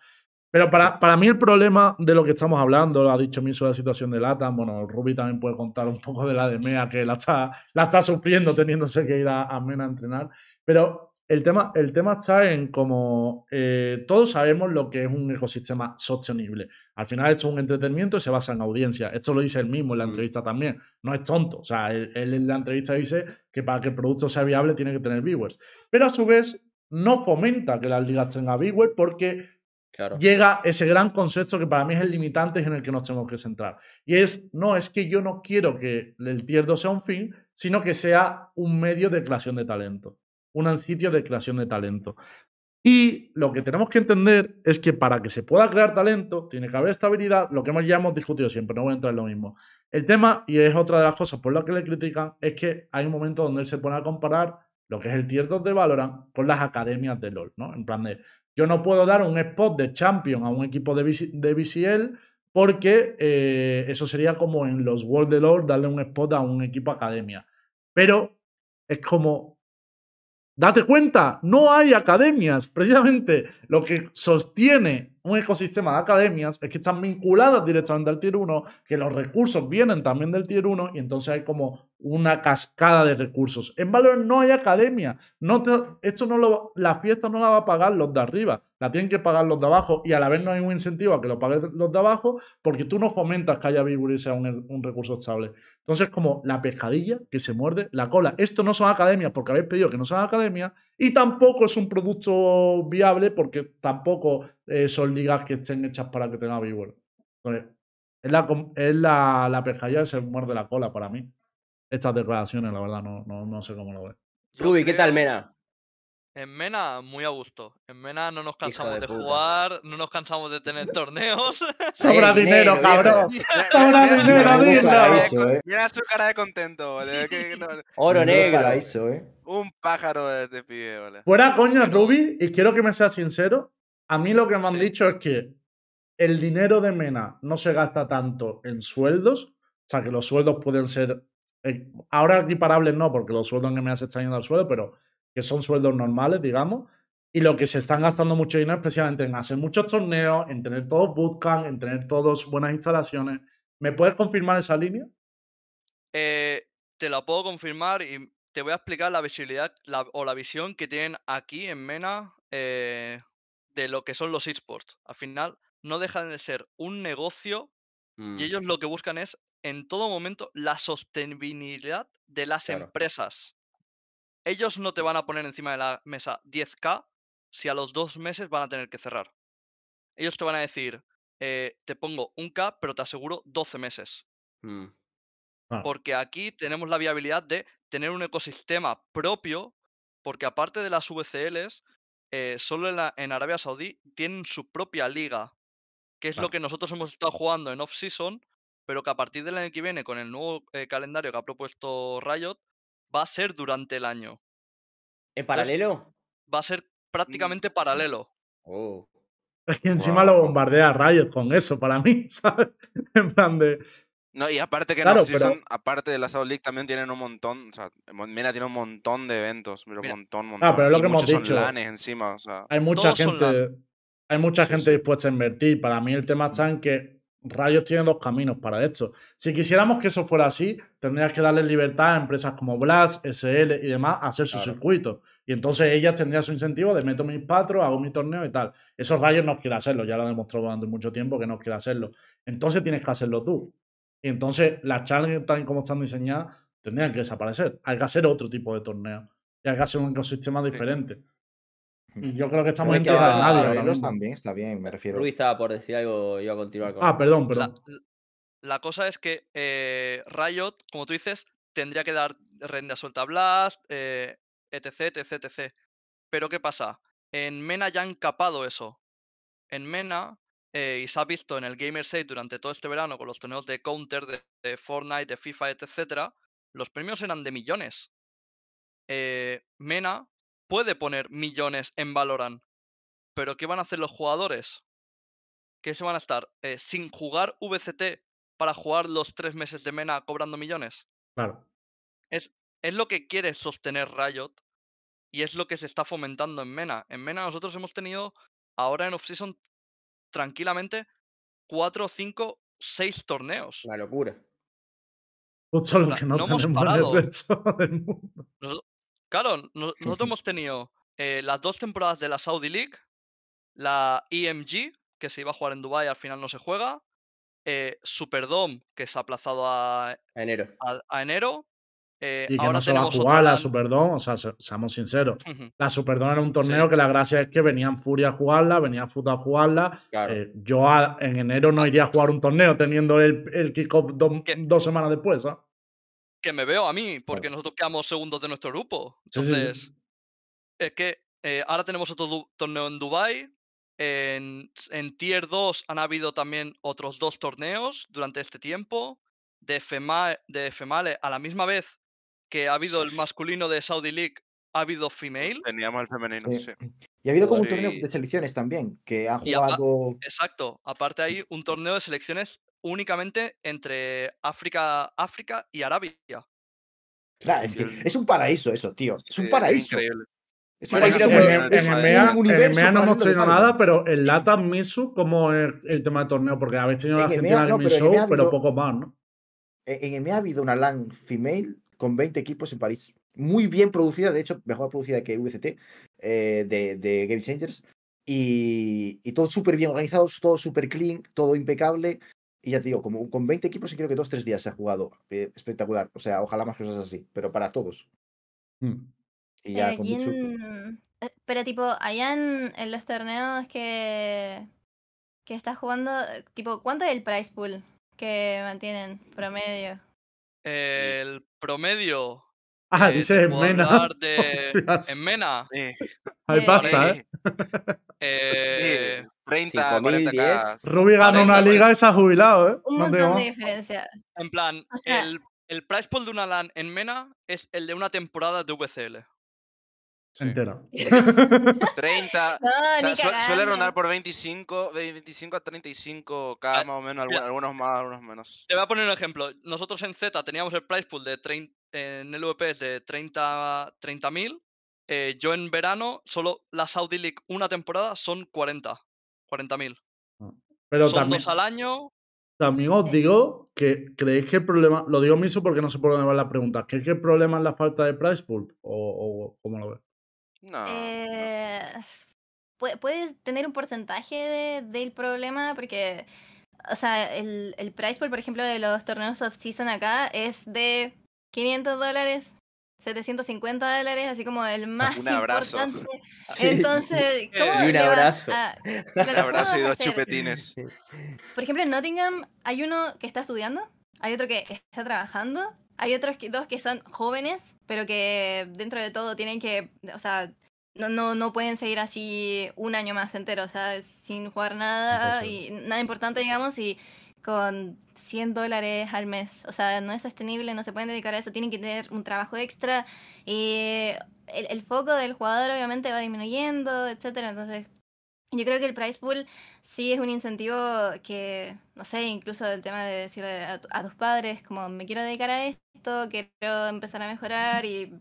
Pero para, para, mí el problema de lo que estamos hablando, lo ha dicho Miso de la situación de Latam, bueno, Ruby también puede contar un poco de la de Mea, que la está, la está sufriendo teniéndose que ir a, a Mena a entrenar, pero el tema, el tema está en cómo eh, todos sabemos lo que es un ecosistema sostenible. Al final esto es un entretenimiento y se basa en audiencia. Esto lo dice él mismo en la mm. entrevista también. No es tonto. O sea, él, en la entrevista dice que para que el producto sea viable tiene que tener viewers. Pero a su vez no fomenta que las ligas tengan viewers porque llega ese gran concepto que para mí es el limitante en el que nos tenemos que centrar. Y es, no, es que yo no quiero que el tierdo sea un fin, sino que sea un medio de creación de talento un sitio de creación de talento. Y lo que tenemos que entender es que para que se pueda crear talento, tiene que haber estabilidad, lo que ya hemos discutido siempre, no voy a entrar en lo mismo. El tema, y es otra de las cosas por las que le critican, es que hay un momento donde él se pone a comparar lo que es el tier 2 de Valorant con las academias de LoL, ¿no? En plan de, yo no puedo dar un spot de champion a un equipo de, de BCL porque eh, eso sería como en los World de LoL darle un spot a un equipo academia. Pero es como, Date cuenta, no hay academias. Precisamente lo que sostiene un ecosistema de academias es que están vinculadas directamente al Tier 1, que los recursos vienen también del Tier 1 y entonces hay como una cascada de recursos. En Valorant no hay academia. No esto no lo, la fiesta no la va a pagar los de arriba, la tienen que pagar los de abajo y a la vez no hay un incentivo a que lo paguen los de abajo porque tú no fomentas que haya Vigor y sea un, un, recurso estable. Entonces, como la pescadilla que se muerde la cola. Esto no son academias porque habéis pedido que no sean academias y tampoco es un producto viable porque tampoco eh, son ligas que estén hechas para que tenga. Entonces, es la, es la, la pescadilla que se muerde la cola para mí estas declaraciones, la verdad, no, no, no sé cómo lo ves. Ruby, ¿qué tal, Mena? En Mena, muy a gusto. En Mena no nos cansamos de, jugar, no nos cansamos de tener torneos. Sobra dinero, cabrón. Sobra dinero, dinero. Mira su cara de contento, Oro negro. ¿eh? Un pájaro de, de pibe, ¿vale? Fuera coño, Ruby, y quiero que me seas sincero. A mí lo que me han dicho es que el dinero de Mena no se gasta tanto en sueldos. O sea, que los sueldos pueden ser eh, ahora equiparables no, porque los sueldos en MMA se están yendo al suelo, pero que son sueldos normales, digamos. Y lo que se están gastando mucho dinero es precisamente en hacer muchos torneos, en tener todos bootcamp, en tener todos buenas instalaciones. ¿Me puedes confirmar esa línea? Eh, te la puedo confirmar y te voy a explicar la visibilidad o la visión que tienen aquí en Mena eh, de lo que son los esports. Al final, no dejan de ser un negocio y mm. ellos lo que buscan es, en todo momento, la sostenibilidad de las empresas. Ellos no te van a poner encima de la mesa 10k si a los dos meses van a tener que cerrar. Ellos te van a decir, eh, te pongo un K, pero te aseguro 12 meses. Mm. Ah. Porque aquí tenemos la viabilidad de tener un ecosistema propio, porque aparte de las VCLs, eh, solo en Arabia Saudí tienen su propia liga que es lo que nosotros hemos estado jugando en off-season, pero que a partir del año que viene, con el nuevo eh, calendario que ha propuesto Riot, va a ser durante el año. ¿En paralelo? va a ser mm. prácticamente paralelo. Oh. Es que encima lo bombardea Riot con eso, para mí, ¿sabes? en plan de. No, y aparte que claro, aparte de la South League también tienen un montón, o sea, Mena tiene un montón de eventos, pero un montón, montón. Ah, pero es lo que hemos dicho. encima, o sea. Hay mucha gente hay mucha gente dispuesta a invertir. Para mí el tema está en que Rayos tiene dos caminos para esto. Si quisiéramos que eso fuera así, tendrías que darle libertad a empresas como Blast, SL y demás a hacer su circuito. Y entonces ellas tendrían su incentivo de meto mis patros, hago mi torneo y tal. Esos Rayos no quieren hacerlo, ya lo demostró durante mucho tiempo que no quiere hacerlo. Entonces tienes que hacerlo tú. Y entonces las challenges, tal como están diseñadas, tendrían que desaparecer. Hay que hacer otro tipo de torneo. Y hay que hacer un ecosistema diferente. Y yo creo que estamos en tierra de nadie. también está bien, me refiero. Rubí estaba por decir algo, iba a continuar con. Ah, perdón, perdón. La, cosa es que eh, Riot, como tú dices, tendría que dar renda suelta a Blast, eh, etc, etc, etc. Pero ¿qué pasa? En Mena ya han capado eso. En Mena, eh, y se ha visto en el Gamer durante todo este verano con los torneos de Counter, de, de Fortnite, de FIFA, etc., los premios eran de millones. Mena puede poner millones en Valorant. Pero ¿qué van a hacer los jugadores? ¿Qué se van a estar eh, sin jugar VCT para jugar los tres meses de Mena cobrando millones? Claro. Es, es lo que quiere sostener Riot y es lo que se está fomentando en Mena. En Mena nosotros hemos tenido ahora en off-season tranquilamente cuatro, cinco, seis torneos. La locura. no, hemos parado. Claro, nosotros hemos tenido eh, las dos temporadas de la Saudi League, la EMG, que se iba a jugar en Dubai y al final no se juega, eh, Superdome, que se ha aplazado a enero. A, enero. Eh, y que ahora no se va a jugar la Superdome, o sea, seamos sinceros. La Superdome era un torneo que la gracia es que venían Furia a jugarla, venía Futa a jugarla. yo en enero no iría a jugar un torneo teniendo el, el kickoff dos semanas después, ¿sabes? que me veo a mí, porque nosotros quedamos segundos de nuestro grupo. Entonces, es que eh, ahora tenemos otro torneo en Dubai. En, Tier 2 han habido también otros dos torneos durante este tiempo. De, de Female a la misma vez que ha habido el masculino de Saudi League, ha habido female. Teníamos el femenino, sí. Y ha habido como un torneo de selecciones también, que han jugado. Exacto. Aparte hay un torneo de selecciones únicamente entre África, África y Arabia. Claro, es, que es un paraíso eso, tío. Es un paraíso. increíble. Es en, el MEA no hemos tenido nada, pero en Lata Misu, ¿cómo es el tema de torneo? Porque habéis tenido la Argentina en el Show, pero poco más, ¿no? En el MEA ha habido una LAN female con 20 equipos en París. Muy bien producida, de hecho, mejor producida que VCT eh, de, de, Game Changers. Y, y todo súper bien organizado, todo súper clean, todo impecable. Y ya te digo, como con 20 equipos, y creo que dos, tres días se ha jugado. Eh, espectacular. O sea, ojalá más cosas así, pero para todos. Mm. Y ya con eh, Pero tipo, allá en, los torneos que, que estás jugando, tipo, ¿cuánto es el price pool que mantienen promedio? El promedio. Ah, dice en Mena. De... en Mena. Hay pasta, ¿eh? eh 30, 40 Ruby ganó una liga y se ha jubilado, ¿eh? Un montón de diferencia. En plan, el, el price pool de una LAN en Mena es el de una temporada de VCL. Entero. 30. suele rondar por 25, de 25 a 35 cada más o menos, algunos, más, algunos menos. Te voy a poner un ejemplo. Nosotros en Z teníamos el price pool de 30, en el VP de 30 30.000. Eh, yo en verano, solo la Saudi League una temporada son 40. 40.000. Ah, pero son también, dos al año. También os digo que creéis que el problema, lo digo mismo porque no sé por dónde va la pregunta, ¿creéis que el problema es la falta de price pool o, o cómo lo ves? No. Eh, puedes tener un porcentaje del problema porque, o sea, el, el price pool, por ejemplo, de los torneos off-season acá es de 500 dólares, 750 dólares, así como el más un abrazo. importante. Entonces, ¿cómo y un abrazo. un abrazo y dos chupetines. Por ejemplo, en Nottingham hay uno que está estudiando, hay otro que está trabajando hay otros que, dos que son jóvenes, pero que dentro de todo tienen que, o sea, no, no, no pueden seguir así un año más entero, o sea, sin jugar nada y nada importante, digamos, y con 100 dólares al mes. O sea, no es sostenible, no se pueden dedicar a eso, tienen que tener un trabajo extra y el, el foco del jugador obviamente va disminuyendo, etcétera. Entonces, yo creo que el price pool sí es un incentivo que, no sé, incluso el tema de decirle a, tus padres, como me quiero dedicar a esto, quiero empezar a mejorar y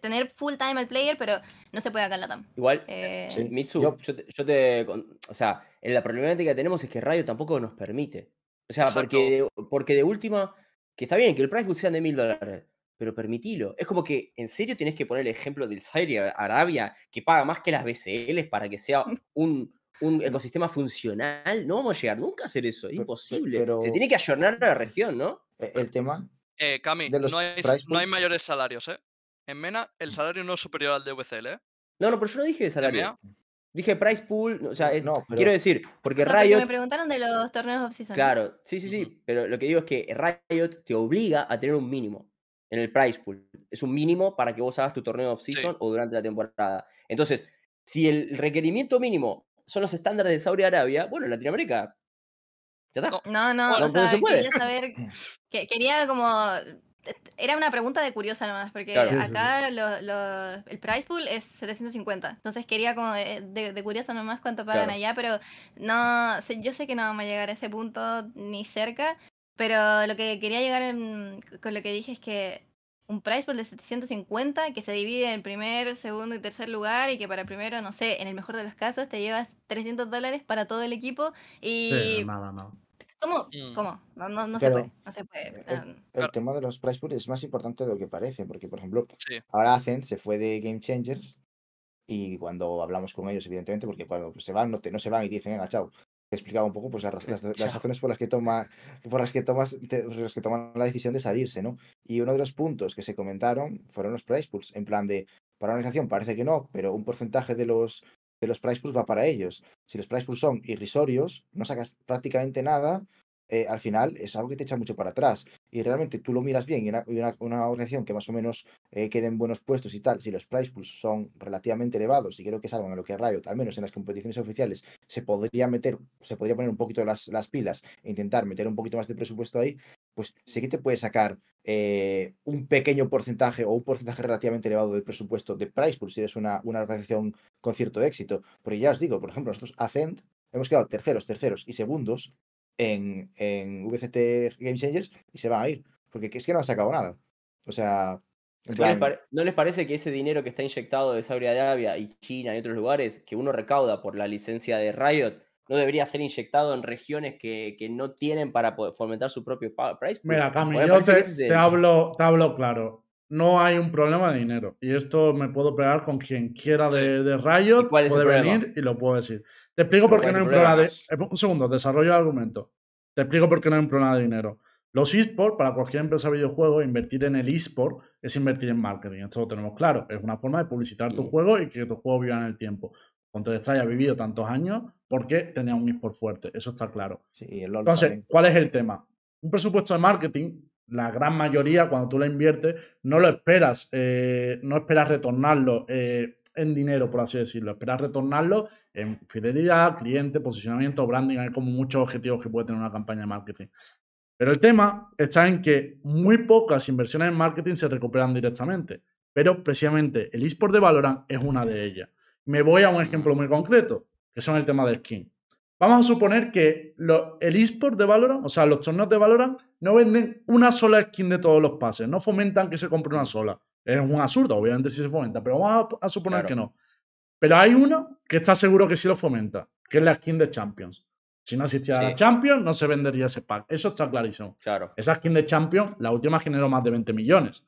tener full time al player, pero no se puede acá en la TAM. Igual, eh, Mitsu, yo, te, O sea, la problemática que tenemos es que Radio tampoco nos permite. O sea, porque, porque de última, que está bien que el price pool sea de mil dólares, pero permitilo. Es como que, ¿en serio tenés que poner el ejemplo del Saudi Arabia, que paga más que las BCLs para que sea un, un ecosistema funcional? No vamos a llegar nunca a hacer eso, es imposible. Se tiene que ayornar a la región, ¿no? E, el tema. Eh, Cami, no hay, no hay mayores salarios, ¿eh? En MENA el salario no es superior al de VCL, ¿eh? No, no, pero yo no dije salario. Dije price pool, o sea, quiero decir, porque Riot. Me preguntaron de los torneos off-season. Claro, sí, sí, sí, pero lo que digo es que Riot te obliga a tener un mínimo en el price pool. Es un mínimo para que vos hagas tu torneo off-season o durante la temporada. Entonces, si el requerimiento mínimo son los estándares de Saudi Arabia, bueno, en Latinoamérica. ¿Ya está? No, no, no, o sea, quería saber. Que, quería como. Era una pregunta de curiosa nomás, porque acá el price pool es 750. Entonces quería como de, de, curiosa nomás cuánto pagan allá, pero no, yo sé que no vamos a llegar a ese punto ni cerca. Pero lo que quería llegar con lo que dije es que un price pool de 750 que se divide en primer, segundo y tercer lugar y que para primero, no sé, en el mejor de los casos te llevas 300 dólares para todo el equipo y... ¿Cómo? No, no, no se puede. No se puede. El, tema de los price pools es más importante de lo que parece, porque, por ejemplo, ahora Hacen se fue de Game Changers y cuando hablamos con ellos, evidentemente, porque cuando se van, no, te, no se van y dicen, venga, chao, explicaba un poco pues, las, razones por las que toma por las que tomas las que toman la decisión de salirse, ¿no? Y uno de los puntos que se comentaron fueron los price pools, en plan de para una organización parece que no, pero un porcentaje de los de los price pools va para ellos. Si los price pools son irrisorios, no sacas prácticamente nada eh, al final es algo que te echa mucho para atrás. Y realmente tú lo miras bien y una, una, organización que más o menos eh, quede en buenos puestos y tal, si los price pools son relativamente elevados, y creo que es algo en lo que Riot, al menos en las competiciones oficiales, se podría meter, se podría poner un poquito las, las pilas e intentar meter un poquito más de presupuesto ahí, pues sí que te puede sacar eh, un pequeño porcentaje o un porcentaje relativamente elevado del presupuesto de price pools si eres una, una organización con cierto éxito. Porque ya os digo, por ejemplo, nosotros Ascend hemos quedado terceros, terceros y segundos en, en VCT Game Changers y se van a ir. Porque es que no han sacado nada. O sea. ¿No, les parece que ese dinero que está inyectado de Saudi Arabia y China y otros lugares, que uno recauda por la licencia de Riot, no debería ser inyectado en regiones que, que no tienen para poder fomentar su propio price? Mira, Cami, yo te, hablo, te hablo claro. No hay un problema de dinero. Y esto me puedo pegar con quien quiera de, de Riot, puede venir y lo puedo decir. Te explico por qué no hay un problema de. Eh, un segundo, desarrollo el argumento. Te explico por qué no hay un problema de dinero. Los esports, para cualquier empresa de videojuegos, invertir en el esport es invertir en marketing. Esto lo tenemos claro. Es una forma de publicitar tu juego y que tu juego viva en el tiempo. Counter-Strike ha vivido tantos años porque tenía un esport fuerte. Eso está claro. Entonces, ¿cuál es el tema? Un presupuesto de marketing, la gran mayoría, cuando tú lo inviertes, no lo esperas, eh, no esperas retornarlo. Eh, en dinero, por así decirlo. Esperar retornarlo en fidelidad, cliente, posicionamiento, branding. Hay como muchos objetivos que puede tener una campaña de marketing. Pero el tema está en que muy pocas inversiones en marketing se recuperan directamente. Pero precisamente el eSport de Valorant es una de ellas. Me voy a un ejemplo muy concreto, que son el tema del skin. Vamos a suponer que el eSport de Valorant, o sea, los torneos de Valorant, no venden una sola skin de todos los pases, no fomentan que se compre una sola. Es un absurdo, obviamente si se fomenta, pero vamos a, suponer que no. Pero hay uno que está seguro que sí lo fomenta, que es la skin de Champions. Si no existiera la Champions, no se vendería ese pack. Eso está clarísimo. Claro. Esa skin de Champions, la última generó más de 20 millones.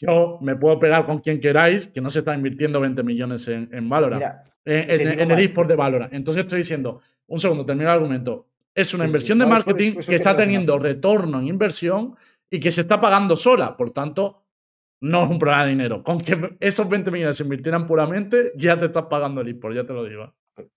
Yo me puedo pegar con quien queráis que no se está invirtiendo 20 millones en, en Valorant. en, el eSport de Valorant. Entonces estoy diciendo, un segundo, termino el argumento. Es una inversión de marketing que está teniendo retorno en inversión y que se está pagando sola. Por tanto, no es un problema de dinero. Con que esos 20 millones se invirtieran puramente, ya te estás pagando el eSport, ya te lo digo.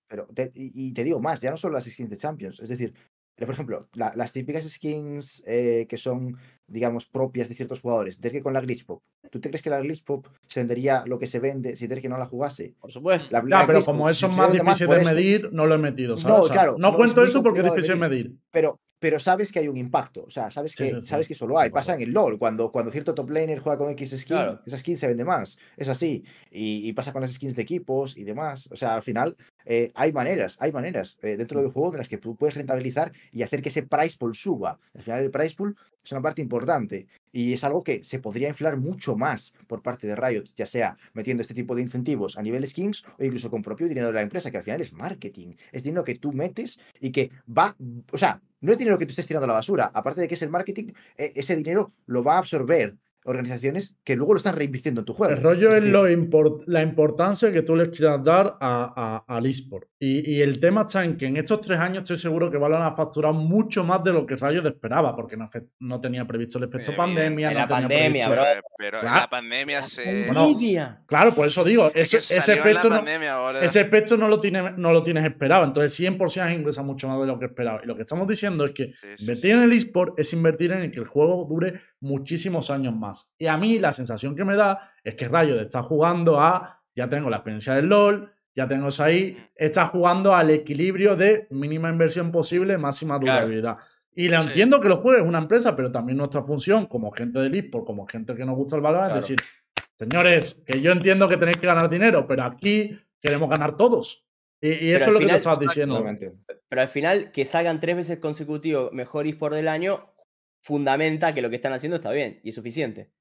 Pero y, te digo más, ya no solo las skins de Champions. Es decir, por ejemplo, las típicas skins eh, que son, digamos, propias de ciertos jugadores, que con la Glitch Pop. ¿Tú te crees que la Glitch Pop se vendería lo que se vende si que no la jugase? Por supuesto. La, pero como eso es más difícil de medir, no lo he metido. ¿sabes? No, claro. no, cuento eso porque es difícil de medir. Pero pero sabes que hay un impacto, o sea, sabes que, sabes que solo hay. Pasa en el LOL, cuando, cuando cierto top laner juega con X skin, esa skin se vende más, es así. Y, pasa con las skins de equipos y demás. O sea, al final eh, hay maneras, hay maneras eh, dentro del juego en las que tú puedes rentabilizar y hacer que ese price pool suba. Al final el price pool es una parte importante y es algo que se podría inflar mucho más por parte de Riot, ya sea metiendo este tipo de incentivos a nivel skins o incluso con propio dinero de la empresa, que al final es marketing, es dinero que tú metes y que va, o sea, no es dinero que tú estés tirando a la basura. Aparte de que es el marketing, e, ese dinero lo va a absorber organizaciones que luego lo están reinvirtiendo en tu juego. El rollo es, lo la importancia que tú le quieras dar a, al eSport. Y, el tema está en que en estos tres años estoy seguro que van a facturar mucho más de lo que Rayo esperaba, porque no, no tenía previsto el efecto pandemia. En la pandemia, bro. Pero en la pandemia se. claro, por eso digo, ese, ese, aspecto no, ese aspecto no lo, tiene, no lo tienes esperado. Entonces 100% ingresa mucho más de lo que esperaba. Y lo que estamos diciendo es que invertir en el eSport es invertir en que el juego dure muchísimos años más. Y a mí la sensación que me da es que Rayo está jugando a, ya tengo la experiencia del LOL, ya tengo eso ahí, está jugando al equilibrio de mínima inversión posible, máxima durabilidad. Y le entiendo que lo juegue es una empresa, pero también nuestra función como gente del eSport, como gente que nos gusta el valor, es decir, señores, que yo entiendo que tenéis que ganar dinero, pero aquí queremos ganar todos. Y, eso es lo que te estabas diciendo. Pero al final, que salgan tres veces consecutivos mejor eSport del año, fundamenta que lo que están haciendo está bien y es suficiente.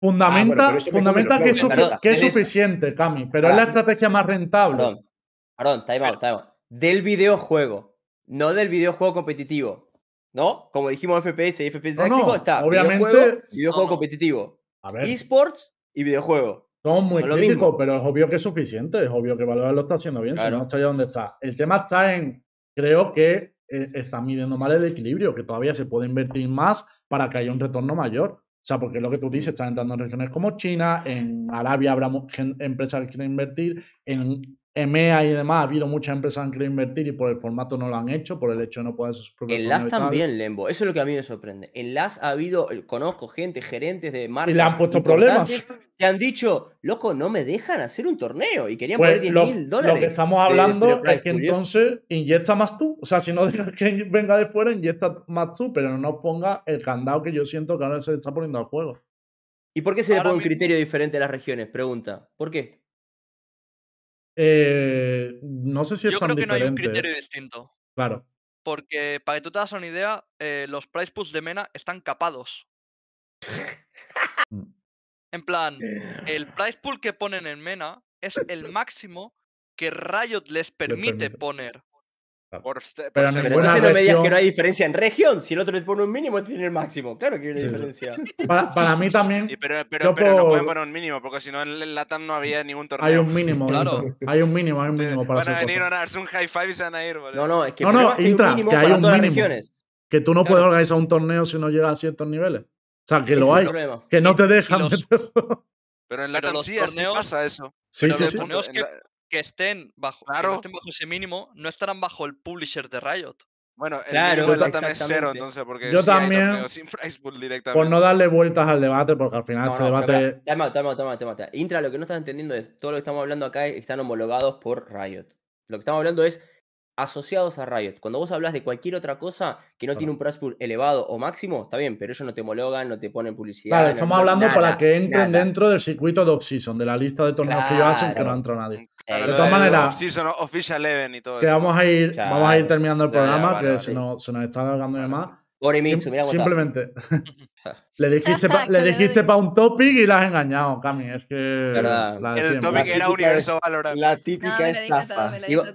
Fundamenta, ah, fundamenta que, es, suficiente, Cami, pero es la estrategia más rentable. Perdón, perdón, time out, time out. Del videojuego, no del videojuego competitivo. ¿No? Como dijimos FPS y FPS táctico, está obviamente, videojuego competitivo. Esports y videojuego. Son muy críticos, pero es obvio que es suficiente. Es obvio que Valorant lo está haciendo bien, si no está ya donde está. El tema está en, creo que eh, está midiendo mal el equilibrio, que todavía se puede invertir más para que haya un retorno mayor. O sea, porque lo que tú dices, están entrando en regiones como China, en Arabia habrá empresas que quieren invertir, en, EMEA y demás, ha habido muchas empresas que han querido invertir y por el formato no lo han hecho, por el hecho de no poder sus propios En LAS también, Lembo. Eso es lo que a mí me sorprende. En LAS ha habido, eh, conozco gente, gerentes de marca. Y le han puesto problemas. Que han dicho, loco, no me dejan hacer un torneo y querían pues poner 10 mil dólares. Lo que estamos hablando es que entonces inyecta más tú. O sea, si no dejas que venga de fuera, inyecta más tú, pero no ponga el candado que yo siento que ahora se está poniendo al juego. ¿Y por qué se le pone un criterio diferente a las regiones? Pregunta. ¿Por qué? Eh, no sé si es Yo creo que no hay un criterio distinto. Claro. Porque, para que tú te hagas una idea, eh, los price pools de Mena están capados. Mm. en plan, el price pool que ponen en Mena es el máximo que Riot les permite poner. Por, pero, entonces no me digas que no hay diferencia en región. Si el otro le pone un mínimo, tiene el máximo. Claro que hay una diferencia. Para, mí también. pero, pero, no pueden poner un mínimo, porque si no en LATAM no había ningún torneo. Hay un mínimo, claro. Hay un mínimo, hay un mínimo para Van a venir a darse un high five y se van a ir. No, no, es que, no, no, que intra, hay un que hay un mínimo. Que tú no puedes organizar un torneo si no llegas a ciertos niveles. O sea, que lo hay. Que no te dejan. Pero en la sí, pasa eso. Sí, sí, sí que estén bajo, bajo ese mínimo no estarán bajo el publisher de Riot. Bueno, claro, el también es cero, entonces, porque yo también, sin por no darle vueltas al debate, porque al final este debate... Toma, toma, toma, toma. Intra, lo que no estás entendiendo es, todo lo que estamos hablando acá están homologados por Riot. Lo que estamos hablando es asociados a Riot. Cuando vos hablas de cualquier otra cosa que no tiene un price pool elevado o máximo, está bien, pero ellos no te homologan, no te ponen publicidad. Vale, estamos hablando para que entren dentro del circuito de Off-Season, de la lista de torneos que ellos hacen, que no entra nadie. de todas maneras, Off-Season, Official Eleven y todo que Vamos a ir, vamos a ir terminando el programa, que se, nos, se, nos, está alargando más. Simplemente. le dijiste para le dijiste pa un topic y la has engañado, Cami. Es que. el topic era Universo Valorant. La típica estafa.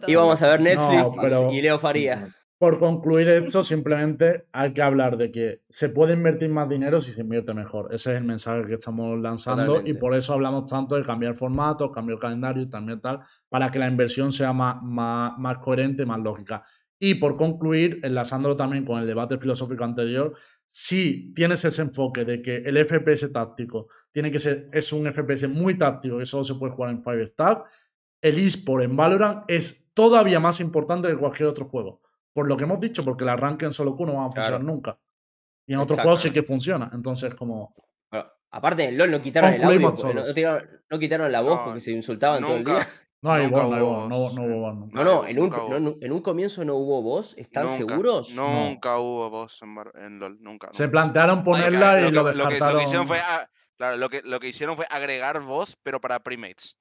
Íbamos a ver Netflix y Leo Faría. Por concluir esto, simplemente hay que hablar de que se puede invertir más dinero si se invierte mejor. Ese es el mensaje que estamos lanzando y por eso hablamos tanto de cambiar formato, cambiar calendario y también tal, para que la inversión sea más, más, más coherente y más lógica. Y por concluir, enlazándolo también con el debate filosófico anterior, si tienes ese enfoque de que el FPS táctico tiene que ser, es un FPS muy táctico que solo se puede jugar en Five Star, el eSport en Valorant es todavía más importante que cualquier otro juego. Por lo que hemos dicho, porque el arranque en solo Q no va a funcionar nunca. Y en otros juegos sí que funciona. Entonces, como. aparte, LOL no quitaron el audio. No, quitaron la voz porque se insultaban todo el día. No hay voz, no, no, no, hubo No, no, en un, en un comienzo no hubo voz, ¿están seguros? Nunca hubo voz en, LOL, nunca. Se plantearon ponerla y lo, lo, que, lo, que, hicieron fue, claro, lo que, lo que hicieron fue agregar voz, pero para primates.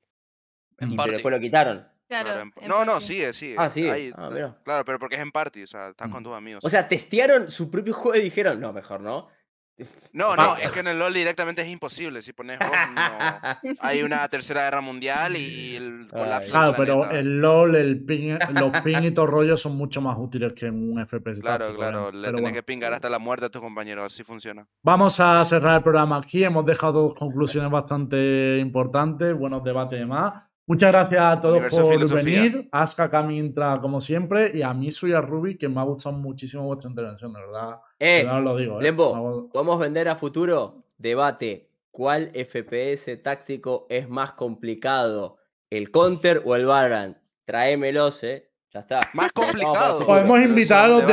y después lo quitaron. Claro, no, no, sigue, sigue. Ah, sí. Ah, claro, pero porque es en party, o sea, estás con mm. tus amigos. O sea, testearon su propio juego y dijeron, no, mejor no. No, no, es que en el LOL directamente es imposible. Si pones no. Hay una tercera guerra mundial y el colapso. Claro, pero el LOL, el ping, los ping y todo rollo son mucho más útiles que en un FPS. Claro, claro. Le tienes que pingar hasta la muerte a tus compañeros. Así funciona. Vamos a cerrar el programa aquí. Hemos dejado dos conclusiones bastante importantes, buenos debates y demás. Muchas gracias a todos por venir. Aska Camintra, como siempre, y a Misu y a Ruby, que me ha gustado muchísimo vuestra intervención, de verdad. Eh, lo digo. ¿eh? Lembo, ¿podemos vender a futuro? Debate. ¿Cuál FPS táctico es más complicado? ¿El Counter o el Valorant? Tráemelos, eh. Ya está. Más complicado. Podemos invitar a los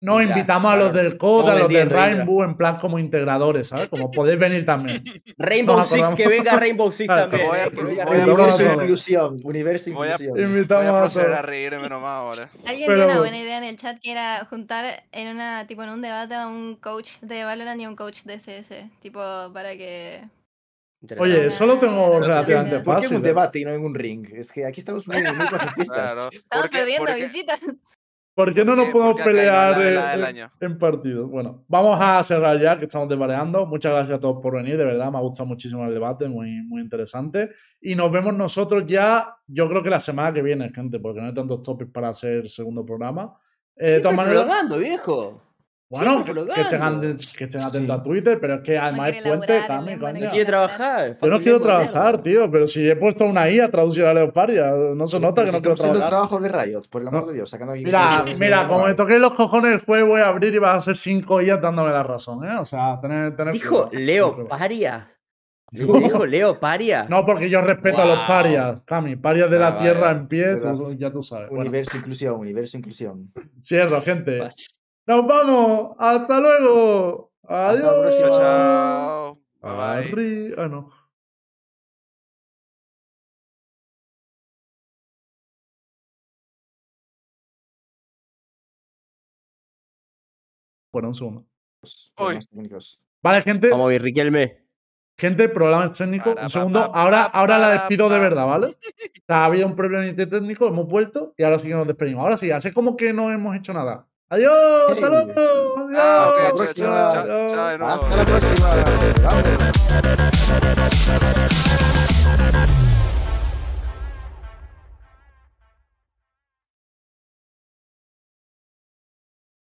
de... Nos invitamos a los del Code, a los del Rainbow, en plan como integradores, ¿sabes? Como podéis venir también. Rainbow Six, que venga Rainbow Six también. Voy a, eh, universo inclusión, universo inclusión. Invitamos voy a proceder a, reírme nomás ahora. Alguien tiene una buena idea en el chat que era juntar en una tipo en un debate a un coach de Valorant y un coach de CS, tipo para que Oye, solo tengo relativamente fácil. ¿Por qué un debate y no en un ring? Es que aquí estamos muy, muy pacifistas. Claro. Estamos perdiendo visitas. ¿Por qué no nos podemos pelear en, partidos? Bueno, vamos a cerrar ya, que estamos desvariando. Muchas gracias a todos por venir, de verdad, me ha gustado muchísimo el debate, muy, muy interesante. Y nos vemos nosotros ya, yo creo que la semana que viene, gente, porque no hay tantos topics para hacer segundo programa. Eh, Siempre viejo. Bueno, que, estén, que, estén, atentos a Twitter, pero es que además es puente, Cami, coño. No quiere trabajar. Yo no quiero trabajar, tío, pero si he puesto una I a traducir a Leoparia, no se nota que no quiero trabajar. trabajo de Riot, por el amor de Dios, sacando aquí Mira, mira, como me toqué los cojones el juego, voy a abrir y vas a ser cinco IAs dándome la razón, ¿eh? O sea, tener. tener Dijo Leo Parias. dijo Leo paria? No, porque yo respeto a los parias, Cami. Parias de la tierra en pie, ya tú sabes. Universo inclusión, universo inclusión. Cierto, gente. Nos vamos. Hasta luego. Adiós. Chao. Bye bye. Ah, no. Bueno, un segundo. Vale, gente. Vamos a ver, Riquelme. Gente, problema técnico. Un segundo. Ahora, ahora la despido de verdad, ¿vale? O sea, ha habido un problema técnico, hemos vuelto y ahora sí que nos despedimos. Ahora sí, hace como que no hemos hecho nada. Adiós, hasta luego. Hasta la próxima.